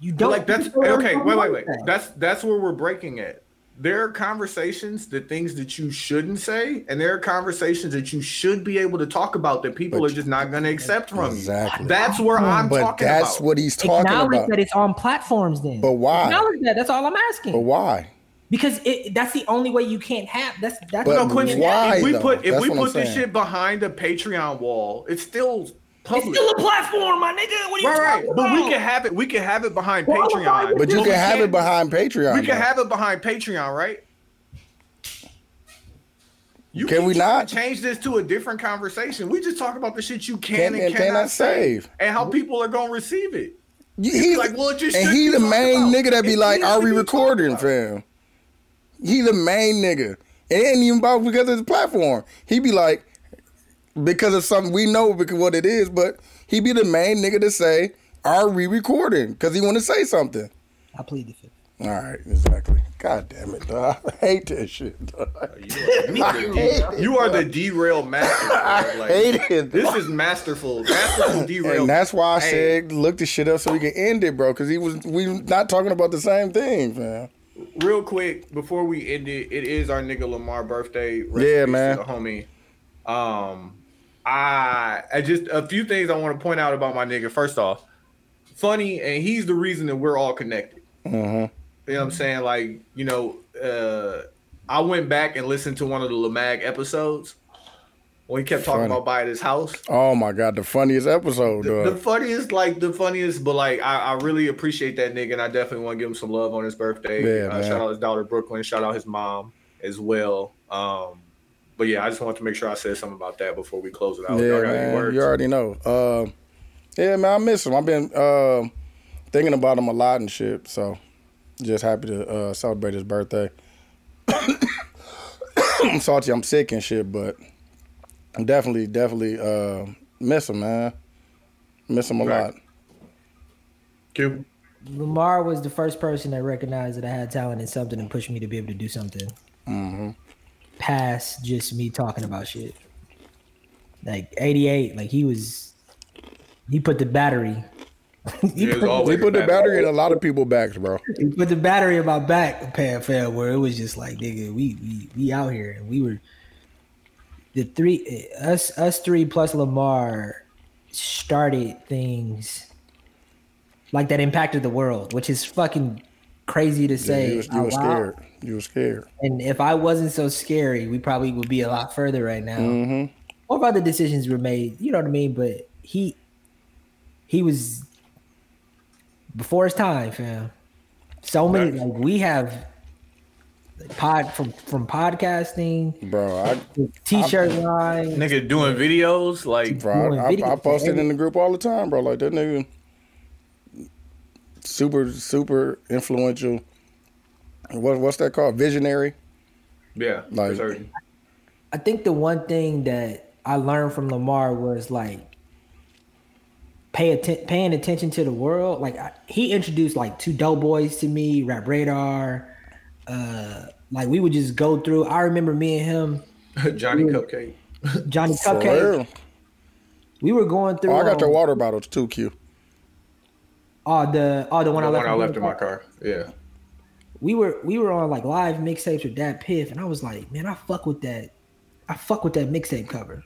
you don't. like that's okay. Wait, wait, wait. to say. That's that's where we're breaking at. There are conversations that things that you shouldn't say, and there are conversations that you should be able to talk about that people But are just not going to accept from Exactly. you. That's where hmm. I'm But talking that's about. That's what he's talking about. Acknowledge about. that it's on platforms. Then, But why? Acknowledge that. That's all I'm asking. But why? because it, that's the only way you can't have. That's that's But no, the Quincy, why, if we though? put if That's we what I'm put this saying. shit behind a Patreon wall, it's still It's public. still a platform, my nigga. What are you right, right. talking But we can have it. We can have it behind Well, Patreon. But you can have it can't- behind Patreon. We can though. have it behind Patreon, right? You Can keep we not? change this to a different conversation? We just talk about the shit you can, Can and, and cannot cannot save, save. and how people are gonna receive it. You- be he, like, well, it just and he the main about. nigga that be It like, "Are we recording, about. fam?" He the main nigga. It ain't even about because of the platform. He be like, because of something we know because what it is, but he be the main nigga to say, "Are we recording?" Because he want to say something. I plead the fifth. All right, exactly. God damn it, dog. I hate that shit. Dog. You are, the, you are the derail master. bro. Like, hate it, This dog. is masterful. Masterful derail. And that's why I Hey, said look the shit up so we can end it, bro. Because he was we not talking about the same thing, fam. real quick before we end it, it is our nigga Lamar birthday. Rest Yeah, man. homie. Um, I, I just a few things I want to point out about my nigga. First off, funny, and he's the reason that we're all connected. Mm-hmm. You know what I'm saying? Like, you know, uh, I went back and listened to one of the Lamar episodes when he kept talking Funny. about buying his house. Oh my god, the funniest episode, The, the funniest, like the funniest, but like I, I really appreciate that nigga, and I definitely want to give him some love on his birthday. Yeah, uh, shout out his daughter Brooklyn. Shout out his mom as well. Um, but yeah, I just wanted to make sure I said something about that before we close it out. Y'all yeah, got man. words? You already know. Uh, yeah, man, I miss him. I've been uh, thinking about him a lot and shit. So just happy to uh, celebrate his birthday. I'm salty. I'm sick and shit, but I'm definitely, definitely uh, miss him, man. Miss him a Right. lot. Q? Lamar was the first person that recognized that I had talent in something and pushed me to be able to do something. Mm-hmm. Past just me talking about shit. Like 88, like he was, he put the battery. he, put, always We put the battery in a lot of people's backs, bro. he put the battery in my back, pan fell where it was just like, nigga, we we we out here and we were the three us us three plus Lamar started things like that impacted the world, which is fucking crazy to Yeah, say. you was, you out was loud. scared. You was scared. And if I wasn't so scary, we probably would be a lot further right now. Mm-hmm. Or if other decisions were made, you know what I mean. But he he was before his time, fam. So many Facts. like we have pod from from podcasting, bro. I, t-shirt line. Nigga doing videos like bro, Doing I, I, videos post it in the group all the time, bro. Like that nigga, super super influential. What what's that called? Visionary. yeah, Like- for. I think the one thing that I learned from Lamar was like pay atten- paying attention to the world. Like I, he introduced like two dope boys to me, Rap Radar. Uh, like we would just go through. I remember me and him, Johnny Cupcake. Johnny For Cupcake. real. We were going through. Oh, I got your um, water bottles too, Q. Oh, the oh the one The I left. one I left in my car. Yeah. We were we were on like live mixtapes with that Piff, and I was like, man, I fuck with that. I fuck with that mixtape cover.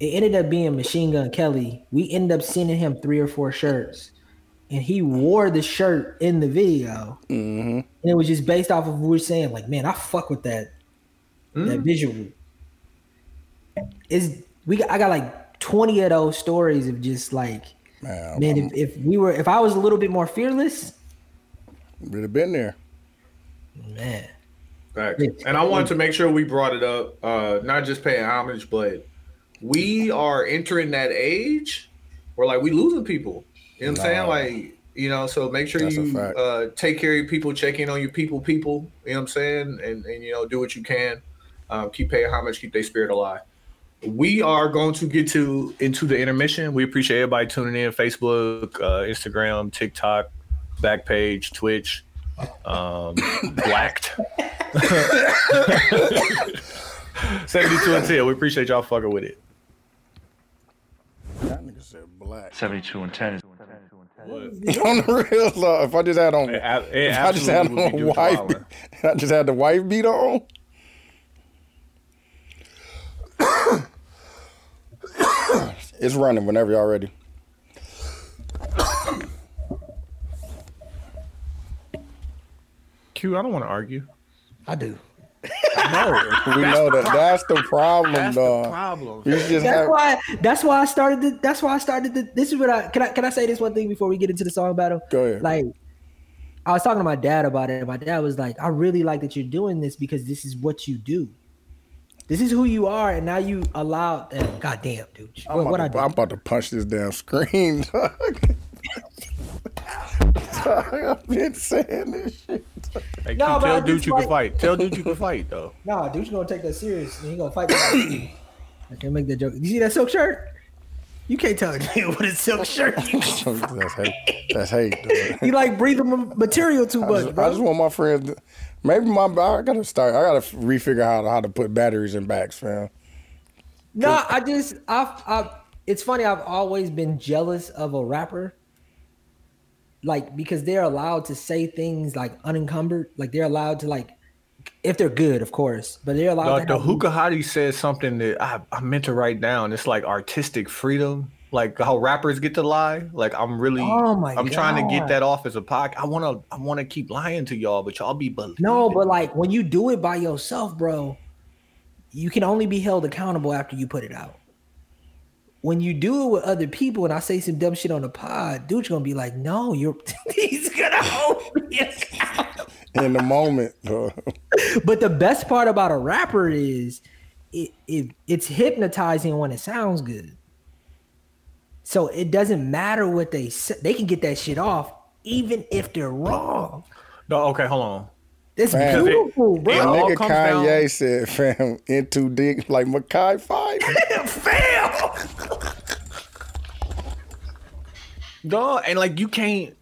It ended up being Machine Gun Kelly. We ended up sending him three or four shirts, and he wore the shirt in the video. Mm-hmm. And it was just based off of what we are saying, like, man, I fuck with that that visual. Is we got, I got like twenty of those stories of just like, Man, man, if, if we were if I was a little bit more fearless, we'd have been there. Man. Facts. And I wanted to make sure we brought it up, uh, not just paying homage, but we are entering that age where like we losing people. You know what I'm saying? Like, you know, so make sure That's you uh, take care of your people, check in on your people, people. You know what I'm saying? And and you know, do what you can. Um, keep paying homage, keep their spirit alive. We are going to get to into the intermission. We appreciate everybody tuning in. Facebook, uh, Instagram, TikTok, Backpage, Twitch, um, Blacked. 72 and 10. We appreciate y'all fucking with it. That nigga said black. 72 and 10 is on the real law, if I just had on, It, it I just had on be a wife, beat, I just had the wife beat on. it's running whenever y'all ready. Q, I don't want to argue. I do. No. We know that that's the problem, That's the dog. problem. Just That's have, why. That's why I started. The, that's why I started. The, this is what I can. I can I say this one thing before we get into the song battle? Go ahead. Like, I was talking to my dad about it. And my dad was like, "I really like that you're doing this because this is what you do. This is who you are, and now you allow." Uh, God damn, dude. I'm, What, what I about do? to, I'm about to punch this damn screen. Dog. Dog, I've been saying this shit. Hey, No, but tell dude you like- can fight. Tell dude you can fight, though. Nah, dude's gonna take that serious. And he gonna fight. I can't make that joke. You see that silk shirt? You can't tell a nigga what a silk shirt. that's hate. That's hate. you like breathing material too I much, just, bro. I just want my friends. To, maybe my I gotta start. I gotta refigure how to, how to put batteries in backs, fam. No, I just I've, I've it's funny. I've always been jealous of a rapper, like because they're allowed to say things like unencumbered. Like they're allowed to like, if they're good, of course, but they're allowed Like to. the Hottie said something that I, I meant to write down. It's like artistic freedom. Like how rappers get to lie. Like I'm really Oh my I'm trying to get that off as a podcast. I wanna I wanna keep lying to y'all, but y'all be believing. No, but like when you do it by yourself, bro, you can only be held accountable after you put it out. When you do it with other people, and I say some dumb shit on the pod, dude's gonna be like, "No, you're." he's gonna hold me accountable. In the moment. But the best part about a rapper is it, it it's hypnotizing when it sounds good. So it doesn't matter what they say; they can get that shit off, even if they're wrong. No, okay, hold on. It's Man, beautiful, it- bro. it all Nigga comes Kanye down- said, fam, into dick like Makai Five. Fail. Dog, and like you can't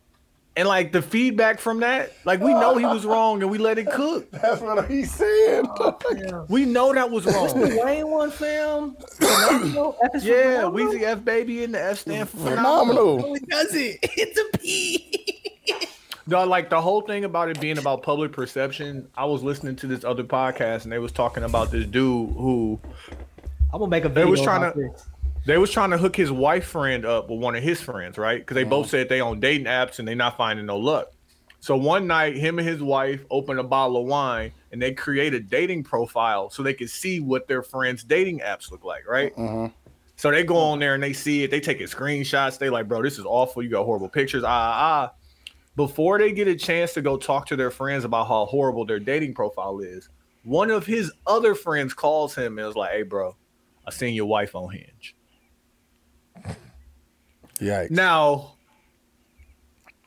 and like the feedback from that, like we know he was wrong and we let it cook. That's what he said. Oh, we know that was wrong. The Wayne one film. Phenomenal. F is for Yeah. Weezy F baby and the F stand for phenomenal. Phenomenal. It does it. It's a P. No, like the whole thing about it being about public perception. I was listening to this other podcast and they was talking about this dude who I'm gonna make a video. They was trying to- this. they was trying to hook his wife friend up with one of his friends, right? Because they both said they on dating apps and they not finding no luck. So one night, him and his wife opened a bottle of wine and they create a dating profile so they could see what their friends' dating apps look like, right? So they go on there and they see it. They take it screenshots. They like, bro, this is awful. You got horrible pictures. Ah, ah, ah. Before they get a chance to go talk to their friends about how horrible their dating profile is, one of his other friends calls him and is like, "Hey, bro, I seen your wife on Hinge." Yikes. Now,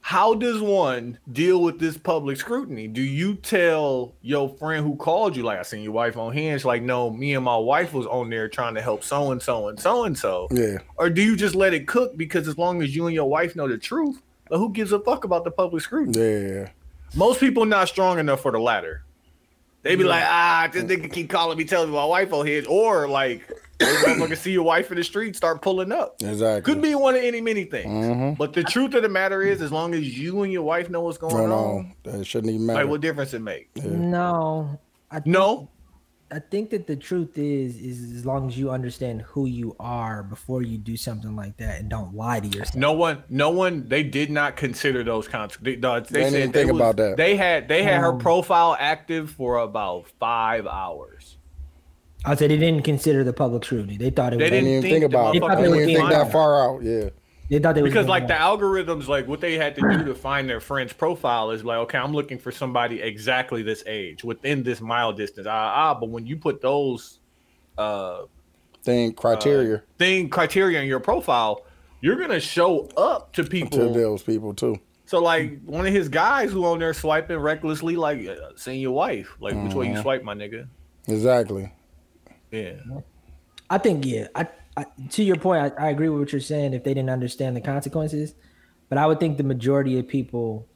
how does one deal with this public scrutiny? Do you tell your friend who called you, like, I seen your wife on Hinge, like, no, me and my wife was on there trying to help so and so and so and so? Yeah. Or do you just let it cook because as long as you and your wife know the truth, but who gives a fuck about the public scrutiny? Yeah. Most people not strong enough for the latter. They be like, ah, this nigga keep calling me, telling me my wife on Hinge, or like, those motherfuckers see your wife in the street, start pulling up. Exactly. Could be one of any many things. Mhm. But the truth of the matter is, as long as you and your wife know what's going Going on, on. That shouldn't even matter. like what difference it make? No, I think, No, I think that the truth is is as long as you understand who you are before you do something like that and don't lie to yourself. no one, no one. They did not consider those consequences. They, no, they They didn't said they think was- about that. They had they had her Um, profile active for about five hours. I said they didn't consider the public scrutiny. They thought it They was. They didn't even think about it. They thought They they didn't were even being think that far out. Yeah. They thought they because being like the algorithms like what they had to do to find their friend's profile is like okay i'm looking for somebody exactly this age within this mile distance ah, ah but when you put those uh Thing criteria thing criteria in your profile you're gonna show up to people to those people too. so like one of his guys who on there swiping recklessly like uh, seeing your wife like which way you Mm-hmm. swipe my nigga Exactly. yeah I think yeah. I, I to your point, I, I agree with what you're saying. If they didn't understand the consequences, but I would think the majority of people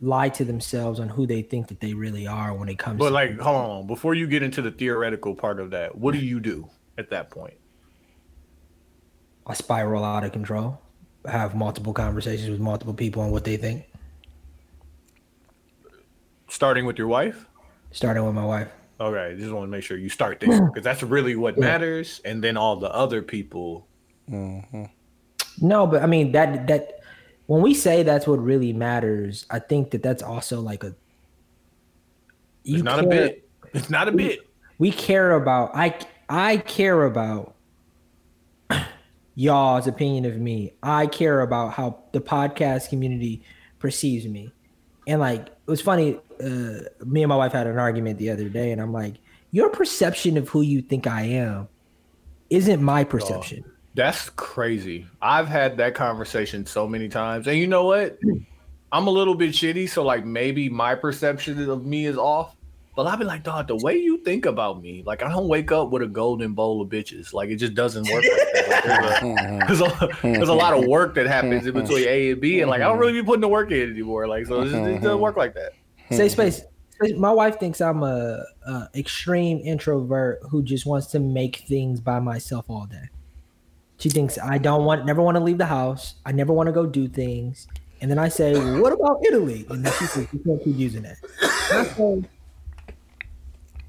lie to themselves on who they think that they really are when it comes. but to like hold on before you get into the theoretical part of that what do you do at that point I spiral out of control. Have multiple conversations with multiple people on what they think, starting with your wife starting with my wife. Okay, just want to make sure you start there mm. because that's really what matters, and then all the other people. Mm-hmm. No, but I mean that that when we say that's what really matters, I think that that's also like a. It's not a bit. It's not a bit. we care about i i care about y'all's opinion of me i care about how the podcast community perceives me and like it was funny uh me and my wife had an argument the other day and i'm like your perception of who you think i am isn't my perception That's crazy. I've had that conversation so many times, and you know what? I'm a little bit shitty, so like maybe my perception of me is off. But I'll be like, dog, the way you think about me, like I don't wake up with a golden bowl of bitches. Like it just doesn't work. Like that. Like, there's, a, there's, a, there's a lot of work that happens in between A and B, and like I don't really be putting the work in anymore. Like so, it, just, it doesn't work like that. Say hmm. space Space- my wife thinks i'm a, a extreme introvert who just wants to make things by myself all day she thinks i don't want never want to leave the house i never want to go do things and then i say what about italy and then she says you can't keep using that And say,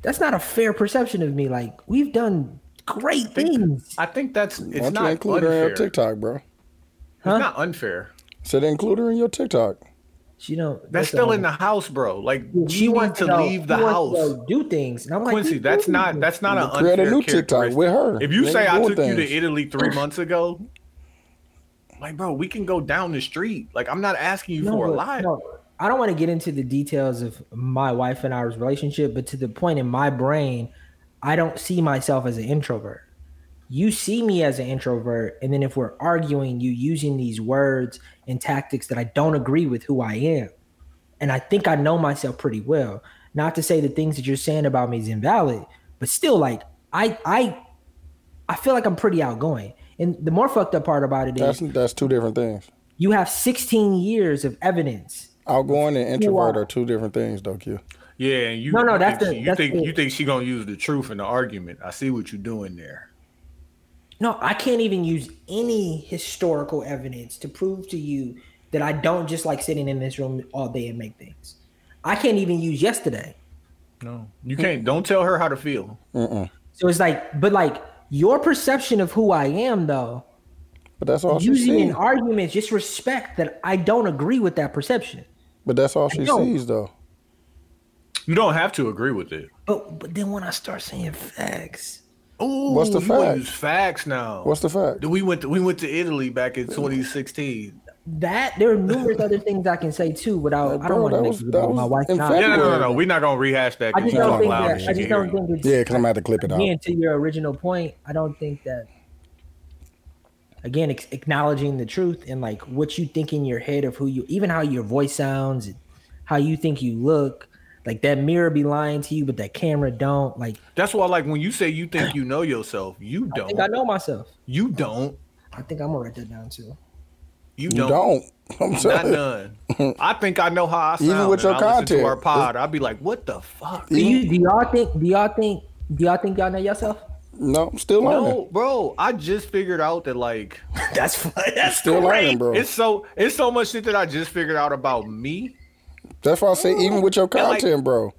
that's not a fair perception of me like we've done great things I think that's it's don't you not include her in unfair. your TikTok, bro? Huh? It's not unfair. Said include her in your TikTok. She don't That's still in the house, bro. Like she you wants to go- leave the house. to go do things and i'm like Quincy, that's not things. that's not an Create a new TikTok with her. If you They say I doing took you to. Italy three months ago, like bro, we can go down the street. Like I'm not asking you for a but- lot. no, I don't want to get into the details of my wife and I's relationship, but to the point in my brain, I don't see myself as an introvert. You see me as an introvert, and then if we're arguing, you using these words and tactics that I don't agree with who I am. And I think I know myself pretty well. Not to say the things that you're saying about me is invalid, but still, like I I I feel like I'm pretty outgoing. And the more fucked up part about it is That's that's two different things. you have 16 years of evidence Outgoing and introvert are. are two different things, though, Q. Yeah, and you No, no, you that's think, the- you that's think the- you think she gonna use the truth in the argument. I see what you're doing there. No, I can't even use any historical evidence to prove to you that I don't just like sitting in this room all day and make things. I can't even use yesterday. No, you can't. Don't tell her how to feel. So it's like, but like your perception of who I am, though, But that's all she using in sees. arguments, just respect that I don't agree with that perception. But that's all she don't. sees, though. You don't have to agree with it. But but then when I start saying facts, Ooh, What's the you fact? Use facts now. What's the fact? we went to, we went to Italy back in 2016. that there are numerous other things I can say too without I don't want to make was- it that about my wife. not- Yeah, no, no, no, no. We're not gonna rehash that. I 'cause just don't think that. I just don't think it's Yeah, because I'm gonna have to clip it out. again to your original point. I don't think that again ex- acknowledging the truth and like what you think in your head of who you, even how your voice sounds, and how you think you look. Like that mirror be lying to you, but that camera don't. Like That's why, like, when you say you think you know yourself, you don't. I think I know myself. You don't. I think I'm gonna write that down too. You You don't. don't. I'm Not telling you. none. I think I know how I sound. Even with your I listen content. our pod, I'd be like, "What the fuck?" Do you do y'all think do y'all think do y'all think y'all know yourself? No, I'm still learning. No, bro. I just figured out that like That's fun. That's Still learning, bro. it's so it's so much shit that I just figured out about me. That's why I say even with your like- content, bro,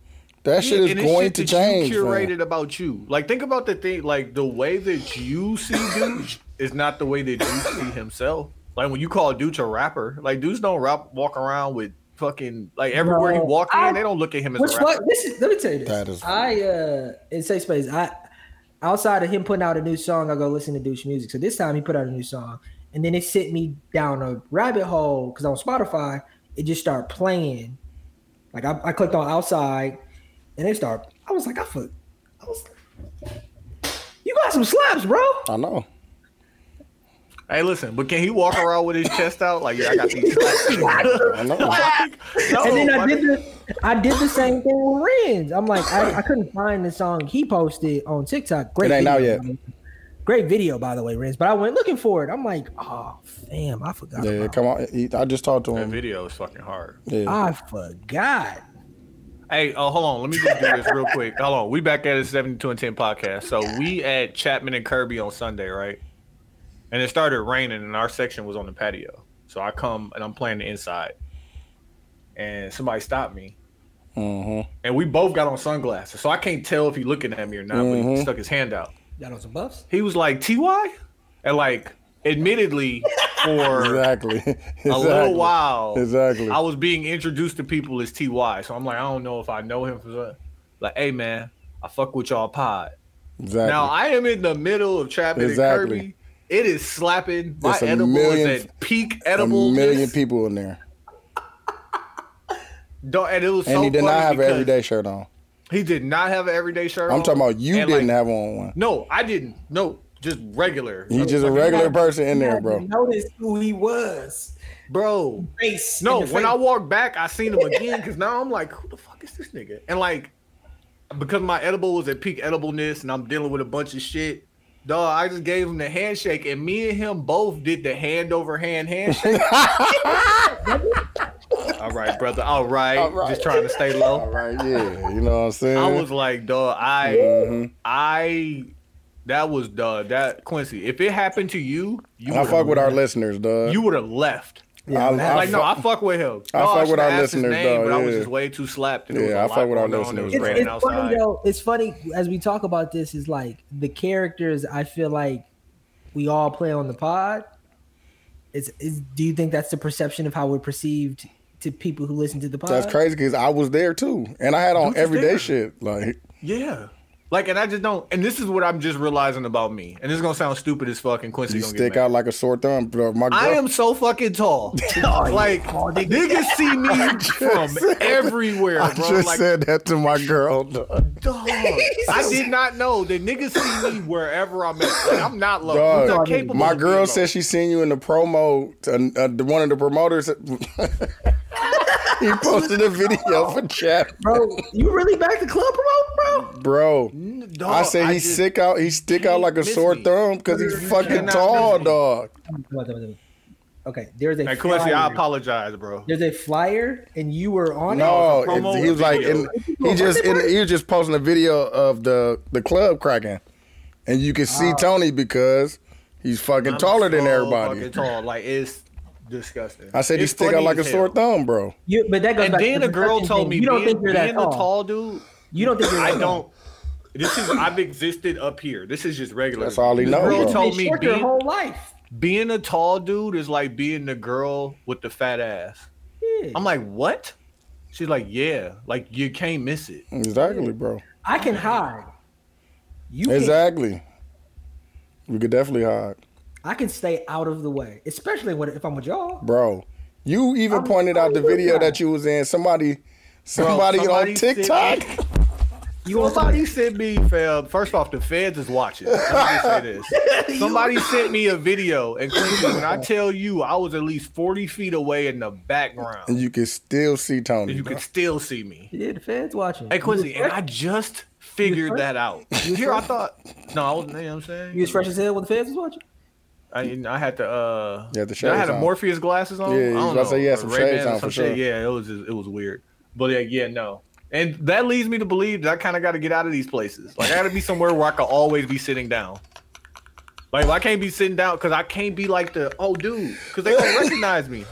that shit is and it's going shit to that change. You man. curated about you. Like think about the thing. Like the way that you see Dooch is not the way that Dooch see himself. Like when you call Dooch a rapper, like dudes don't rap walk around with fucking like everywhere he Bro, walk in, they don't look at him as Which a rapper. what this is let me tell you this. That is- I uh in safe space, I outside of him putting out a new song, I go listen to Dooch music. So this time he put out a new song and then it sent me down a rabbit hole because on Spotify, it just started playing. Like I, I clicked on outside and it started I was like, I fuck I was You got some slaps, bro. I know. Hey, listen, but can he walk around with his chest out? Like, yeah, I got these. I know. Like, no, and then I did the, I did the same thing with Renz. I'm like, I, I couldn't find the song he posted on TikTok. Great It ain't out video, yet. Great video, by the way, Renz. But I went looking for it. I'm like, oh, fam, I forgot. Yeah, about come on. He- I just talked to him. That video is fucking hard. Yeah. I forgot. Hey, uh, hold on. Let me just do this real quick. Hold on. We back at the 72 and 10 podcast. So we at Chapman and Kirby on Sunday, right? And it started raining and our section was on the patio. So I come and I'm playing the inside. And somebody stopped me. Mm-hmm. And we both got on sunglasses. So I can't tell if he looking at me or not, but Mhm. he stuck his hand out. Got on some buffs. He was like, TY? And like, admittedly, for Exactly. a exactly. little while, Exactly. I was being introduced to people as TY. So I'm like, I don't know if I know him for that. Like, hey man, I fuck with y'all pod. Exactly. Now I am in the middle of Chapman Exactly. and Kirby. It is slapping. My There's a edible million- is at peak edible. a million people in there, And it was and so he did not have an everyday shirt on. He did not have an everyday shirt. I'm on. talking about you And, didn't like, have on one. No, I didn't. No, just regular. He's just a Fucking- regular person in there, bro. Notice who he was. bro. Face. No, when face. I walked back, I seen him again because now I'm like, who the fuck is this nigga? And like, because my edible was at peak edibleness and I'm dealing with a bunch of shit, dog, I just gave him the handshake and me and him both did the hand over hand handshake. All right, brother. All right. All right. Just trying to stay low. right, yeah, you know what I'm saying. I was like, dog, I, Mhm. I, that was dog. That Quincy. If it happened to you, you I would've fuck with our listeners, dog. You would have left. Yeah, I- I Like no, I fuck with him. I No, fuck with our listeners, name, dog, But I was just way too slapped. And there was Yeah, a I lot fuck with our going. It listeners, was it's, it's funny though. It's funny as we talk about this. Is like the characters. I feel like we all play on the pod. Is is do you think that's the perception of how we're perceived to people who listen to the podcast. That's crazy because I was there too, and I had on everyday there. shit. Like, Yeah. Like, and I just don't. And this is what I'm just realizing about me. And this is gonna sound stupid as fuck. And Quincy you gonna stick get out like a sore thumb, bro. My girl, I am so fucking tall. like niggas see me from everywhere, I bro. just like, said that to my girl. dog. dog. I did not know that niggas see me wherever I'm at. Like, I'm not low. Dog, I'm not capable my girl being said she seen you in the promo. To, uh, one of the promoters. He posted a video for chat, bro. You really back to club promote, bro? bro. Dog, I said he just- sick out. He stick out like a sore me. thumb because he's You fucking tall, miss dog. Okay, there's a Hey, Quincy, I apologize, bro. There's a flyer, and you were on No, it's a it- he was like, video. in, he just in, he was just posting a video of the the club cracking, and you can see ah. Tony because he's fucking I'm taller than everybody. Fucking tall, like it's disgusting. I said he It's stick out like a sore thumb, bro. it. You, but that goes And back then to a the girl told thing. me, you don't being, think you're that being tall. a tall dude, You don't think you're I that don't. tall. This is I've existed up here. This is just regular. That's all he This knows, Girl bro. told me short your being, whole life. being a tall dude is like being the girl with the fat ass. Yeah. I'm like, what? She's like, yeah, like you can't miss it. Exactly, bro. I can hide. You can- Exactly. We could definitely hide. I can stay out of the way, especially when if I'm with y'all. bro. You even I'm- pointed out the video that. that you was in. Somebody, somebody, somebody on sent me- TikTok. You want Somebody sent me, fam. First off, the feds is watching. Let me just say this. Somebody sent me a video, and Quincy, when I tell you, I was at least forty feet away in the background, and you can still see Tony. and you bro. could still see me. Yeah, the feds watching. Hey Quincy, and I just figured that out. Here, I thought, no, I was, you know what I'm saying? you was fresh as hell when the feds was watching. I, I had to, uh, You had the did I had shades a on. Morpheus glasses on. Yeah, I was don't about to say know, you had some shades on some for shit. sure. Yeah, it was, just, it was weird. But yeah, yeah, no. And that leads me to believe that I kind of got to get out of these places. Like I got to be somewhere where I can always be sitting down. Like I can't be sitting down because I can't be like the oh dude because they don't recognize me.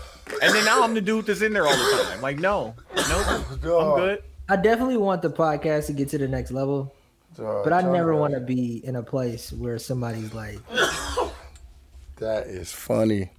And then now I'm the dude that's in there all the time. Like no, no, I'm good. I definitely want the podcast to get to the next level, but I never want to be in a place where somebody's like, That is funny.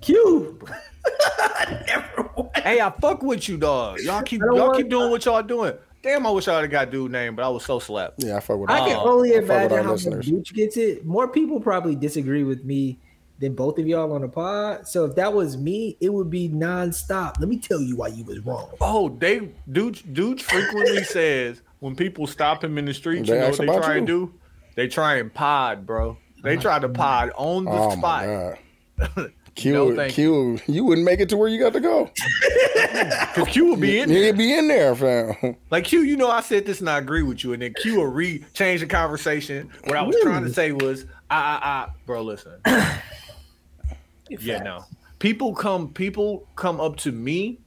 "Cube." I never want. Hey, I fuck with you, dog. Y'all keep y'all keep doing what y'all doing. Damn, I wish I would have got dude name, but I was so slapped. Yeah, I fuck with. I can only I imagine how much listeners. Gets it. More people probably disagree with me than both of y'all on the pod. So if that was me, it would be nonstop. Let me tell you why you was wrong. Oh, they dude dude frequently says when people stop him in the street, They you know what they about try and do? They try and pod, bro. They tried to pod on the Oh my spot. god. Q, No, Q, you wouldn't make it to where you got to go. Cause Q will be in there. You'd be in there, fam. Like Q, you know, I said this and I agree with you, and then Q will re change the conversation. What I was trying to say was, I, I, I, bro, listen. yeah, no. People come, people come up to me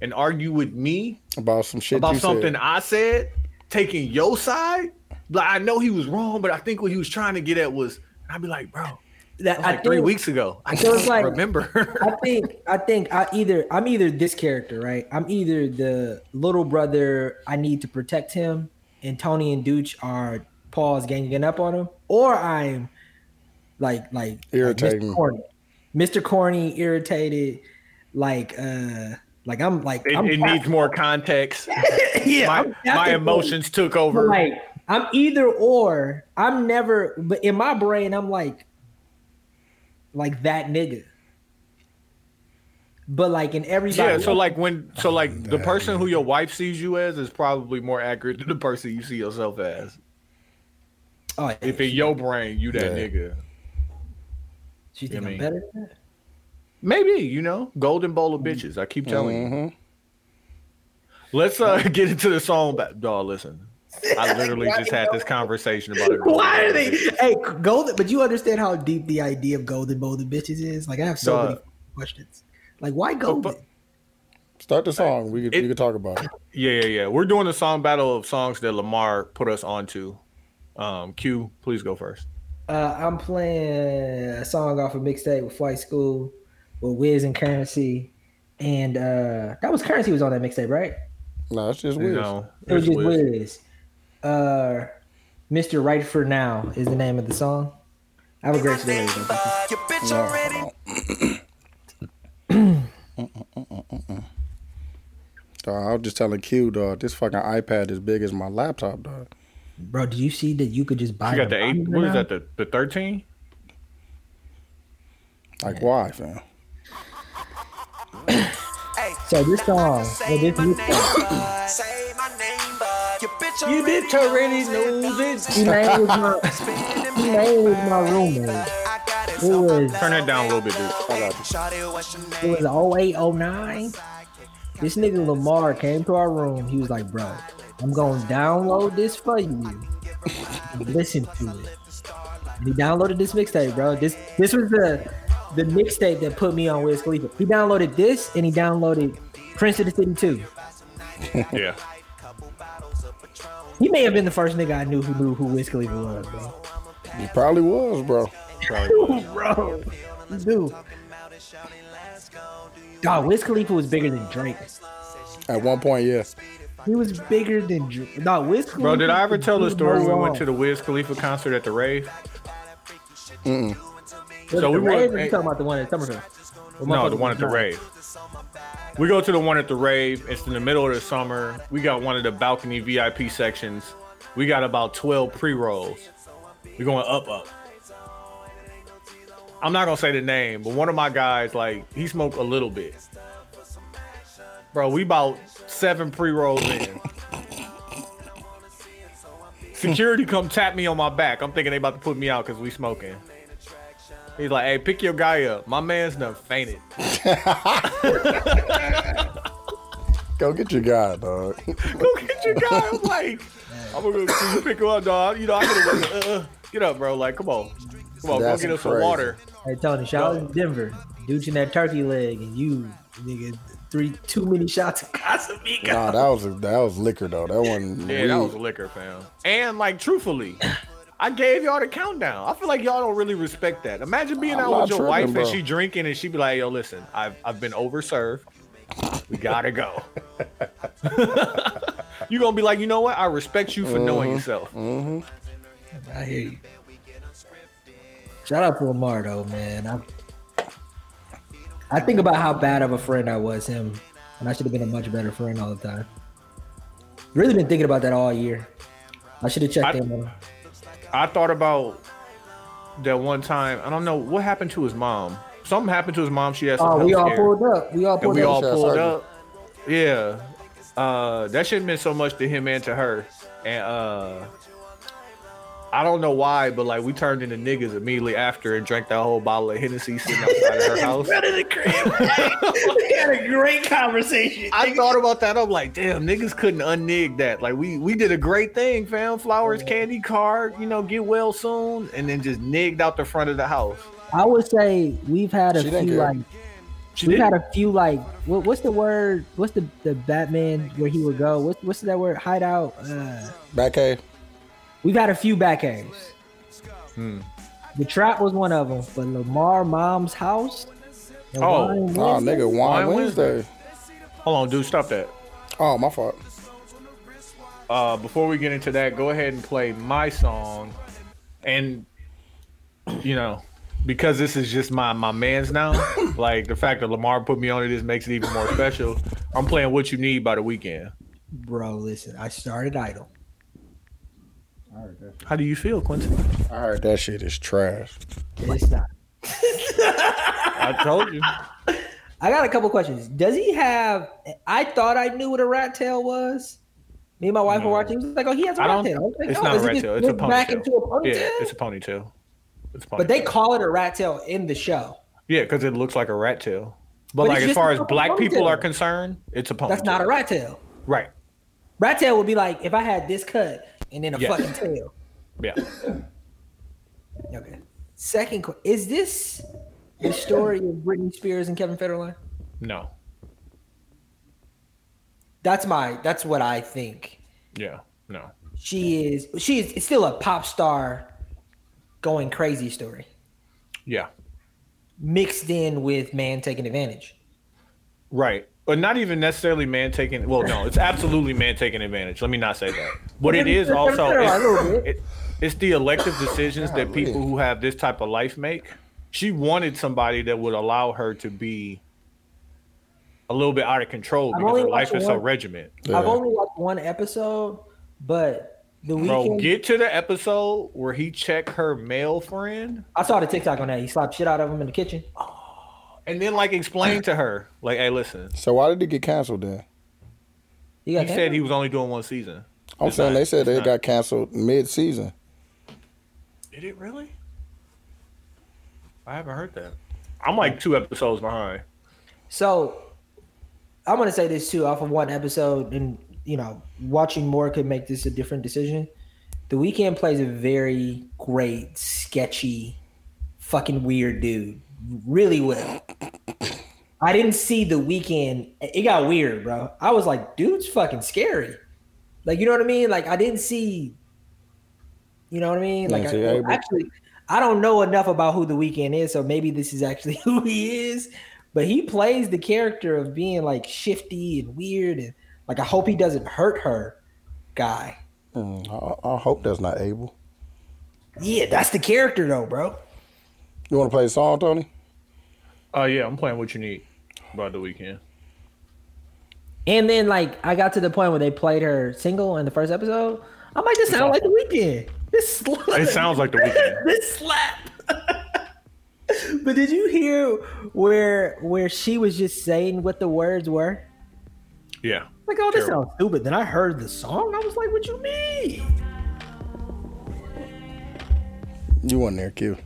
and argue with me About some shit about you something said. I said, taking your side. Like I know he was wrong, but I think what he was trying to get at was, I'd be like, bro, That that was like three weeks ago. I so can't like- remember. I think I think I either I'm either this character, right? I'm either the little brother I need to protect him, and Tony and Dooch are Paul's ganging up on him, or I'm like like Irritating. Mr. Corny, Mr. Corny, irritated, like uh like I'm like it I'm it needs more context. yeah, My, my emotions took over. Like I'm either or. I'm never, but in my brain, I'm like like that nigga. But like in everybody, Yeah, so like when so like the person who your wife sees you as is probably more accurate than the person you see yourself as. oh, yeah, If in your brain you that Yeah. nigga. she think I I'm better than that. Maybe, you know, golden bowl of bitches. I keep telling you. Mhm. Let's uh get into the song back. Dog, listen. I literally just had this conversation about it. Why are they? Hey, golden. But you understand how deep the idea of golden golden bitches is? Like I have so Dog. many questions. Like why golden? but- Start the song. We could, It- we could talk about it. Yeah, yeah, yeah. We're doing a song battle of songs that Lamar put us onto. Um, Q, please go first. Uh, I'm playing a song off a mixtape with Flight School with Wiz and Curren$y, and uh that was Curren$y was on that mixtape, right? No, it's just weird. No, It was just Wiz. Wiz. Uh, Mr. Right for Now is the name of the song. Have a great story. about. Your bitch already Dog, I was just telling Q, dog, this fucking iPad is big as my laptop, dog. Bro, did you see that you could just buy You got the eight. monitor What is now? that? The the thirteen? Like, why, fam? So this song, well, this mixtape, say You already bitch already knows it. he name was my he name was my roommate. I got it. It was Turn that down a little bit, dude. Shawty, what's it name? was 0809. This nigga Lamar came to our room. He was like, "Bro, I'm gonna download this for you. Listen to it." And he downloaded this mixtape, bro. This this was the the mixtape that put me on Wiz Khalifa. He downloaded this and he downloaded Prince of the City too. Yeah. He may have been the first nigga I knew who knew who Wiz Khalifa was, bro. He probably was, bro. bro, dude. God, Wiz Khalifa was bigger than Drake. At one point, yeah. He was bigger than Drake. No, Wiz Khalifa. Bro, did I ever tell the was story? We went to the Wiz Khalifa concert at the rave. Was So it we the were- rave or you talking about the one at Summerfest? Or No, the one at the rave. We go to the one at the rave. It's in the middle of the summer. We got one of the balcony VIP sections. We got about 12 pre rolls. We're going up, up. I'm not gonna say the name, but one of my guys, like, he smoked a little bit. Bro, we about seven pre rolls in. Security come tap me on my back. I'm thinking they about to put me out because we smoking. He's like, "Hey, pick your guy up." My man's done fainted. Go get your guy, dog. Go get your guy. I'm like, I'm gonna go pick him up, dog. You know, I'm gonna uh, uh, get up, bro. Like, come on, come on, That's go get us some water. Hey Tony, shout out to Denver. Douching that turkey leg and you nigga three too many shots of Casamigo. Nah, that was that was liquor though. That wasn't Yeah, that was liquor, fam. And like, truthfully, I gave y'all the countdown. I feel like y'all don't really respect that. Imagine being I'm out with your tripping, wife bro. and she drinking and she be like, "Yo, listen, I've I've been overserved. We gotta go." you gonna be like, you know what? I respect you for knowing mm-hmm. yourself. Mm-hmm. I hear you. Shout out to Lamar though, man. I I think about how bad of a friend I was him, and I should have been a much better friend all the time. Really been thinking about that all year. I should have checked I- in on him. I thought about that one time. I don't know what happened to his mom. Something happened to his mom. She had some Oh, health we all pulled up. We all and pulled we up. all pulled up. Yeah, uh, that shit meant so much to him and to her. And uh, I don't know why, but like we turned into niggas immediately after and drank that whole bottle of Hennessy sitting outside of her house. Front of the crib. we had a great conversation. I thought about that. I'm like, damn, niggas couldn't unnig that. Like we we did a great thing, fam. Flowers, candy card, you know, get well soon, and then just nigged out the front of the house. I would say we've had a She few like She we've did. had a few like what, what's the word? What's the the Batman where he would go? What's what's that word? Hideout. Uh, Back cave. We've had a few back. Hmm. The trap was one of them, but Lamar Mom's house. Oh. Oh, nigga, Wine Wine Wednesday. Wednesday. Hold on, dude, stop that. Oh, my fault. uh, before we get into that, go ahead and play my song. And you know, because this is just my my man's now, like the fact that Lamar put me on it, this makes it even more special. I'm playing "What You Need" by the Weeknd. Bro, listen, I started Idol. How do you feel, Quentin? I heard that shit is trash. It's not. I told you. I got a couple questions. Does he have? I thought I knew what a rat tail was. Me and my wife No. were watching. He was like, "Oh, he has a I rat tail." Like, It's "Oh, not a rat tail. It's a flip back into a ponytail. ponytail?" Yeah, it's a ponytail. It's a ponytail. But they call it a rat tail in the show. yeah, because it looks like a rat tail. But, But like as far as fucking black people are concerned, it's a ponytail. That's not a rat tail. Right. Rat tail would be like if I had this cut and then a Yes. fucking tail. Yeah. Okay. Second, que- is this the story of Britney Spears and Kevin Federline? No. That's my. That's what I think. Yeah. No. She is. She is. It's still a pop star, going crazy story Yeah. mixed in with man taking advantage. Right. But not even necessarily man taking. Well, no, it's absolutely man taking advantage. Let me not say that. What it is also, it's, it, it's the elective decisions that Golly. people who have this type of life make. She wanted somebody that would allow her to be a little bit out of control I've because her life watched is so one- regiment. Yeah. I've only watched one episode, but the Bro, get to the episode where he checked her male friend I saw the TikTok on that. He slapped shit out of him in the kitchen. And then like explain to her, like, hey, listen, So why did it get canceled then? He, got he said he was only doing one season. I'm It's saying not- they said it's they got canceled mid-season. Did it really? I haven't heard that. I'm like two episodes behind. So I'm gonna say this too, off of one episode, and you know, watching more could make this a different decision. The Weeknd plays a very great, sketchy, fucking weird dude. Really well. I didn't see the Weeknd. It got weird, bro. I was like, dude's fucking scary. Like, you know what I mean? Like, I didn't see. You know what I mean? Like, Yeah, I, actually, I don't know enough about who the Weeknd is, so maybe this is actually who he is. But he plays the character of being like shifty and weird, and like I hope he doesn't hurt her, guy. Mm, I, I hope that's not Abel. Yeah, that's the character though, bro. You want to play a song, Tony? Oh yeah, I'm playing what you need by the Weeknd. And then like I got to the point where they played her single in the first episode. I'm like, this sounds like the Weeknd. This slap. It sounds like the Weeknd. this slap. But did you hear where where she was just saying what the words were? Yeah. Like, oh, this Terrible. sounds stupid. Then I heard the song. I was like, what you mean? You wasn't there, Q.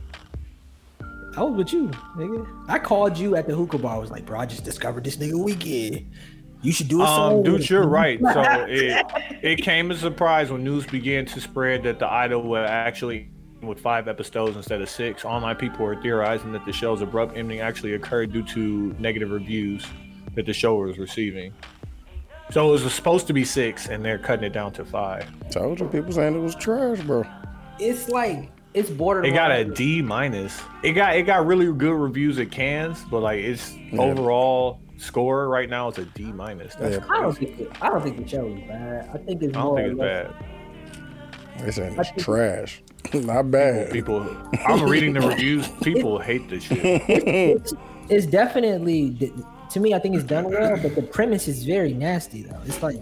I was with you, nigga. I called you at the hookah bar. I was like, bro, I just discovered this nigga Weeknd. You should do a song. Um, dude, you're right. So it it came as a surprise when news began to spread that the idol will actually with five episodes instead of six. Online people were theorizing that the show's abrupt ending actually occurred due to negative reviews that the show was receiving. So it was supposed to be six, and they're cutting it down to five. Told you, people saying it was trash, bro. It's like it's borderline. It got a D minus. It got it got really good reviews at Cannes, but like its overall score right now is a D minus. That's Yeah. I don't think it, I don't think the show is bad. I think it's I don't more think it's less- bad. They saying it's trash. Not bad. People, I'm reading the reviews. People hate this shit. It's, it's definitely to me. I think it's done well, but the premise is very nasty though. It's like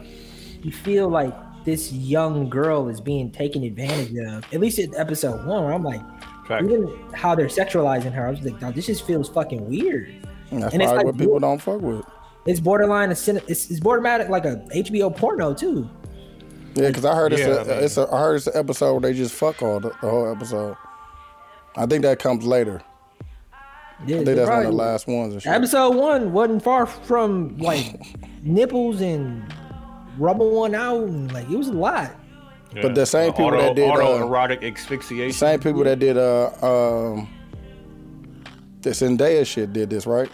you feel like this young girl is being taken advantage of. At least in episode one, where I'm like, Fact. even how they're sexualizing her. I was like, "Dog, this just feels fucking weird. That's and it's probably like what people you- don't fuck with. It's borderline a it's, it's borderline like a HBO porno too. Yeah, because I heard it's Yeah, a, I mean- it's a I heard it's an episode where they just fuck all the, the whole episode. I think that comes later. Yeah, I think that's one of the last ones and shit. Episode one wasn't far from like nipples and rubbing one out, and like it was a lot. But the same people auto, that did, uh, autoerotic asphyxiation. Same people that did uh um the Zendaya shit did this, right?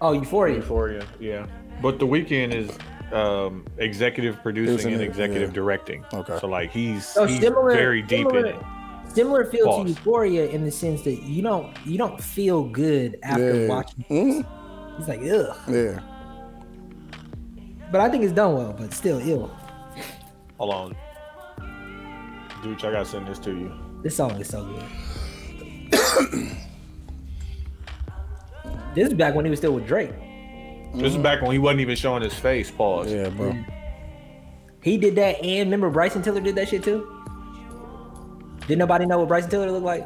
Oh, Euphoria. Euphoria, yeah. But the Weeknd is um, executive producing Producing and executive yeah. directing. Okay. So like he's, So he's similar, very deep similar, in it. Similar feel Pause. to Euphoria in the sense that you don't you don't feel good after Yeah. watching. Mhm. It's like ugh, Yeah. But I think it's done well, but still ill. Hold on, dude. I gotta send this to you. This song is so good. this is back when he was still with Drake. This is back when he wasn't even showing his face. Pause. Yeah, bro. Mm. He did that, and remember Bryson Tiller did that shit too. Did nobody know what Bryson Tiller looked like?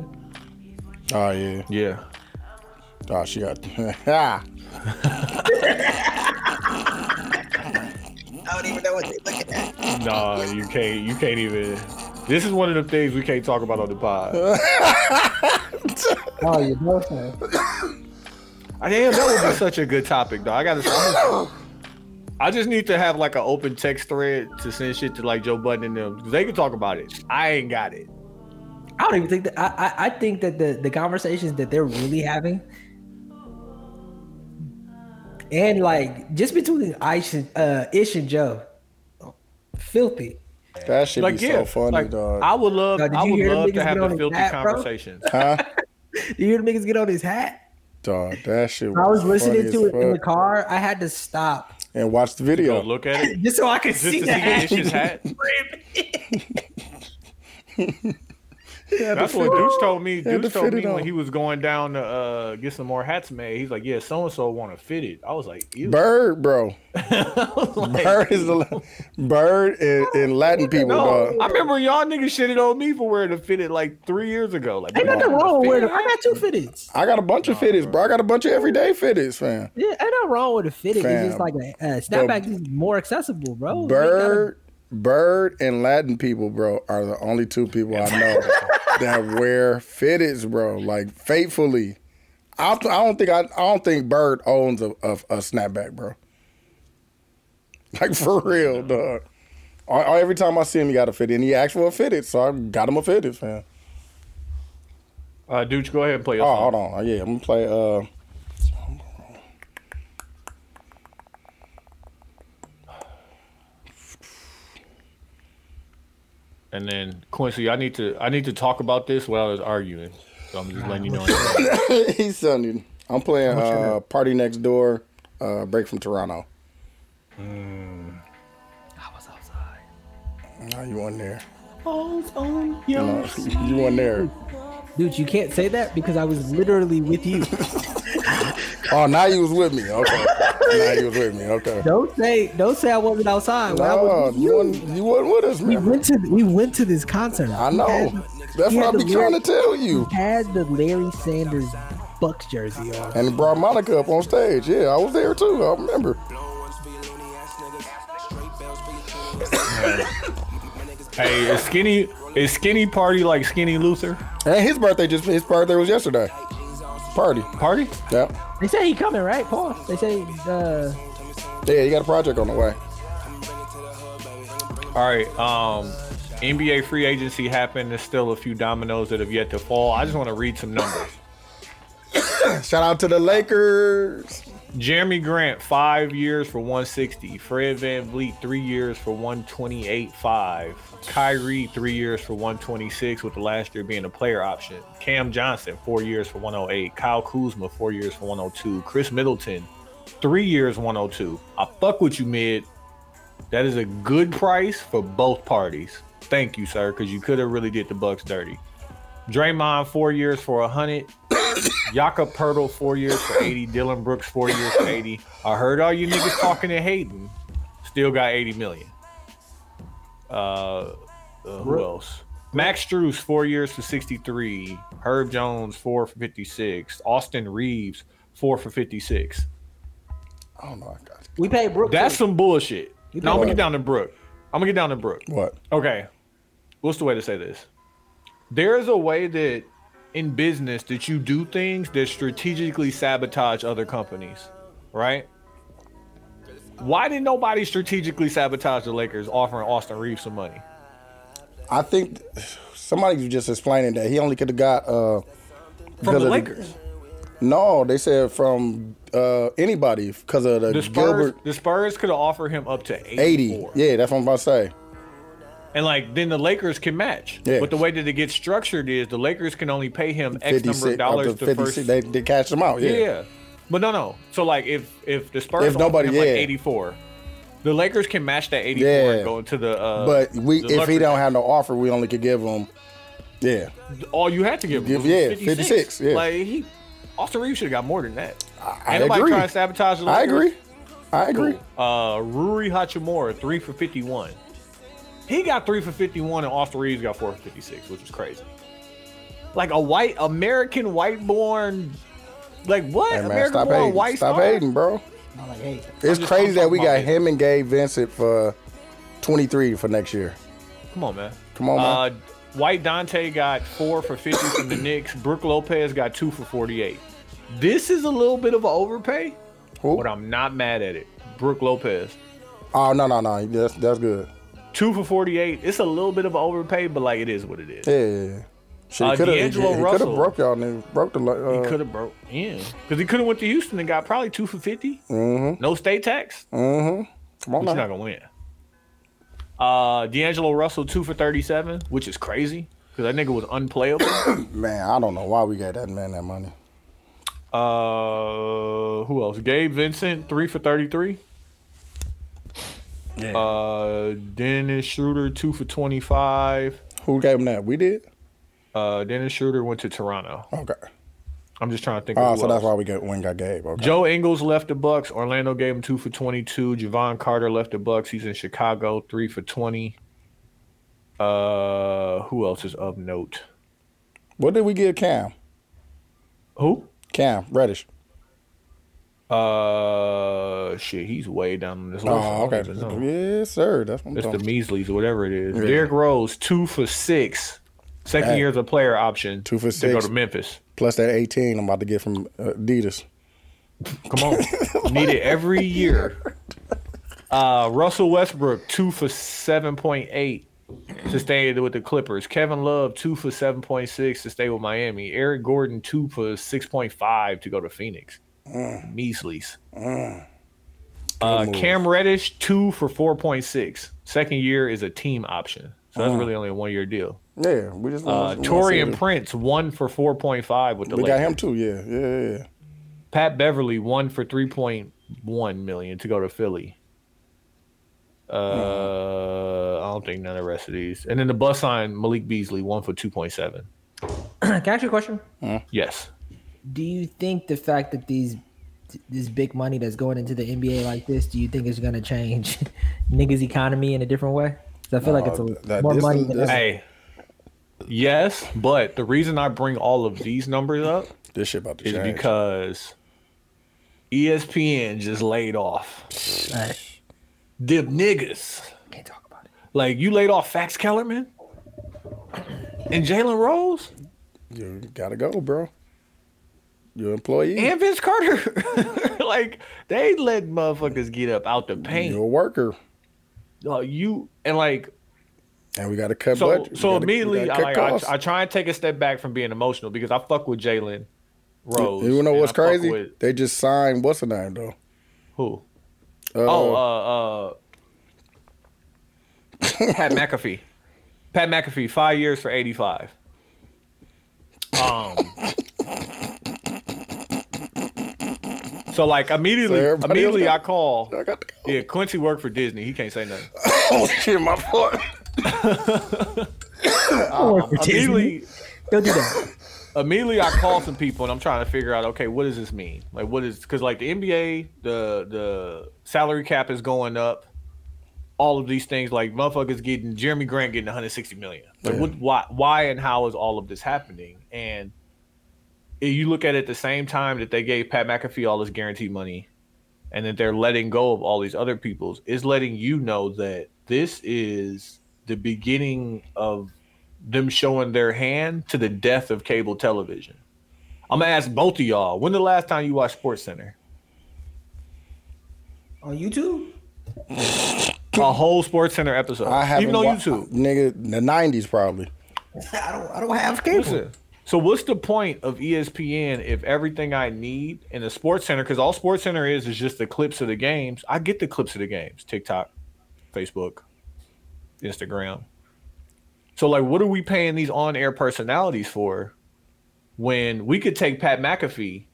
Oh yeah. Yeah. Oh, she got. Ah. I don't even know what they look at. Nah, you can't. You can't even. This is one of the things we can't talk about on the pod. Oh, you know, son. I damn, that would be such a good topic, though. I gotta. I'm just- I just need to have like an open text thread to send shit to like Joe Budden and them. 'cause They can talk about it. I ain't got it. I don't even think that. I, I I think that the the conversations that they're really having, and like just between Ish and uh, Ish and Joe, filthy. That should Like be yeah, so funny, like, dog. I would love. Dog, I would love to have get the filthy hat, conversations. huh? Do you hear the niggas get on his hat? Dog, that shit. I was listening to it in the car. I had to stop and watch the Go video. look at it. just so I could Just see to the see hat. the Ish's hat. Yeah, That's what fit- Deuce told me. had to told me when on. he was going down to uh, get some more hats made. He's like, "Yeah, so and so want to fit it." I was like, "Ew." Bird, bro. Bird is the bird in, and Latin people, No, dog. I remember y'all niggas shitted on me for wearing a fitted like three years ago. Like, Ain't bro, nothing wrong with fitted. it. I got two fitteds. I got a bunch of fitteds, bro. I got a bunch of everyday fitteds, fam. Yeah, ain't nothing wrong with a fitted. Fam. It's just like a, a snapback is more accessible, bro. Bird, Bird, and Latin people, bro, are the only two people I know that wear fitteds, bro. Like faithfully. I, I don't think I, I don't think Bird owns a, a, a snapback, bro. Like for real, dog. I- I- Every time I see him, he got a fitted, and he asked for a fitted, so I got him a fitted, man. Uh, dude, go ahead and play. Your Oh, song. hold on. Yeah, I'm gonna play. Uh, And then Quincy, I need to I need to talk about this while I was arguing. So I'm just letting you know. he's sending. I'm playing uh, PartyNextDoor, uh, Break from Toronto. I was outside. No, you weren't there. Oh, oh, No, yo. you weren't there. Dude, you can't say that because I was literally with you. Oh, now you was with me. Okay. now you was with me. Okay. don't say, don't say I wasn't outside. When I No, was with you you, wasn't, you wasn't with us, we went to we went to this concert. I know. had- That's we what I had be the trying to tell you. Had the Larry Sanders Bucks jersey on. And brought Monica up on stage. Yeah, I was there too. I remember. Hey, is skinny is skinny party like skinny Luther And his birthday just his birthday was yesterday. Party. party? Yeah. They say he coming, right, Paul? They say uh Yeah, you got a project on the way. All right. Um, NBA free agency happened. There's still a few dominoes that have yet to fall. I just want to read some numbers. Shout out to the Lakers. Jerami Grant, five years for 160. Fred VanVleet, three years for 128.5. Kyrie, three years for 126, with the last year being a player option. Cam Johnson, four years for 108. Kyle Kuzma, four years for 102. Khris Middleton, three years 102. I fuck with you, mid. That is a good price for both parties. Thank you, sir, because you could have really did the Bucks dirty. Draymond, four years for a 100. Jakob Poeltl, four years for 80. Dillon Brooks, four years for 80. I heard all you niggas talking and hating. Still got 80 million. Uh, uh, who else? Max Strus, four years for 63. Herb Jones, four for 56. Austin Reaves, four for 56. I don't know. I got we paid Brook. That's too. some bullshit. You No, I'm gonna get down to Brook. I'm gonna get down to Brook. what? Okay. What's the way to say this? There is a way that in business that you do things that strategically sabotage other companies, right? Why did nobody strategically sabotage the Lakers offering Austin Reaves some money? I think somebody was just explaining that he only could have got uh From the of Lakers. No, they said from uh anybody because of the, The Spurs, Gilbert the Spurs could have offered him up to 84. 80. Yeah, that's what I'm about to say. And like then the Lakers can match. Yeah. But the way that it gets structured is the Lakers can only pay him X number 56 of dollars up the 56. first They, they cashed them out. Yeah. Yeah. But no, no. So like if if the Spurs If nobody- him, like 84, the Lakers can match that 84 Yeah. and go into the uh But we the if he don't have no offer, we only could give him yeah. all you had to give him Give- yeah, 56. 56, yeah. Like he Austin Reaves should have got more than that. I nobody agree. trying to sabotage the I agree. I agree. Uh Rui Hachimura, 3 for 51. He got 3 for 51 and Austin Reaves got 4 for 56, which is crazy. Like a white American white born like what? Hey man, American stop born hating. white Stop star? hating, bro. Like, hey, It's crazy that we got about him and Gabe Vincent for 23 for next year. Come on, man. Come on, man. Uh, White Dante got four for 50 from the Knicks. Brook Lopez got two for 48. This is a little bit of an overpay, Who? but I'm not mad at it. Brook Lopez. Oh no no no, that's that's good. Two for 48. It's a little bit of an overpay, but like it is what it is. Yeah, yeah, yeah. Shit, Uh, he could have could have Russell. broke y'all niggas, broke the uh, He could have broke. Yeah. Because he could have went to Houston and got probably two for 50. Mm-hmm. No state tax. Mm-hmm. Come on But not going to win. Uh, D'Angelo Russell, two for 37, which is crazy because that nigga was unplayable. Man, I don't know why we gave that man that money. Uh, who else? Gabe Vincent, three for thirty-three. Yeah. Uh, Dennis Schroeder, two for twenty-five. Who gave him that? We did. Uh, Dennis Schroeder went to Toronto. Okay. I'm just trying to think. Oh, so that's why we got when got Gabe. Okay. Joe Ingles left the Bucks. Orlando gave him two for twenty-two. Jevon Carter left the Bucks. He's in Chicago, three for twenty. Uh, who else is of note? What did we give Cam? Who? Cam Reddish. Uh, shit, he's way down on this list. Oh, okay. know. Yes, sir. That's what I'm It's the. Measleys or whatever it is. Yeah. Derrick Rose, two for six. Second Hey. year as a player option. Two for six. To go to Memphis. Plus that 18 I'm about to get from uh, Adidas. Come on. Need it every year. Uh, Russell Westbrook, two for 7.8 to stay with the Clippers. Kevin Love, two for 7.6 to stay with Miami. Eric Gordon, two for 6.5 to go to Phoenix. Measleys. Uh. Cam Reddish, two for 4.6. Second year is a team option. So that's really only a one year deal. Yeah, we just Uh, want we wanna Taurean what- Prince, one for 4.5 with the We Lakers. got him too. Yeah, yeah, yeah, yeah. Pat Beverley, one for 3.1 million to go to Philly. Uh, I don't think none of the rest of these. And then the bus sign, Malik Beasley, one for 2.7. Can I ask you a question? Yes. Do you think the fact that these this big money that's going into the NBA like this, do you think is going to change niggas' economy in a different way? 'Cause I feel like it's a, that- more money is- than this- Hey, Yes, but the reason I bring all of these numbers up This shit about to is change. because ESPN just laid off Right. them niggas. Can't talk about it. Like you laid off Max Kellerman and Jalen Rose you gotta go, bro. You employee. and Vince Carter. like they let motherfuckers get up out the paint. You're a worker, Uh, you and like and we gotta cut so budget. so gotta- immediately I, like. I I try and take a step back from being emotional because I fuck with Jalen Rose. You know what's I crazy? with- They just signed what's the name though? who? Uh, Oh, uh, uh, Pat McAfee. Pat McAfee, five years for eighty-five. Um. So like immediately, So immediately else I call. I got go. Yeah, Quincy worked for Disney. He can't say nothing. Oh shit, my fault. Immediately, Don't do that. immediately I call some people and I'm trying to figure out, okay, what does this mean? Like, what is because like the NBA, the the salary cap is going up. All of these things, like motherfuckers getting Jerami Grant getting 160 million. Like, what, why, why, and how is all of this happening? And if you look at it at the same time that they gave Pat McAfee all this guaranteed money, and that they're letting go of all these other people's, is letting you know that this is the beginning of them showing their hand to the death of cable television. I'm gonna ask both of y'all. When the last time you watched Sports Center? On YouTube? A whole Sports Center episode, I haven't even on wa- YouTube. nigga. The '90s probably. I don't I don't have cable. Listen, so what's the point of ESPN if everything I need in the Sports Center, because all Sports Center is is just the clips of the games. I get the clips of the games, TikTok, Facebook, Instagram. So like, what are we paying these on-air personalities for? When we could take Pat McAfee,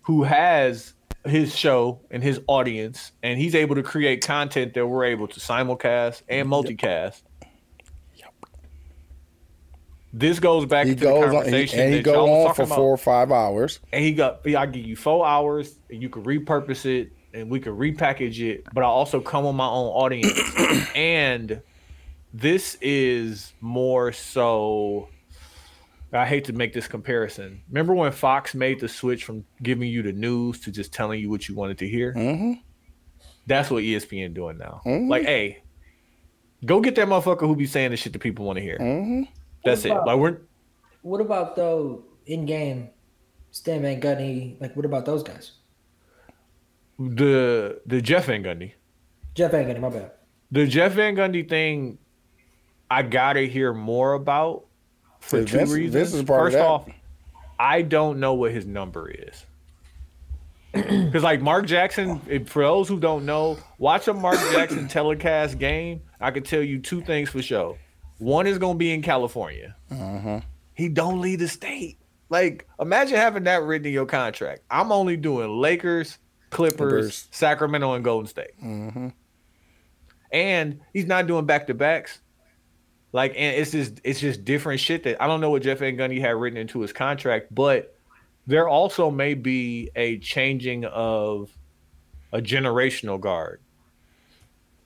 who has his show and his audience, and he's able to create content that we're able to simulcast and multicast. This goes back He to the goes on, he, conversation and he that y'all go on for about. four or five hours. And he got, I give you four hours, and you can repurpose it, and we can repackage it. But I also come on my own audience, and this is more so. I hate to make this comparison. Remember when Fox made the switch from giving you the news to just telling you what you wanted to hear? Mm-hmm. That's what ESPN doing now. Like, hey, go get that motherfucker who be saying the shit that people want to hear. Mm-hmm. That's it. Like we're What about though in game? Stan Van Gundy, like what about those guys? the the Jeff Van Gundy. Jeff Van Gundy, my bad. The Jeff Van Gundy thing, I gotta hear more about for Vince- two Vince reasons. is part of First that. off, I don't know what his number is. Because like Mark Jackson, for those who don't know, watch a Mark Jackson telecast game. I can tell you two things for sure. One is gonna be in California. Uh-huh. He don't leave the state. Like imagine having that written in your contract. I'm only doing Lakers, Clippers, Clippers. Sacramento, and Golden State Mm-hmm. and he's not doing back to backs. Like, and it's just it's just different shit that I don't know what Jeff Van Gundy had written into his contract, but there also may be a changing of a generational guard.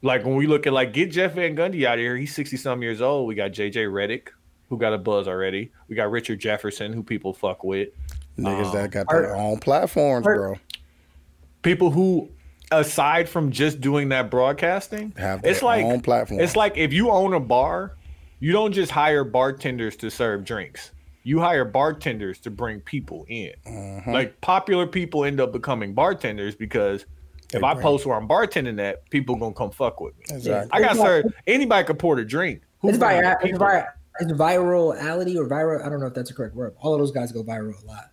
Like when we look at like get Jeff Van Gundy out of here, he's sixty some years old. We got JJ Redick, who got a buzz already. We got Richard Jefferson, who people fuck with. Niggas that got Art- their own platforms, Art- bro. people who aside from just doing that broadcasting Have it's their like own platform. it's like if you own a bar you don't just hire bartenders to serve drinks you hire bartenders to bring people in Mm-hmm. like popular people end up becoming bartenders because if They i post where i'm bartending at people gonna come fuck with me Exactly. i got served anybody could pour a drink Who It's, bringing vi- the it's, people? vi- it's virality or viral. I don't know if that's a correct word. All of those guys go viral a lot.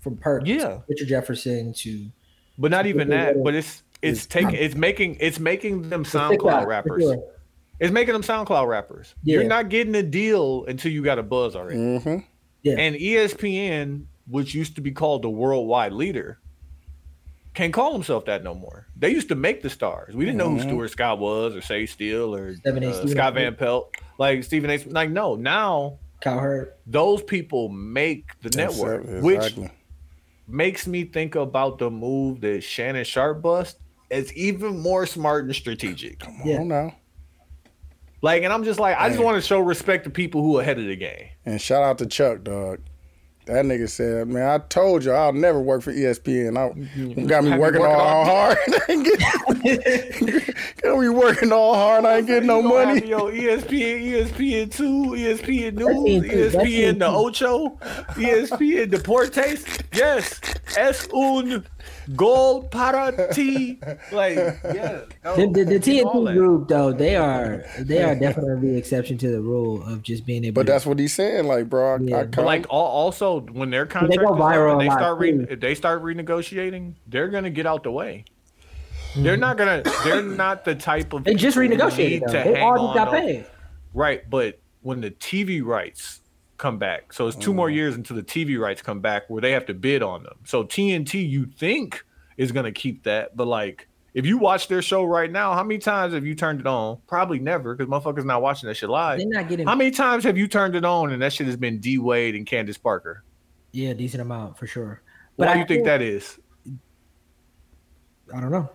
From Perk, Yeah. Richard Jefferson to but not even that that- but it's it's taking it's making it's making them TikTok, soundcloud rappers sure. It's making them SoundCloud rappers. Yeah. You're not getting a deal until you got a buzz already. Mm-hmm. Yeah. And ESPN, which used to be called the worldwide leader, can't call himself that no more. They used to make the stars. We didn't know who Stuart Scott was, or Sage Steele, or uh, Scott Van Pelt, like Stephen A. Like no, now Cowherd. those people make the network, which Exactly. makes me think about the move that Shannon Sharpe bust as even more smart and strategic. Come Yeah. on now. Like, and I'm just like, I just want to show respect to people who are ahead of the game. And shout out to Chuck, dog. That nigga said, "Man, I told you I'll never work for ESPN. I mm-hmm. got me Have me working working all all hard. I ain't get- got me working all hard. I ain't getting no You gonna have money. Yo, ESPN, ESPN two, ESPN That's News, it, too. ESPN the too. Ocho, ESPN Deportes. Yes, es un gol para ti. Like, yeah. no, The, the, the all TNT group though, they are they are definitely the exception to the rule of just being able. But to, that's what he's saying. Like, bro, Yeah, I but But like also when their they contract go is up viral and they start re- if they start renegotiating, they're gonna get out the way. They're not gonna. They're not the type of. they just people renegotiated. to They hang all just on got paid. Right, but when the TV rights come back, so it's 2 more mm. years until the TV rights come back where they have to bid on them. So TNT, you think is gonna keep that, but like if you watch their show right now, how many times have you turned it on? Probably never, because motherfuckers not watching that shit live. They're not getting How many times have you turned it on and that shit has been D Wade and Candace Parker? yeah decent amount for sure. Why But do I you think that is? I don't know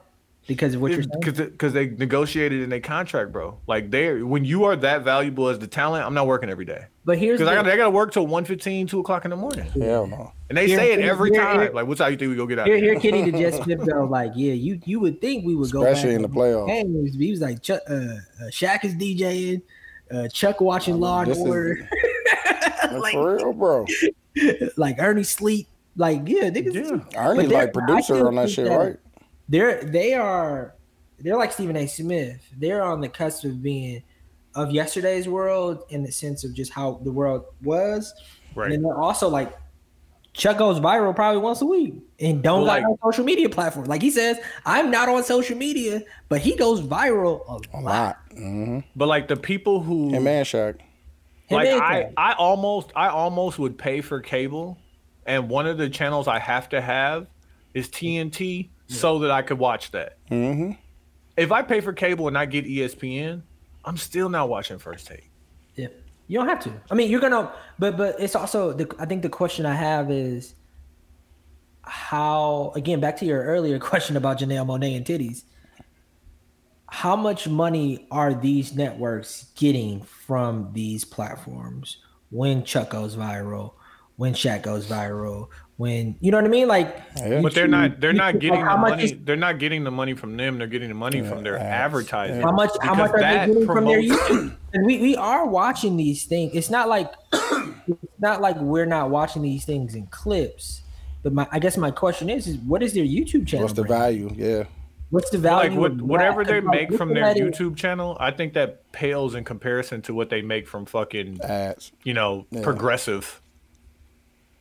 because of what you're. Because because they negotiated in their contract, bro. Like they when you are that valuable as the talent, I'm not working every day But here's because I got I got to work till 1.15, 2 o'clock in the morning, hell no. and they Here- say it every here- time. here- like, what's how you think we go get out? here, of here? here, Kenny to Jess Smith though, like yeah, you you would think we would go Especially in the and- playoffs. Games. He was like Chuck, uh, uh, Shaq is DJing, uh, Chuck watching Law and this is- Order, Like, for real, bro. like Ernie Sleep, like yeah, niggas. Yeah. Ernie like producer on that shit, that- right? They're they are they're like Stephen A. Smith. They're on the cusp of being of yesterday's world in the sense of just how the world was. Right. And then they're also like Chuck goes viral probably once a week and don't Well, like- no social media platform. Like he says, I'm not on social media, but he goes viral a, A lot. lot. Mm-hmm. But like the people who And man, Shaq. Him like and I, Chuck. I almost I almost would pay for cable, and one of the channels I have to have is TNT so that I could watch that. Mm-hmm. If I pay for cable and I get ESPN, I'm still not watching First Take. Yeah, you don't have to. I mean, you're gonna, but but it's also the. I think the question I have is how. Again, back to your earlier question about Janelle Monáe and titties. How much money are these networks getting from these platforms when Chuck goes viral, when Shaq goes viral, when you know what I mean? Like, Yeah. But they're not they're not getting like, the money. is- they're not getting the money from them. They're getting the money from their ads. advertising. How much? How much are they that getting from their YouTube? And we we are watching these things. It's not like it's not like we're not watching these things in clips. But my I guess my question is is what is their YouTube channel? What's the bring? value? Yeah. What's the value? Like what, whatever they they 'Cause, like, make from their at it- YouTube channel, I think that pales in comparison to what they make from fucking Ads. you know progressive.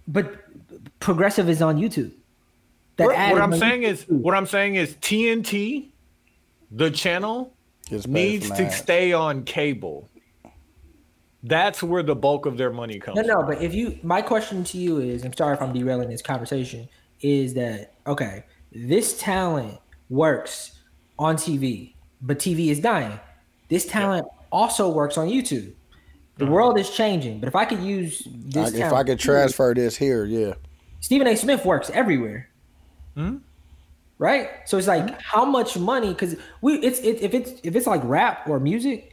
But progressive is on YouTube. That What, ad what is I'm saying YouTube. is what I'm saying is TNT, the channel needs to ads. stay on cable. That's where the bulk of their money comes. No, no, from. but if you, my question to you is, I'm sorry if I'm derailing this conversation, is that okay? This talent works on TV, but TV is dying. This talent also works on YouTube. The world is changing, but if I could use this, Like, if I could transfer this here, yeah. Stephen A. Smith works everywhere. Right? So it's like how much money? Because we it's it, if it's if it's like rap or music,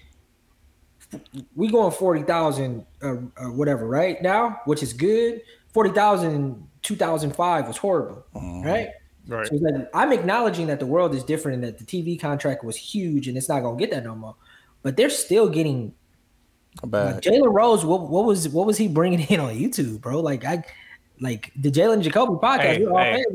we going forty thousand uh, uh, whatever right now, which is good. Forty thousand 2005 was horrible, right? Right. So like I'm acknowledging that the world is different and that the TV contract was huge and it's not gonna get that no more. But they're still getting A like, bag. Jalen Rose. What, what was what was he bringing in on YouTube, bro? Like I, like the Jalen Jacoby podcast. Hey, we're all hey.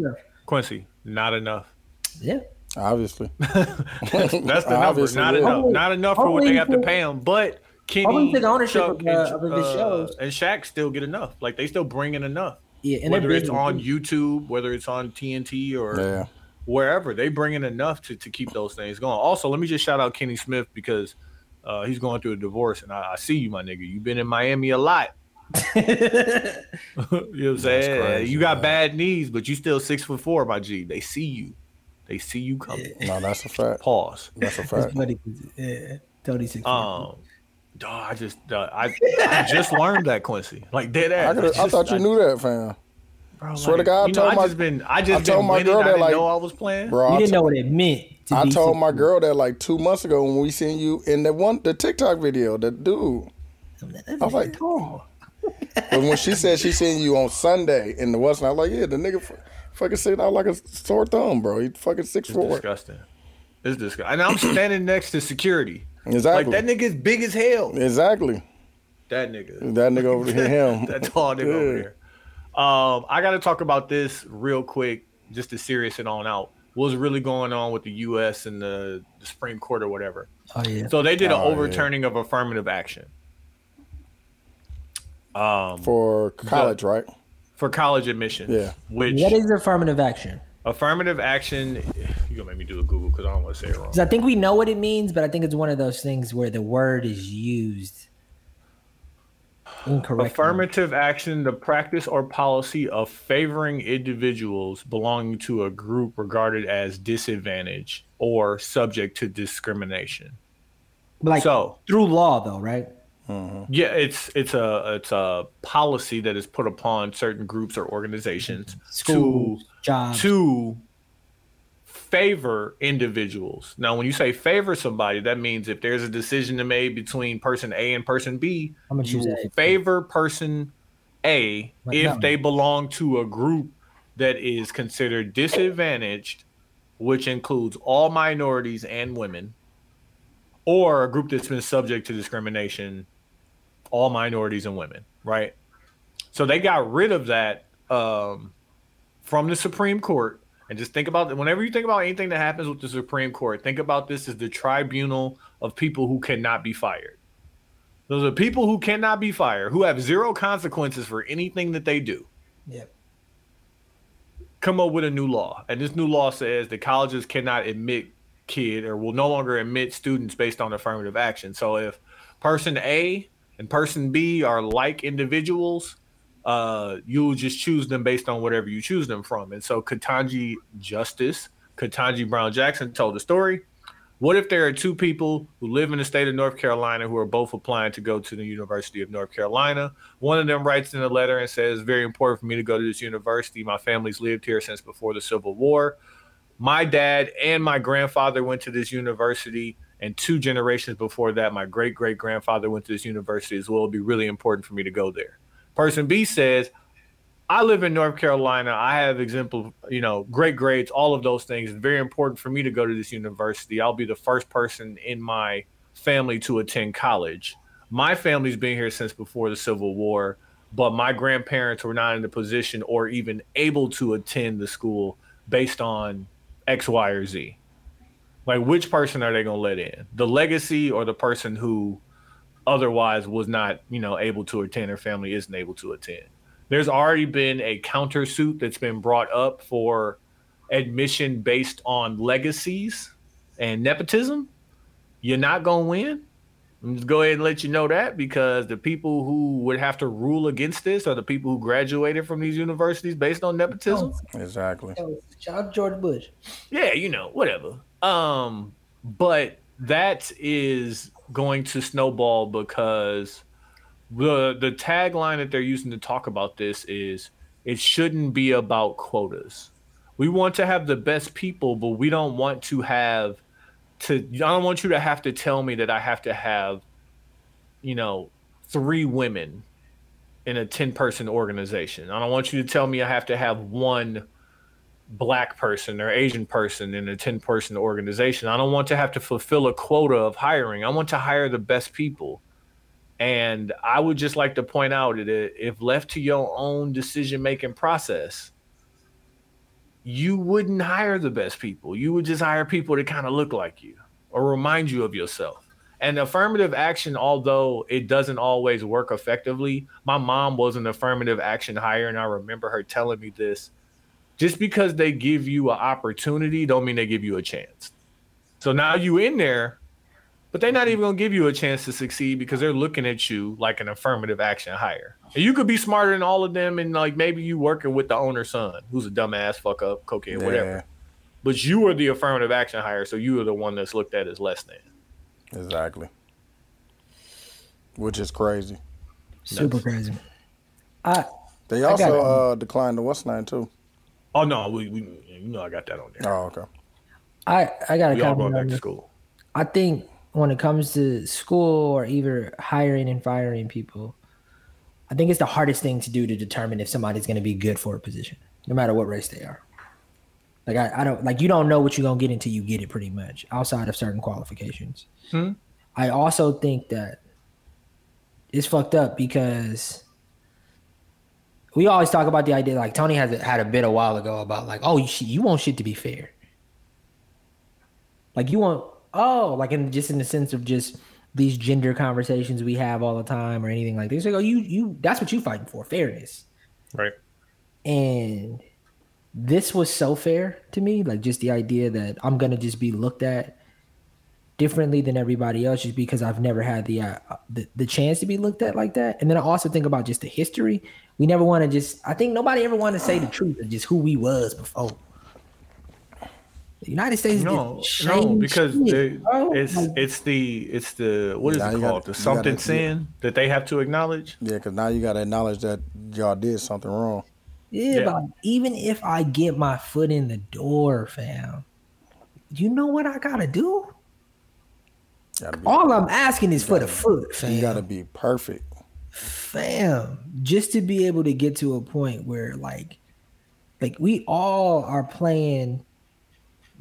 Quincy, not enough. Yeah, Obviously. That's the number. Obviously, Not yeah. enough. Hopefully- Not enough for what they have to pay him. But Kenny, he take ownership Chuck, of the- and, of the uh, shows. and Shaq still get enough. Like they still bring in enough. yeah, and whether it's big. on YouTube, whether it's on TNT or Yeah. wherever, they bring in enough to, to keep those things going. Also, let me just shout out Kenny Smith because uh, he's going through a divorce, and I, I see you, my nigga. You've been in Miami a lot. you know what I'm saying? crazy, you got man. bad knees, but you still six foot four, my G. They see you. They see you coming. No, that's a fact. Pause. That's a fact. buddy, yeah, Tony six. Um, dawg, I just uh, I, I just learned that Quincy like dead ass. could've- I just- thought you knew that, fam. Bro, Swear to God, I you know, told I my- just been, I I told been my winning. girl that, like- know I was playing. Bro, You I didn't to- know what it meant. To I be told my girl that like two months ago when we seen you in the one the TikTok video, the dude. I was like, oh, But when she said she seen you on Sunday in the Western, I was like, yeah, the nigga f- fucking sitting out like a sore thumb, bro. He fucking six It's four. disgusting. It's disgusting. And I'm standing next to security. Exactly. Like that nigga's big as hell. Exactly. That nigga. That nigga over here, him. that tall nigga over Yeah. There. Um, I got to talk about this real quick, just to serious it on out. What's really going on with the U.S. and the, the Supreme Court or whatever? oh yeah. So they did an Oh, yeah. overturning of affirmative action. Um, For college, right? for college admissions. Yeah. Which What is affirmative action? affirmative action? You gonna make me do a Google because I don't want to say it wrong. Because I think we know what it means, but I think it's one of those things where the word is used incorrectly. Affirmative action, the practice or policy of favoring individuals belonging to a group regarded as disadvantaged or subject to discrimination. like so- through law, though, right? Mm-hmm. Yeah, it's it's a it's a policy that is put upon certain groups or organizations Schools, to jobs. to favor individuals. Now, when you say favor somebody, that means if there's a decision to made between person A and person B, you will A. favor person A Right if they belong to a group that is considered disadvantaged, which includes all minorities and women, or a group that's been subject to discrimination, all minorities and women, right? So they got rid of that um, from the Supreme Court. And just think about it, whenever you think about anything that happens with the Supreme Court, think about this as the tribunal of people who cannot be fired. Those are people who cannot be fired, who have zero consequences for anything that they do. Yep. Come up with a new law. And this new law says that colleges cannot admit kid or will no longer admit students based on affirmative action. So if person A and person B are like individuals, uh, you'll just choose them based on whatever you choose them from. And so Ketanji Justice, Ketanji Brown Jackson told the story. What if there are two people who live in the state of North Carolina who are both applying to go to the University of North Carolina? One of them writes in a letter and says, Very important for me to go to this university. My family's lived here since before the Civil War. My dad and my grandfather went to this university, and two generations before that, my great great grandfather went to this university as well. It'd be really important for me to go there. Person B says, I live in North Carolina. I have example, you know, great grades, all of those things. It's very important for me to go to this university. I'll be the first person in my family to attend college. My family's been here since before the Civil War, but my grandparents were not in the position or even able to attend the school based on X, Y, or Z. Like, which person are they going to let in? The legacy or the person who otherwise was not, you know, able to attend or family isn't able to attend? There's already been a countersuit that's been brought up for admission based on legacies and nepotism. You're not going to win. I'm just go ahead and let you know that because the people who would have to rule against this are the people who graduated from these universities based on nepotism. Exactly. Shout out George Bush. Yeah, you know, whatever. Um, but that is going to snowball because the the tagline that they're using to talk about this is it shouldn't be about quotas. We want to have the best people, but we don't want to have to I don't want you to have to tell me that I have to have you know, three women in a 10 person organization. I don't want you to tell me I have to have one black person or Asian person in a 10 person organization. I don't want to have to fulfill a quota of hiring. I want to hire the best people. And I would just like to point out that if left to your own decision making process, you wouldn't hire the best people. You would just hire people that kind of look like you or remind you of yourself. And affirmative action, although it doesn't always work effectively, my mom was an affirmative action hire, and I remember her telling me this. Just because they give you an opportunity, don't mean they give you a chance. So now you in there, but they're not even gonna give you a chance to succeed because they're looking at you like an affirmative action hire. And you could be smarter than all of them, and like maybe you working with the owner's son, who's a dumbass, fuck up, cocaine, whatever. But you are the affirmative action hire, so you are the one that's looked at as less than. exactly. Which is crazy. Super crazy. I They also it. uh, declined the what's name too. Oh no, we, we you know I got that on there. Oh, okay. I I got a we all comment going back to school. I think when it comes to school or either hiring and firing people, I think it's the hardest thing to do to determine if somebody's going to be good for a position, no matter what race they are. Like I, I don't like you don't know what you're gonna get until you get it, pretty much outside of certain qualifications. Hmm. I also think that it's fucked up because we always talk about the idea. Like Tony has had a bit a while ago about like, oh, you, sh- you want shit to be fair. Like you want oh, like in just in the sense of just these gender conversations we have all the time or anything like this. Like, oh, you you that's what you fighting for, fairness. Right. And this was so fair to me, like just the idea that I'm gonna just be looked at differently than everybody else just because I've never had the uh, the, the chance to be looked at like that. And then I also think about just the history. We never want to just I think nobody ever wanted to say the truth of just who we was before. The United States did No, no, because shit, they, it's it's the it's the what is Now it called? gotta- the something gotta- sin that they have to acknowledge. Yeah, because now you got to acknowledge that y'all did something wrong. Yeah, Yeah. but even if I get my foot in the door, fam, you know what I gotta do? Gotta be, All I'm asking is for the foot, fam. you got to be perfect. Fam, just to be able to get to a point where like, like we all are playing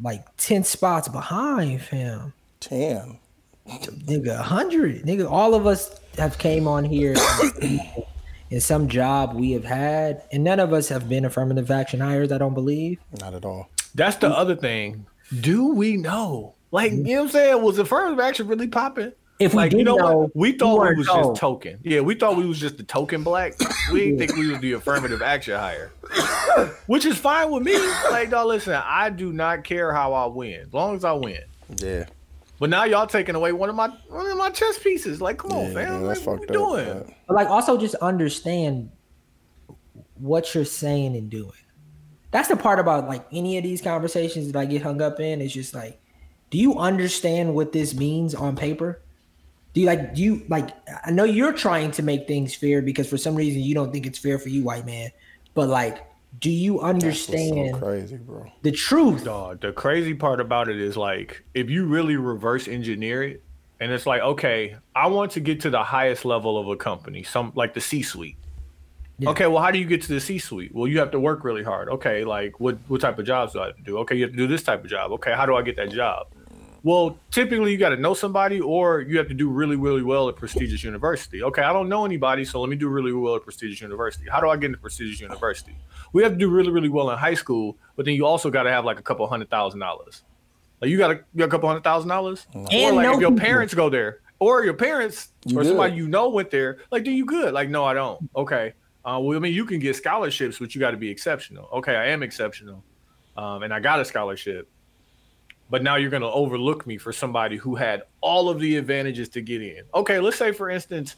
like ten spots behind, fam. Ten. Nigga, hundred, nigga. All of us have came on here in some job we have had, and none of us have been affirmative action hires. I don't believe. Not at all. That's the other thing. Do we know? Like mm-hmm. you know what I'm saying? Was affirmative action really popping? If we like did you know know, what? We we thought we weren't was told. just token. Yeah, we thought we was just the token black. We didn't think we was the affirmative action hire. Which is fine with me. Like, no, listen, I do not care how I win, as long as I win. Yeah. But now y'all taking away one of my one of my chess pieces. Like, come on, yeah, fam. yeah, that's Like, what we fucked up. doing? But like also just understand what you're saying and doing. That's the part about like any of these conversations that I get hung up in. It's just like, do you understand what this means on paper? Do you like do you like I know you're trying to make things fair because for some reason you don't think it's fair for you, white man. But like, do you understand so crazy, bro. the truth? Dog, the crazy part about it is like if you really reverse engineer it, and it's like, okay, I want to get to the highest level of a company, some like the C-suite. Yeah. Okay, well, how do you get to the C-suite? Well, you have to work really hard. Okay, like what what type of jobs do I have to do? Okay, you have to do this type of job. Okay, how do I get that job? Well, typically you got to know somebody, or you have to do really, really well at prestigious university. Okay, I don't know anybody, so let me do really well at prestigious university. How do I get into prestigious university? We have to do really, really well in high school, but then you also got to have like a couple hundred thousand dollars. Like you got a, you got a couple hundred thousand dollars, or And like know if your parents go there, or your parents You or somebody you know went there. Like, do you good? Like, no, I don't. Okay. Uh, well, I mean, you can get scholarships, but you got to be exceptional. Okay, I am exceptional, um, and I got a scholarship. But now you're going to overlook me for somebody who had all of the advantages to get in. Okay, let's say, for instance,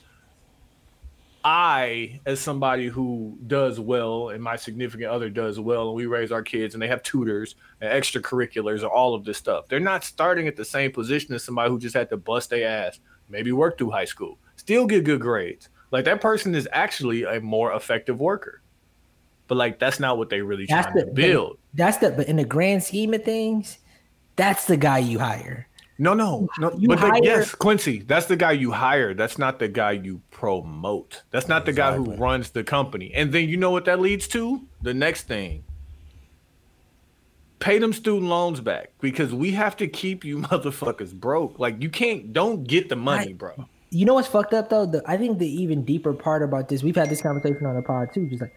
I, as somebody who does well, and my significant other does well, and we raise our kids, and they have tutors and extracurriculars and all of this stuff. They're not starting at the same position as somebody who just had to bust their ass, maybe work through high school, still get good grades. Like that person is actually a more effective worker. But like that's not what they really That's trying the to build. That's the but in the grand scheme of things, that's the guy you hire. No, no, no. You but like, hire- yes, Quincy, that's the guy you hire. That's not the guy you promote. That's not the guy who runs the company. And then you know what that leads to? The next thing. Pay them student loans back because we have to keep you motherfuckers broke. Like you can't don't get the money, Right. bro. You know what's fucked up though? The, I think the even deeper part about this, we've had this conversation on the pod too, just like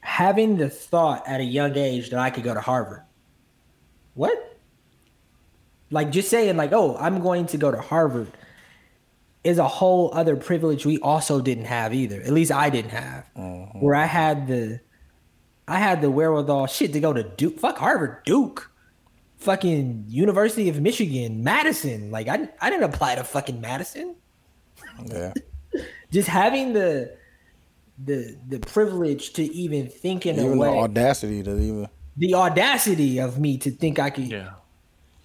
having the thought at a young age that I could go to Harvard. What? Like just saying like, oh, I'm going to go to Harvard is a whole other privilege we also didn't have either. At least I didn't have. Mm-hmm. Where I had the I had the wherewithal shit to go to Duke. Fuck Harvard, Duke. Fucking University of Michigan, Madison. Like I I didn't apply to fucking Madison Yeah. just having the the the privilege to even think in a Even the way audacity to even. the audacity of me to think I could Yeah.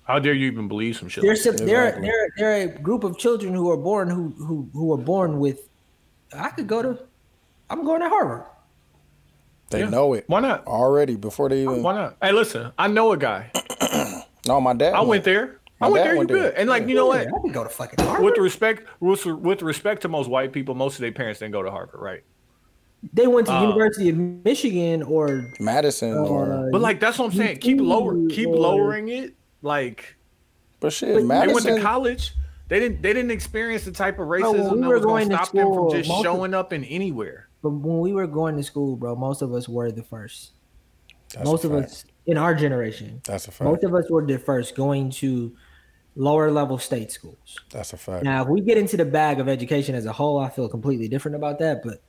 How dare you even believe some shit? there's like some, there Exactly. there there are a group of children who are born who who who are born with I could go to I'm going to Harvard. They Yeah. know it Why not? already before they even. Why not? Hey, listen, I know a guy. No, my dad. I went there. I went there. You went there. good? And like, you know what? I can go to fucking Harvard. With respect, with, with respect to most white people, most of their parents didn't go to Harvard, right? They went to Uh, University of Michigan or Madison or. uh, But like, that's what I'm saying. Keep lower, keep lowering it. Like, But shit, But they went to college. They didn't. They didn't experience the type of when racism we that was going going to to stop them from just most of- showing up in anywhere. But when we were going to school, bro, most of us were the first. That's most of fact. us in our generation, That's a fact. most of us were the first going to lower level state schools. That's a fact. Now, if we get into the bag of education as a whole, I feel completely different about that. But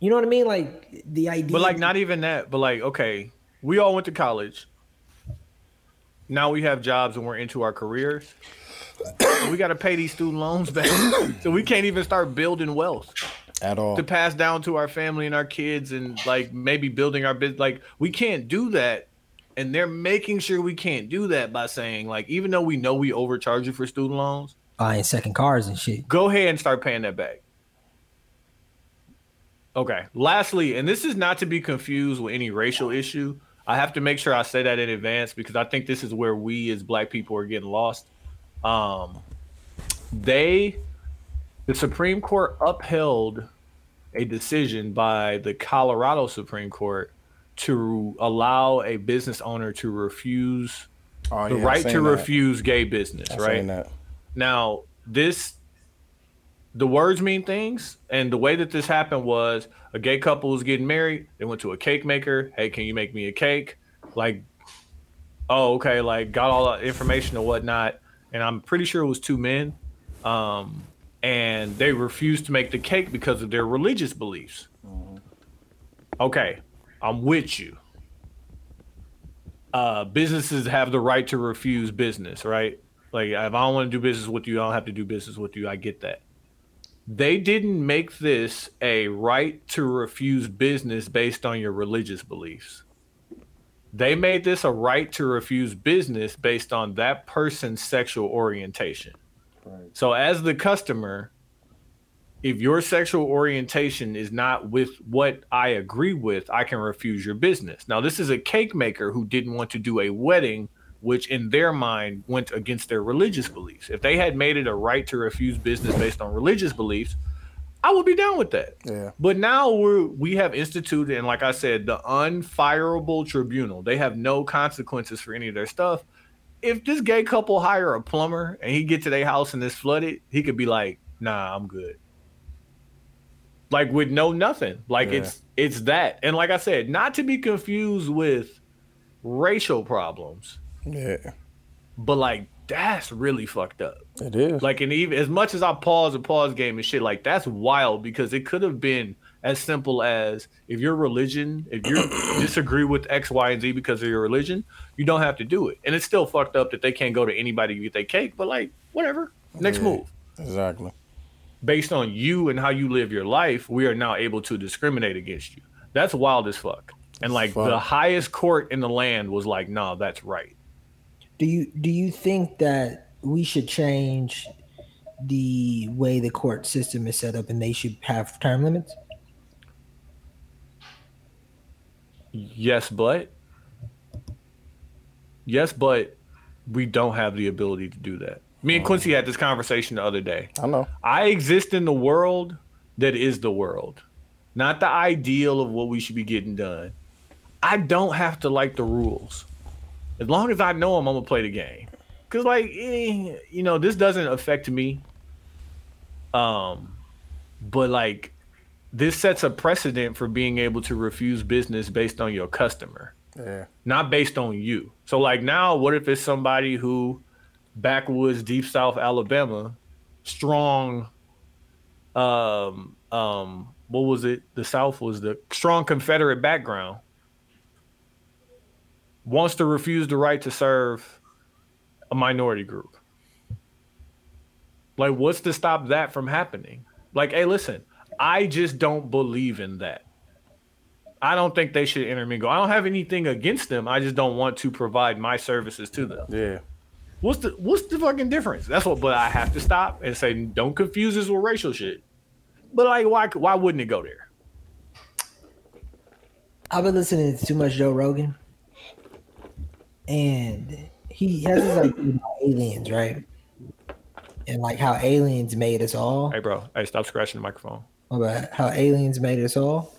you know what I mean? Like the idea. But like, not even that. But like, okay, we all went to college. Now we have jobs and we're into our careers. we got to pay these student loans back, so we can't even start building wealth. At all. to pass down to our family and our kids and like maybe building our business like we can't do that and they're making sure we can't do that by saying like even though we know we overcharge you for student loans buying second cars and shit. go ahead and start paying that back okay lastly and this is not to be confused with any racial issue i have to make sure i say that in advance because i think this is where we as black people are getting lost um they the supreme court upheld a decision by the colorado supreme court to allow a business owner to refuse Oh, the yeah, right to that. refuse gay business I right that. now, this the words mean things, and the way that this happened was a gay couple was getting married. They went to a cake maker. Hey, can you make me a cake? Like, oh, okay. Like, got all the information and whatnot, and I'm pretty sure it was two men. Um, and they refused to make the cake because of their religious beliefs. Okay, I'm with you. Uh, businesses have the right to refuse business, right? Like, if I don't want to do business with you, I don't have to do business with you. I get that. They didn't make this a right to refuse business based on your religious beliefs. They made this a right to refuse business based on that person's sexual orientation. So, as the customer, if your sexual orientation is not with what I agree with, I can refuse your business. Now, this is a cake maker who didn't want to do a wedding, which in their mind went against their religious beliefs. If they had made it a right to refuse business based on religious beliefs, I would be down with that. Yeah. But now we're we have instituted, and like I said, the unfireable tribunal. They have no consequences for any of their stuff. If this gay couple hire a plumber and he get to their house and it's flooded, he could be like, "Nah, I'm good." Like with no nothing. Like Yeah. it's it's that. And like I said, not to be confused with racial problems, Yeah. but like that's really fucked up. It is. Like, and even as much as I pause and pause game and shit, like that's wild because it could have been as simple as if your religion, if you disagree with X, Y, and Z because of your religion, you don't have to do it. And it's still fucked up that they can't go to anybody to get their cake, but like, whatever. Next Yeah. move. exactly. Based on you and how you live your life, we are now able to discriminate against you. That's wild as fuck. And like Fuck. the highest court in the land was like, no, that's right. Do you do you think that we should change the way the court system is set up and they should have term limits? Yes, but yes, but we don't have the ability to do that. Me and Quincy had this conversation the other day. I know. I exist in the world that is the world, not the ideal of what we should be getting done. I don't have to like the rules. As long as I know them, I'm gonna play the game. Cause like, eh, you know, this doesn't affect me. Um, but like, this sets a precedent for being able to refuse business based on your customer Yeah. not based on you. So like now, what if it's somebody who backwoods, deep South Alabama, strong, um, um, what was it? The South was the strong Confederate background. Wants to refuse the right to serve a minority group. Like, what's to stop that from happening? Like, hey, listen, I just don't believe in that. I don't think they should intermingle. I don't have anything against them. I just don't want to provide my services to them. Yeah. What's the what's the fucking difference? That's what. But I have to stop and say, don't confuse this with racial shit. But like, why why wouldn't it go there? I've been listening to too much Joe Rogan, and he has this like about aliens, right? And like how aliens made us all. Hey, bro. Hey, stop scratching the microphone. about how aliens made us all.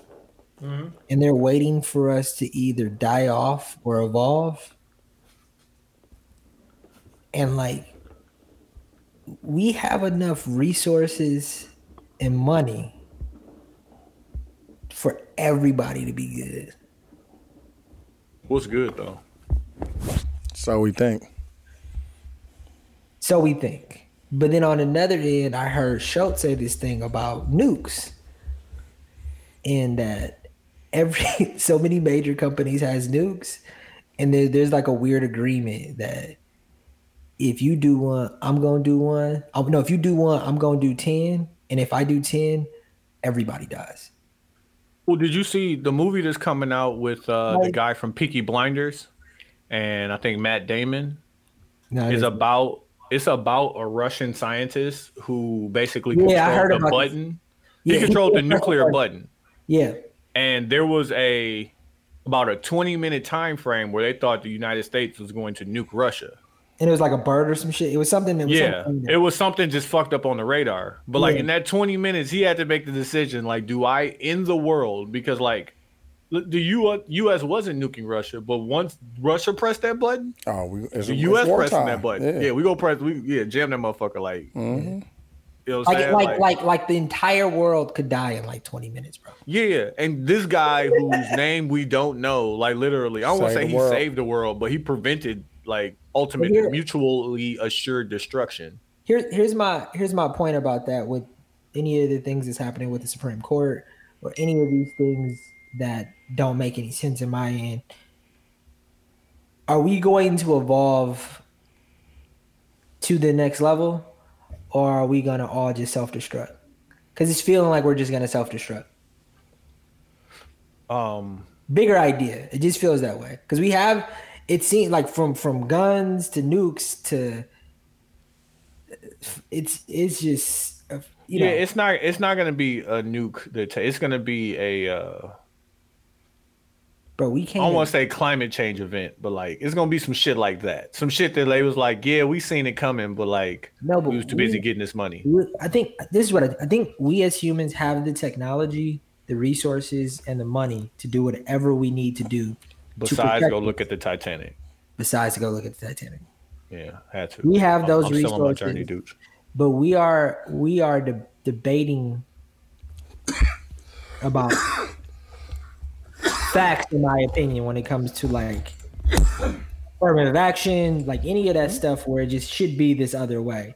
Mm-hmm. And they're waiting for us to either die off or evolve. And like, we have enough resources and money for everybody to be good. What's good though? So we think. So we think. But then on another end, I heard Schulz say this thing about nukes. And that every so many major companies has nukes. And there, there's like a weird agreement that if you do one, I'm gonna do one. Oh, no, if you do one, I'm gonna do 10. And if I do 10, everybody dies. Well, did you see the movie that's coming out with uh, the guy from Peaky Blinders, and I think Matt Damon No, is about it's about a Russian scientist who basically Yeah, I heard the about button. Yeah, he he controlled the controlled the nuclear button. yeah. and there was a about a 20 minute time frame where they thought the United States was going to nuke Russia. And it was like a bird or some shit. It was something that was Yeah, something it was something just fucked up on the radar. But like in that 20 minutes, he had to make the decision like, do I end the world? Because like the U- U.S. wasn't nuking Russia, but once Russia pressed that button, Oh, we, it's, the it's U.S. pressing wartime. that button. Yeah. we go press. We yeah, jam that motherfucker like. Mhm. You know what like, like like like the entire world could die in like 20 minutes, bro. yeah, and this guy whose name we don't know, like literally, I don't want to say he world. saved the world, but he prevented like ultimate here- mutually assured destruction. Here, here's my here's my point about that with any of the things that's happening with the Supreme Court or any of these things that don't make any sense in my end. Are we going to evolve to the next level, or are we gonna all just self destruct? Because it's feeling like we're just gonna self destruct. Um, Bigger idea. It just feels that way because we have. It seems like from from guns to nukes to. It's it's just you know yeah, it's not it's not gonna be a nuke. That it's gonna be a uh, bro. We can't. I don't want to say climate change event, but like it's gonna be some shit like that. Some shit that they was like, yeah, we seen it coming, but like No, but we was too busy getting this money. we- I think this is what I, I think. We as humans have the technology, the resources, and the money to do whatever we need to do. Besides, protect go look at the Titanic. Besides to go look at the Titanic, Yeah, had to. We have I'm- those I'm still on my journey, resources. dude. but we are we are de- debating about facts, in my opinion, when it comes to like affirmative action, like any of that mm-hmm. stuff, where it just should be this other way.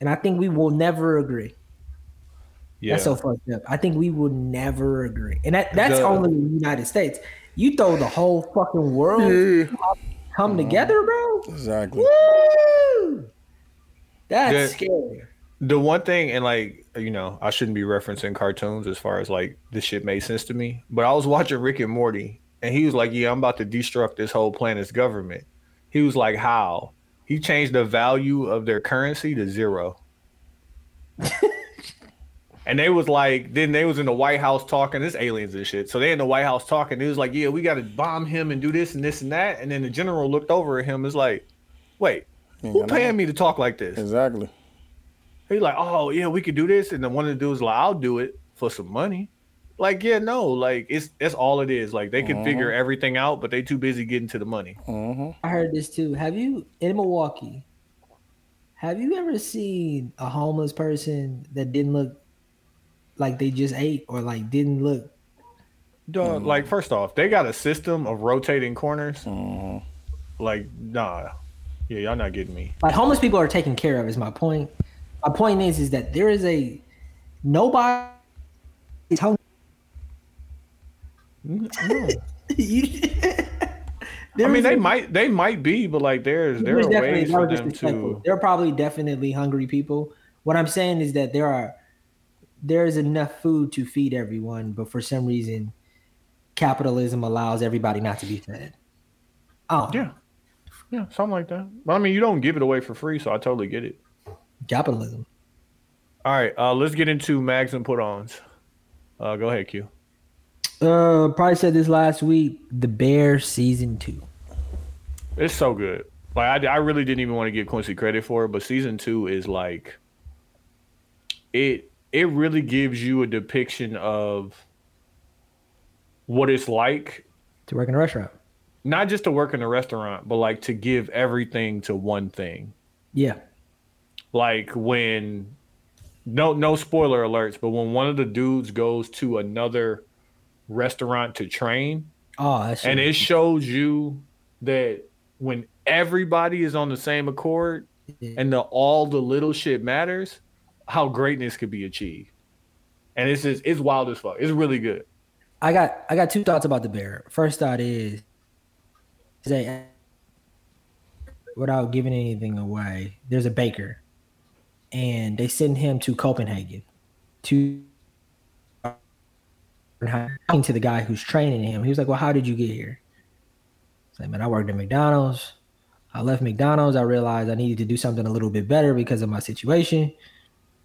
And I think we will never agree. Yeah, That's so fucked up. I think we will never agree, and that that's The- only the United States. You throw the whole fucking world mm-hmm. come mm-hmm. together, bro. Exactly. Woo! That's The- scary. the one thing, and like you know, I shouldn't be referencing cartoons as far as like this shit made sense to me. But I was watching Rick and Morty, and he was like, "Yeah, I'm about to destruct this whole planet's government." He was like, "How?" He changed the value of their currency to zero. And they was like, then they was in the White House talking, this aliens and shit. So they in the White House talking. They was like, yeah, we got to bomb him and do this and this and that. And then the general looked over at him. Is like, wait, Ain't who paying me to talk like this? Exactly. He's like, oh yeah, we could do this. And then one of the dudes like, I'll do it for some money. Like, yeah, no, like it's that's all it is. Like they can mm-hmm. figure everything out, but they too busy getting to the money. hmm I heard this too. Have you in Milwaukee? Have you ever seen a homeless person that didn't look like they just ate or like didn't look? Dog, mm-hmm. Like first off, they got a system of rotating corners. Mm-hmm. Like, nah, yeah, y'all not getting me. Like homeless people are taken care of. Is my point. My point is, is that there is a nobody is hungry. Mm, I mean, they a- might they might be, but like there's there There's are definitely- ways for them to. There are probably definitely hungry people. What I'm saying is that there are there is enough food to feed everyone, but for some reason, capitalism allows everybody not to be fed. Oh, Yeah, yeah, something like that. But I mean, you don't give it away for free, so I totally get it. Capitalism. All right, uh, let's get into mags and put-ons. Uh, go ahead, Q. Uh, probably said this last week. The Bear season two. It's so good. Like I, I really didn't even want to give Quincy credit for it, but season two is like it. It really gives you a depiction of what it's like, To work in a restaurant. not just to work in a restaurant, but like to give everything to one thing. Yeah. Like when no no spoiler alerts, but when one of the dudes goes to another restaurant to train, Oh, and it shows you that when everybody is on the same accord and the all the little shit matters, how greatness could be achieved. And it's just it's wild as fuck. It's really good. I got I got two thoughts about the bear. First thought is, is that without giving anything away, there's a baker, and they send him to Copenhagen to talking to the guy who's training him. He was like, "Well, how did you get here?" He's like, "Man, I worked at McDonald's. I left McDonald's. I realized I needed to do something a little bit better because of my situation.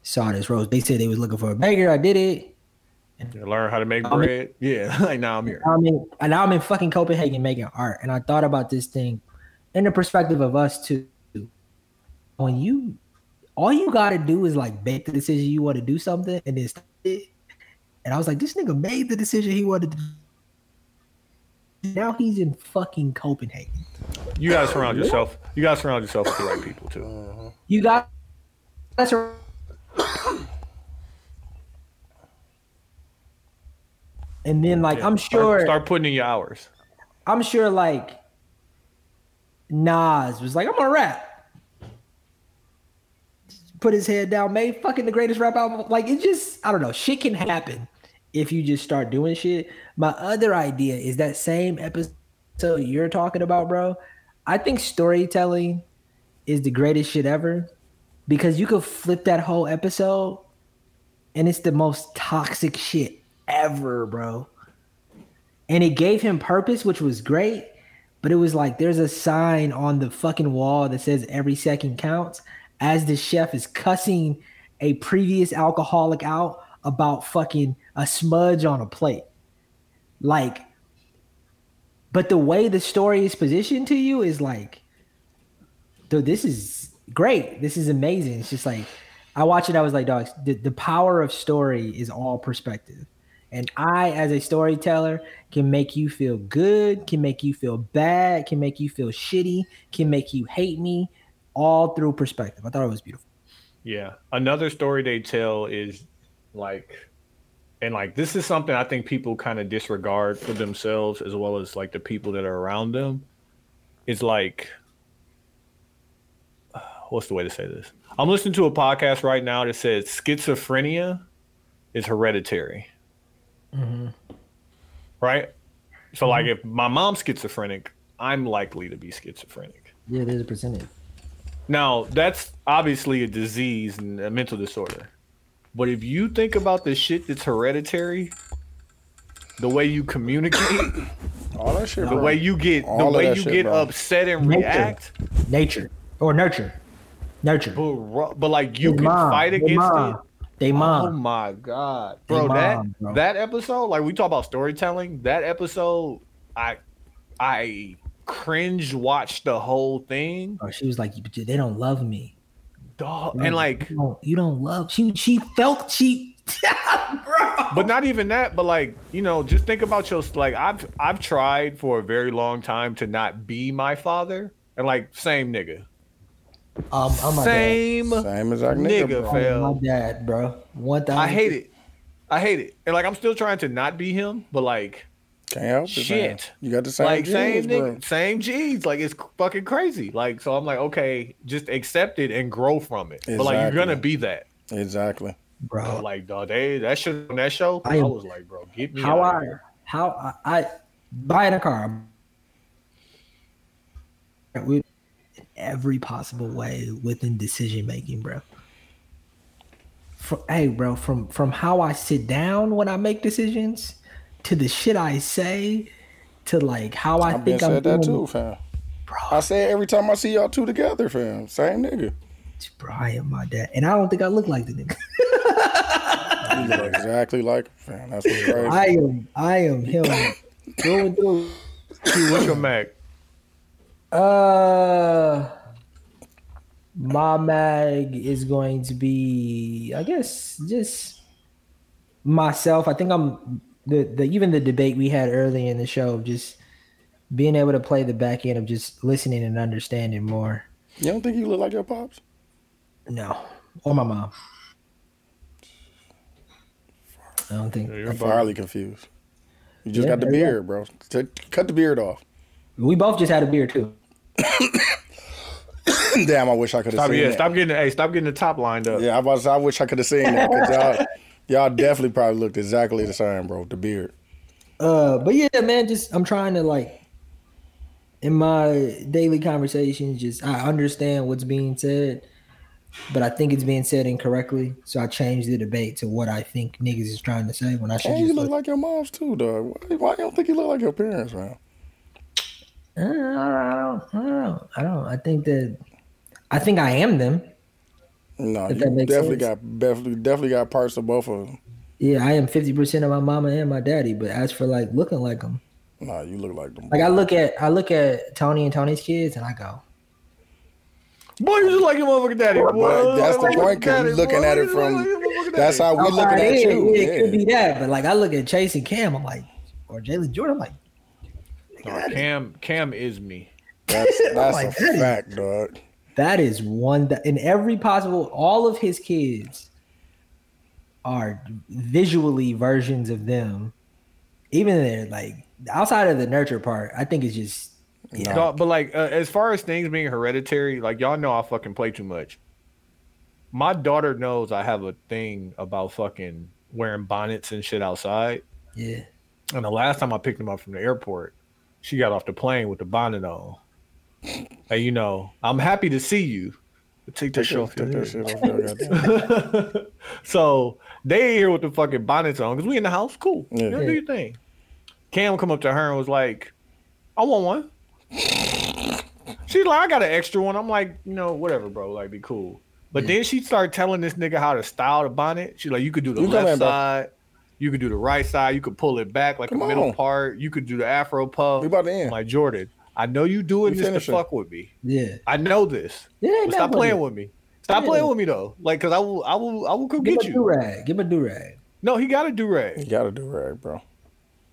Saw this rose. They said they was looking for a baker. I did it." You learn how to make I mean- bread. Yeah, like now I'm here. I'm in, and now I'm in fucking Copenhagen making art, and I thought about this thing in the perspective of us too. When you, all you got to do is like make the decision you want to do something, and then start it. And I was like, this nigga made the decision he wanted to. do. Now he's in fucking Copenhagen. You gotta surround yourself. You gotta surround yourself with the right people too. You got that's right. and then like I'm Start- sure Start putting in your hours. I'm sure like Nas was like, I'm gonna rap. Put his head down, made fucking the greatest rap album. Like it just, I don't know, shit can happen if you just start doing shit. My other idea is that same episode you're talking about, bro. I think storytelling is the greatest shit ever because you could flip that whole episode and it's the most toxic shit ever, bro and it gave him purpose, which was great. But it was like there's a sign on the fucking wall that says every second counts as the chef is cussing a previous alcoholic out about fucking a smudge on a plate. Like, but the way the story is positioned to you is like, dude, this is great. This is amazing. It's just like, I watch it, I was like, dog, the, the power of story is all perspective. And I, as a storyteller, can make you feel good, can make you feel bad, can make you feel shitty, can make you hate me, all through perspective. I thought it was beautiful. Yeah. Another story they tell is like, and like this is something I think people kind of disregard for themselves as well as like the people that are around them. It's like, what's the way to say this? I'm listening to a podcast right now that says schizophrenia is hereditary. Mm-hmm. Right? So, like, mm-hmm. if my mom's schizophrenic, I'm likely to be schizophrenic. Yeah, there's a percentage. Now, that's obviously a disease and a mental disorder. But if you think about the shit that's hereditary, the way you communicate, All that shit, the bro. way you get, the All of way you shit, get bro. upset and Nature. react, Nature or nurture. Nurture. but, but like you They can mom, fight they against mom, it. They oh mom. Oh my god, They bro! that mom, bro. that episode, like we talk about storytelling, that episode, I I cringe watched the whole thing, Or she was like, they don't love me." dog, and like you don't, you don't love. She she felt she, bro. but not even that but like you know just think about your like i've i've tried for a very long time to not be my father and like same nigga Um, I'm my same Same as our nigga, nigga, bro. My dad, bro. One thousand. i hate it i hate it and like i'm still trying to not be him but like Can't help it, man. Shit. You got the same like genes, same bro. nigga, same G's. Like it's fucking crazy. Like so, I'm like, okay, just accept it and grow from it. But like you're gonna be that. Exactly. bro. But like, dog, they that shit on that show. I I, was like, bro, get me how out I how I, I buying a car with every possible way within decision making, bro. From, hey, bro, from from how I sit down when I make decisions to the shit I say to like how I I've been think I'm said that doing too, fam. bro. I say it every time I see y'all two together, fam. Same nigga. Bro, I am my dad, and I don't think I look like the nigga. You look exactly like him, fam. That's what's crazy. I am I am him through and through. Q, what's your mag? Uh, my mag is going to be, I guess, just myself. I think I'm the the even the debate we had early in the show, of just being able to play the back end of just listening and understanding more. You don't think you look like your pops? No, or my mom. I don't think You're I'm fairly confused. You just Yeah, got the yeah. beard, bro. Cut the beard off. we both just had a beard too. Damn, I wish I could have Stop, seen yeah, that. stop getting hey, stop getting the top lined up. Yeah, I was. I wish I could have seen that because y'all, y'all definitely probably looked exactly the same, bro. The beard. Uh, but yeah, man, just I'm trying to like in my daily conversations, just I understand what's being said, but I think it's being said incorrectly. So I changed the debate to what I think niggas is trying to say when I should And you just look look. like your mom's too, dog. Why, why you don't think you look like your parents, man? Uh, I don't, I don't, I don't, I don't. I think that I think I am them. No, If you that makes definitely sense. got definitely definitely got parts of both of them. Yeah, I am fifty percent of my mama and my daddy. But as for like looking like them, Nah, you look like them. like I look at I look at Tony and Tony's kids, and I go, Boy, you just like your motherfucking daddy. Boy. But that's the point your point, 'cause we daddy, looking boy. at it from- like your motherfucking That's daddy. how we looking at it, you. yeah, it could be that. But like I look at Chase and Cam, I'm like, or Jalen Jordan, I'm like. No, Cam Cam is me. That's that's like, a that is- fact, dog. That is one that in every possible, all of his kids are visually versions of them. Even they're like outside of the nurture part, I think it's just yeah. Dog, but like uh, as far as things being hereditary, like y'all know I fucking play too much. My daughter knows I have a thing about fucking wearing bonnets and shit outside. yeah. And the last time I picked him up from the airport, she got off the plane with the bonnet on. Hey, you know, I'm happy to see you. Take that shit off your Take that head. shit off. So they ain't here with the fucking bonnets on because we in the house. Cool. Yeah. You know, do your thing. Cam come up to her and was like, I want one. She's like, I got an extra one. I'm like, you know, whatever, bro. Like, be cool. But then she started telling this nigga how to style the bonnet. She's like, you could do the You left in, bro. side. You could do the right side. You could pull it back like Come the middle on. part. You could do the afro puff. We about to end. I'm like, Jordan, I know you doing this to finishing. fuck with me. Yeah. I know this. Yeah, stop playing with me. Stop Yeah. playing with me though. Like, cause I will, I will, I will come Give get him a you. do rag. Give him a do rag. No, he got a do rag. You got a do right, bro.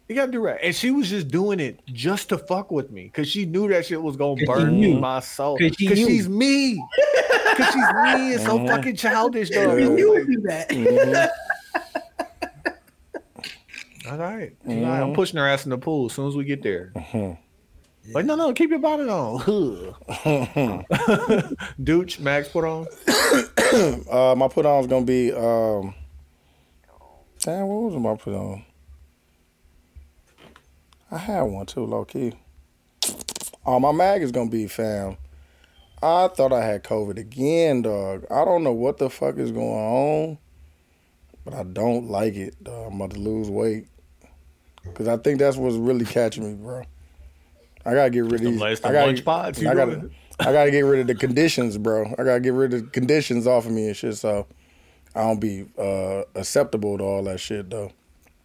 He got to do rag. And she was just doing it just to fuck with me, cause she knew that shit was gonna burn knew. my soul. 'Cause she Cause she's me. Cause she's me. It's so mhm. fucking childish, though. You would do that. Mm-hmm. All right. Mhm. All right. I'm pushing her ass in the pool as soon as we get there. Mm-hmm. Like, no, no, keep your bonnet on. Dooch, Max, put on. Uh, my put on is gonna be um. Damn, what was my put on? I had one too, low key. Oh, my mag is gonna be fam. I thought I had COVID again, dog. I don't know what the fuck is going on, but I don't like it. Dog. I'm about to lose weight because I think that's what's really catching me, bro. I gotta get rid of these. last- I gotta, lunch pods you I gotta, doing? I gotta get rid of the conditions, bro. I gotta get rid of the conditions off of me and shit, so I don't be uh, acceptable to all that shit, though.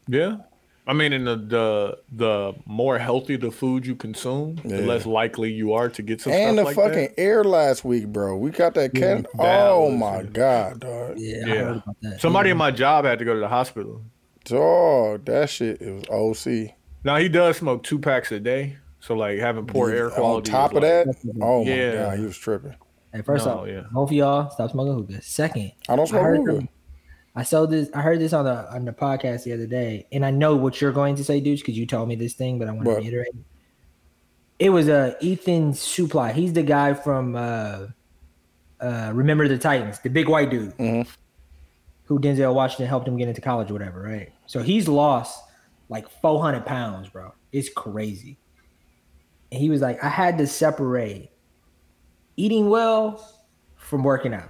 Yeah. I mean, in the the the more healthy the food you consume, the less likely you are to get some and the like fucking that. air last week, bro. We got that can. that oh was- my god, dog. Yeah, Yeah. heard about. Somebody in my job had to go to the hospital. Dog, that shit is OC. Now he does smoke two packs a day, so like having poor air quality. On top of like- that, oh my Yeah. god, he was tripping. Hey, first No, off, yeah. both of y'all stop smoking hookah. Second, I don't smoke heard hookah. them- I saw this. I heard this on the on the podcast the other day, and I know what you're going to say, dudes, because you told me this thing, but I want to reiterate. It was uh, Ethan Suplee. He's the guy from uh, uh, Remember the Titans, the big white dude Mhm. who Denzel Washington helped him get into college or whatever, right? So he's lost like 400 pounds, bro. It's crazy. And he was like, I had to separate eating well from working out.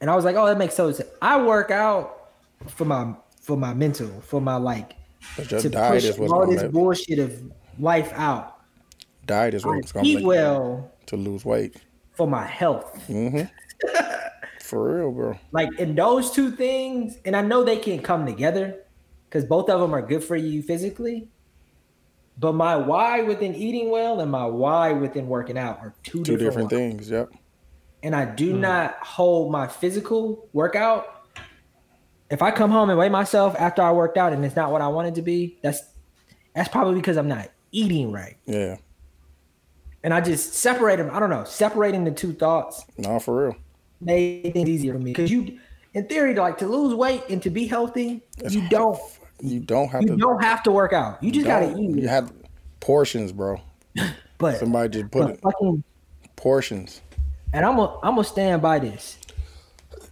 And I was like, oh, that makes so sense. I work out for my for my mental, for my like to push is all this bullshit of life out. diet is what's gonna eat make well to lose weight. for my health. hmm For real, bro. Like in those two things, and I know they can come together because both of them are good for you physically. But my why within eating well and my why within working out are two, Two different, different things. Yep. And I do hmm. not hold my physical workout. If I come home and weigh myself after I worked out and it's not what I want it to be, that's that's probably because I'm not eating right. Yeah. And I just separate them. I don't know, separating the two thoughts No, for real. made things easier for me. Because you, in theory, like to lose weight and to be healthy, you don't You don't have you to. don't have to work out. You just gotta eat. You have portions, bro. but Somebody just put it fucking, portions. and I'm gonna I'm gonna stand by this.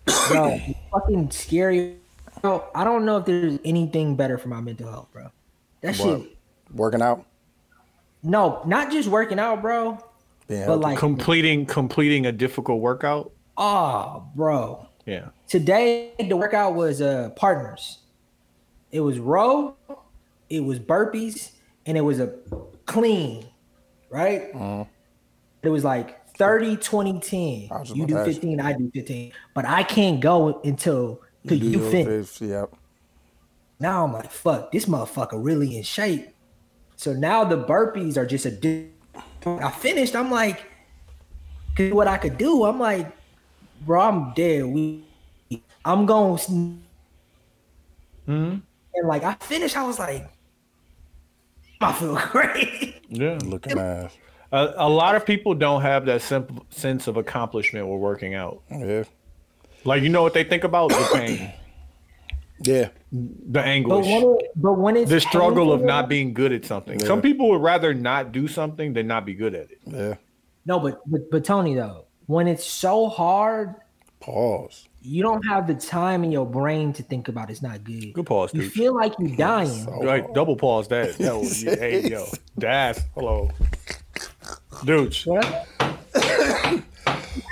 Bro, fucking scary. Bro, I don't know if there's anything better for my mental health, bro. That What? shit. Working out. No, not just working out, bro. Yeah, But like, completing completing a difficult workout. oh, bro. Yeah. Today the workout was uh partners. It was row, it was burpees, and it was a clean, right? Uh-huh. It was like 30, 20, 10. I was just You do to ask 15, I do 15. But I can't go until cause do you those fit. Yep. Now I'm like, fuck, this motherfucker really in shape. So now the burpees are just a di- I finished. I'm like, cause what I could do, I'm like, bro, I'm dead. We I'm going Mhm. And like I finished, I was like, I feel great. Yeah. Looking ass. A, a lot of people don't have that simple sense of accomplishment with working out. Yeah. Like you know what they think about the pain, Yeah. the But anguish, when it, but when it's the struggle of not being good at something. Yeah. Some people would rather not do something than not be good at it. Yeah. no, but, but but Tony though, when it's so hard, Pause. You don't have the time in your brain to think about it's not good. Good pause, You dude. feel like you're dying. So Like double pause that. Yo, yeah, hey yo, that's hello, dude. What?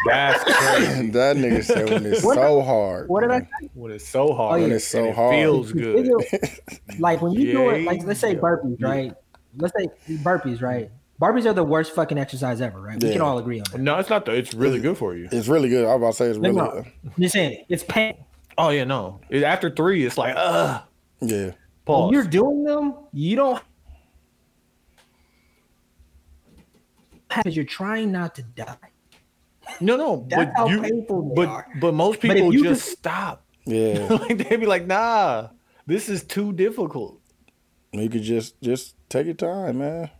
That's crazy. that nigga said when it's What- so hard. What did I man. say? When it's so hard, Oh, When it's so and it hard. feels good. like when you do it, like let's say Yeah. burpees, right? Let's say burpees, right? Burpees are the worst fucking exercise ever, right? We can all agree on that. No, it's not. The, it's really good for you. It's really good. I was about to say it's No, really no, I'm just saying it's pain. Oh yeah, no. It- After three, it's like, uh, Yeah. When you're doing them, you don't because you're trying not to die. No, no. That's but how you, painful they but are. but most people you just just- stop. Yeah. like they be like, nah, this is too difficult. you could just just take your time, man.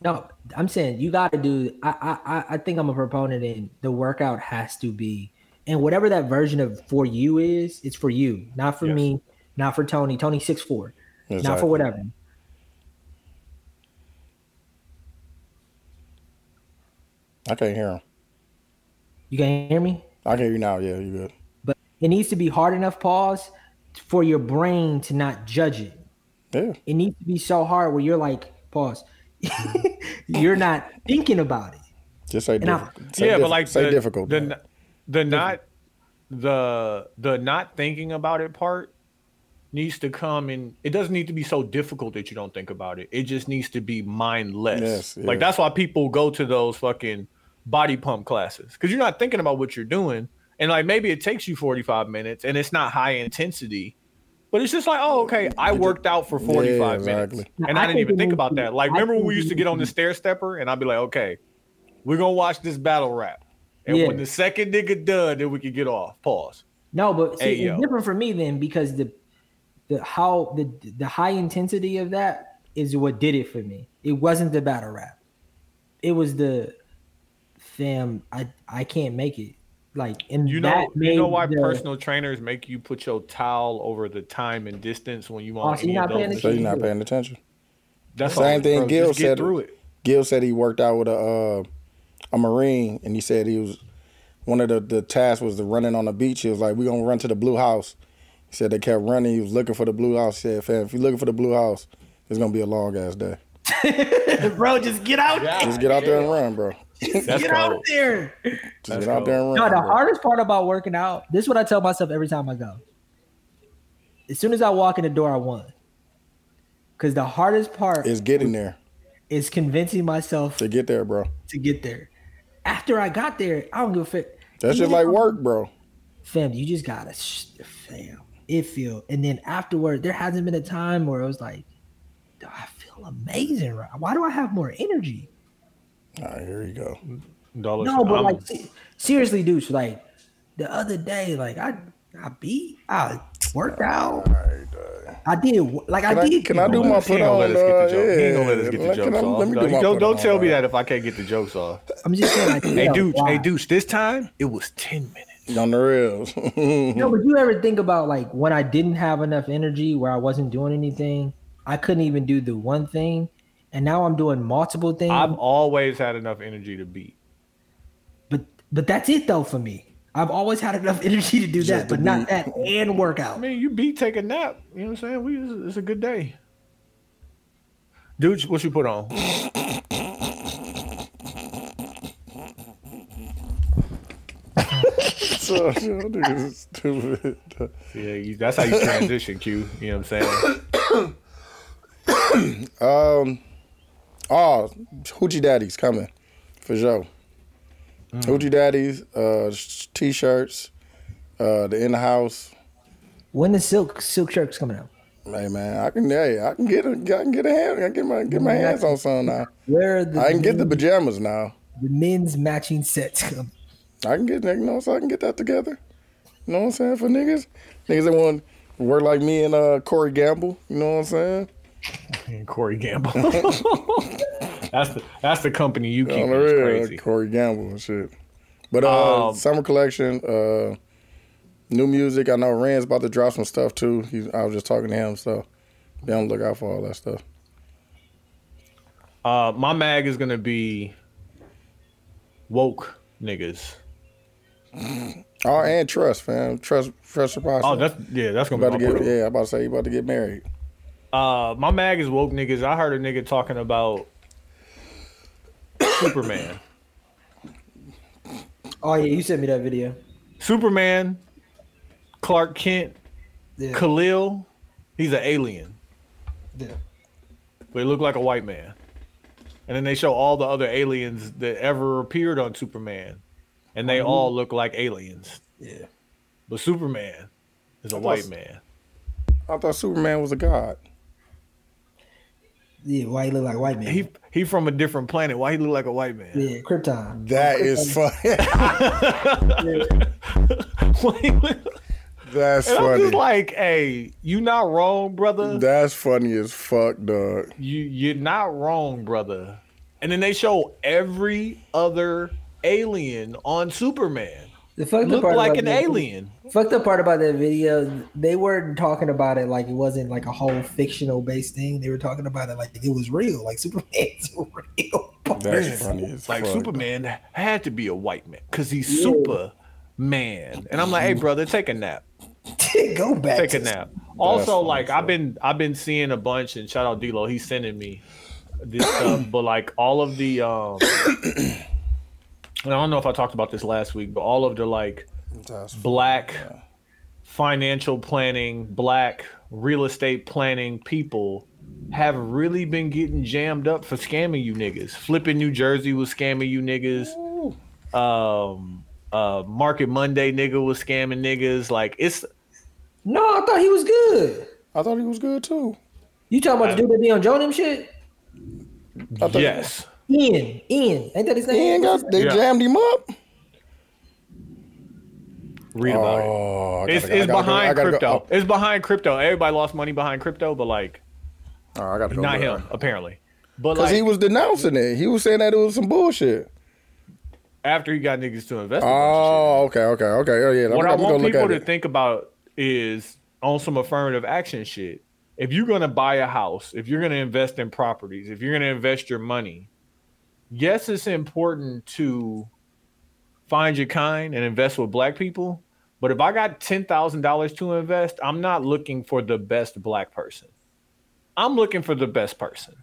No, I'm saying you got to do. I, I I- I think I'm a proponent in the workout has to be, and whatever that version of for you is, it's for you, not for Yes. me, not for Tony. Tony six four, not for whatever. I can't hear him. You can hear me, I can hear you now. Yeah, you good. but it needs to be hard enough pause for your brain to not judge it. Yeah. It needs to be so hard where you're like pause. You're not thinking about it. Just say I- Say yeah, diff- but like say the, difficult. The, man. n- the not the the not thinking about it part needs to come and It doesn't need to be so difficult that you don't think about it. It just needs to be mindless. Yes, yeah. Like that's why people go to those fucking body pump classes because you're not thinking about what you're doing, and like maybe it takes you 45 minutes and it's not high intensity. But it's just like, oh, okay, I worked out for 45 Yeah, minutes. exactly. No, And I I, didn't even think about that. Like, I remember when we used to get on the stair stepper and I'd be like, okay, we're gonna watch this battle rap. And Yeah. when the second nigga done, then we can get off. Pause. No, but see, Hey, it's yo. different for me then because the the how the the high intensity of that is what did it for me. It wasn't the battle rap. It was the fam. I I can't make it. Like and You know, you know why the- personal trainers make you put your towel over the time and distance when you Oh, want so you're any not paying those. so you're not paying attention. That's Same all, thing bro. Gil said. through it. Gil said he worked out with a uh, a marine, and he said he was one of the the tasks was the running on the beach. He was like, "We gonna run to the blue house." He said they kept running. He was looking for the blue house. He said, "Fam, if you're looking for the blue house, it's gonna be a long ass day. bro, just get out. there. Just get out there and run, bro. That's Get out there. Just That's get out there and run." No, the bro. hardest part about working out. This is what I tell myself every time I go. As soon as I walk in the door, I won. Because the hardest part is getting there is convincing myself to get there, bro. to get there. After I got there, I don't give a fuck. That's just like work, bro. fam, you just gotta, sh- fam. It feel, and then afterward, there hasn't been a time where it was like, I feel amazing. Right? Why do I have more energy? All right, here you go. Dollars. No, but like seriously, dude. Like the other day, like I, I beat, I worked out. I did, like I I, did. can I do my he put ain't gonna on? let us get the uh, joke. He gonna let us get the jokes I- off. Let me No, do my don't don't on, tell me uh, that if I can't get the jokes off. I'm just saying, like, Hey, yeah, dude. Hey, dude. This time it was ten minutes. On the rails. No, but you ever think about like when I didn't have enough energy, where I wasn't doing anything, I couldn't even do the one thing, and now I'm doing multiple things. I've always had enough energy to beat. but but that's it though for me. I've always had enough energy to do that, to but not that and workout. I mean, you beat, take a nap. You know what I'm saying? We it's, it's a good day. Dude, what you put on? so, you know, niggas is stupid. Yeah, you, that's how you transition, Q. You know what I'm saying? Um, oh, Hoochie Daddy's coming for sure. Mm. Hoochie Daddy's, uh, t-shirts, uh, the in the house. When the silk silk shirts coming out? Hey man, I can, hey, I can get a, I can get a hand, I can get my, get my hands on some now. Where are the I can get the pajamas now. the men's matching sets come? I can get, you know, so I can get that together. You know what I'm saying for niggas, niggas that want work like me and uh Corey Gamble. You know what I'm saying? And Corey Gamble. that's the that's the company you keep. On the It's real, crazy. Corey Gamble and shit. But uh, Um, summer collection, uh, new music. I know Rand's about to drop some stuff too. He, I was just talking to him, so be on the lookout for all that stuff. Uh, my mag is gonna be woke niggas. Oh, and trust, fam. Trust, trust your Oh, that's yeah, that's gonna about be to get. Yeah, I'm about to say you about to get married. Uh, my mag is woke niggas. I heard a nigga talking about Superman. Oh yeah, you sent me that video. Superman, Clark Kent, Yeah, Khalil. He's an alien, yeah. but he looked like a white man. And then they show all the other aliens that ever appeared on Superman, and they all look like aliens. Yeah. But Superman is a white man. I thought Superman was a god. Yeah, why he look like a white man? He he from a different planet. Why he look like a white man? yeah, Krypton. That is funny. That's And I'm funny. just like, hey, you not wrong, brother. That's funny as fuck, dog. You you're not wrong, brother. And then they show every other alien on Superman The fucked up part like an that- alien. Fucked up part about that video, they weren't talking about it like it wasn't like a whole fictional based thing. They were talking about it like it was real, like Superman's real. That's funny Like fuck. Superman had to be a white man because he's Superman. And I'm like, hey, brother, take a nap. Go back. Take a to- nap. Also, funny like as I've been I've been seeing a bunch, and shout out D'Lo, he's sending me this stuff. But like all of the, um and I don't know if I talked about this last week, but all of the like That's black financial planning, black real estate planning people have really been getting jammed up for scamming you niggas. Flipping New Jersey was scamming you niggas. Um, uh, Market Monday nigga was scamming niggas. Like it's No, I thought he was good. I thought he was good too. You talking about the dude that be on Joe and them shit? I thought yes. Ian, Ian, ain't that his name? ain't got. They Yeah. jammed him up. Read about it. Oh, I It's, gotta- it's gotta go- I behind gotta go- crypto. Oh. It's behind crypto. Everybody lost money behind crypto, but like Oh, I got to go. not look. him apparently. But Because like he was denouncing it. He was saying that it was some bullshit. after he got niggas to invest. a bunch. Oh, okay, okay, okay. Oh, yeah. what I'm, I want people to it. think about is on some affirmative action shit. If you're gonna buy a house, if you're gonna invest in properties, if you're gonna invest your money, yes, it's important to find your kind and invest with black people. But if I got ten thousand dollars to invest, I'm not looking for the best black person. I'm looking for the best person.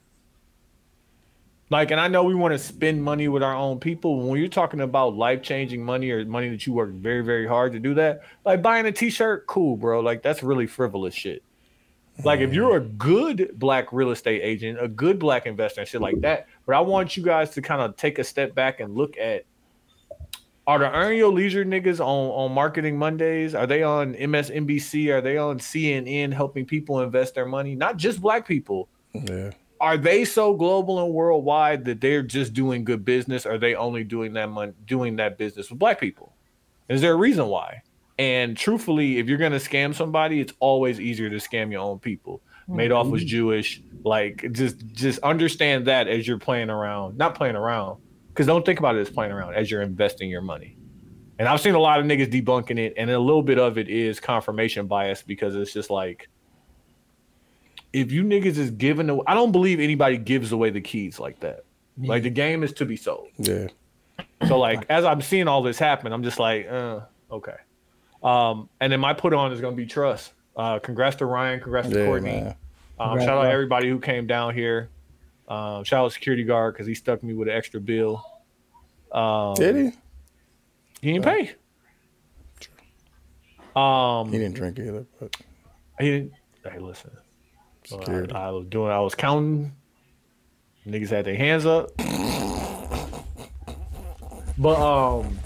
Like, and I know we want to spend money with our own people. When you're talking about life changing money or money that you work very, very hard to do that, like buying a t shirt, cool, bro. Like, that's really frivolous shit. Like, if you're a good black real estate agent, a good black investor, and shit like that, but I want you guys to kind of take a step back and look at Are the Earn Your Leisure niggas on, on Marketing Mondays? Are they on MSNBC? Are they on CNN helping people invest their money? Not just black people. Yeah. Are they so global and worldwide that they're just doing good business? Are they only doing that mon- doing that business with black people? Is there a reason why? And truthfully, if you're gonna scam somebody, it's always easier to scam your own people. Madoff was Jewish. Like just just understand that as you're playing around, not playing around, because don't think about it as playing around as you're investing your money. And I've seen a lot of niggas debunking it, and a little bit of it is confirmation bias because it's just like if you niggas is giving away, I don't believe anybody gives away the keys like that. Like the game is to be sold. Yeah. So like as I'm seeing all this happen, I'm just like, uh, okay. Um, and then my put on is gonna be trust. Uh, congrats to Ryan, congrats to Yeah, Courtney. Um, Congrats, shout out bro. everybody who came down here. Um, shout out security guard because he stuck me with an extra bill. Um, Did he? He didn't pay. Um, He didn't drink either, but he didn't. Hey, listen. I, I was doing. I was counting. Niggas had their hands up. But um,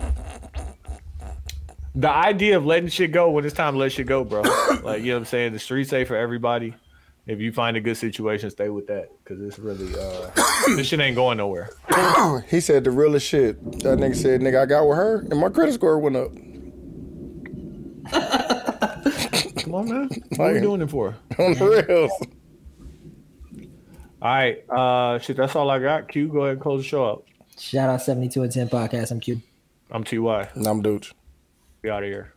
the idea of letting shit go when it's time to let shit go, bro. like you know what I'm saying. The streets say for everybody. If you find a good situation, stay with that because it's really uh, this shit ain't going nowhere. he said the realest shit. That nigga said, nigga, I got with her and my credit score went up. Come on, man. What are we Like- doing it for? On the rails. All right, uh, shit. That's all I got. Q, go ahead and close the show up. Shout out 72 and 10 podcast. I'm cute. I'm Ty. And I'm Dooch. We out of here.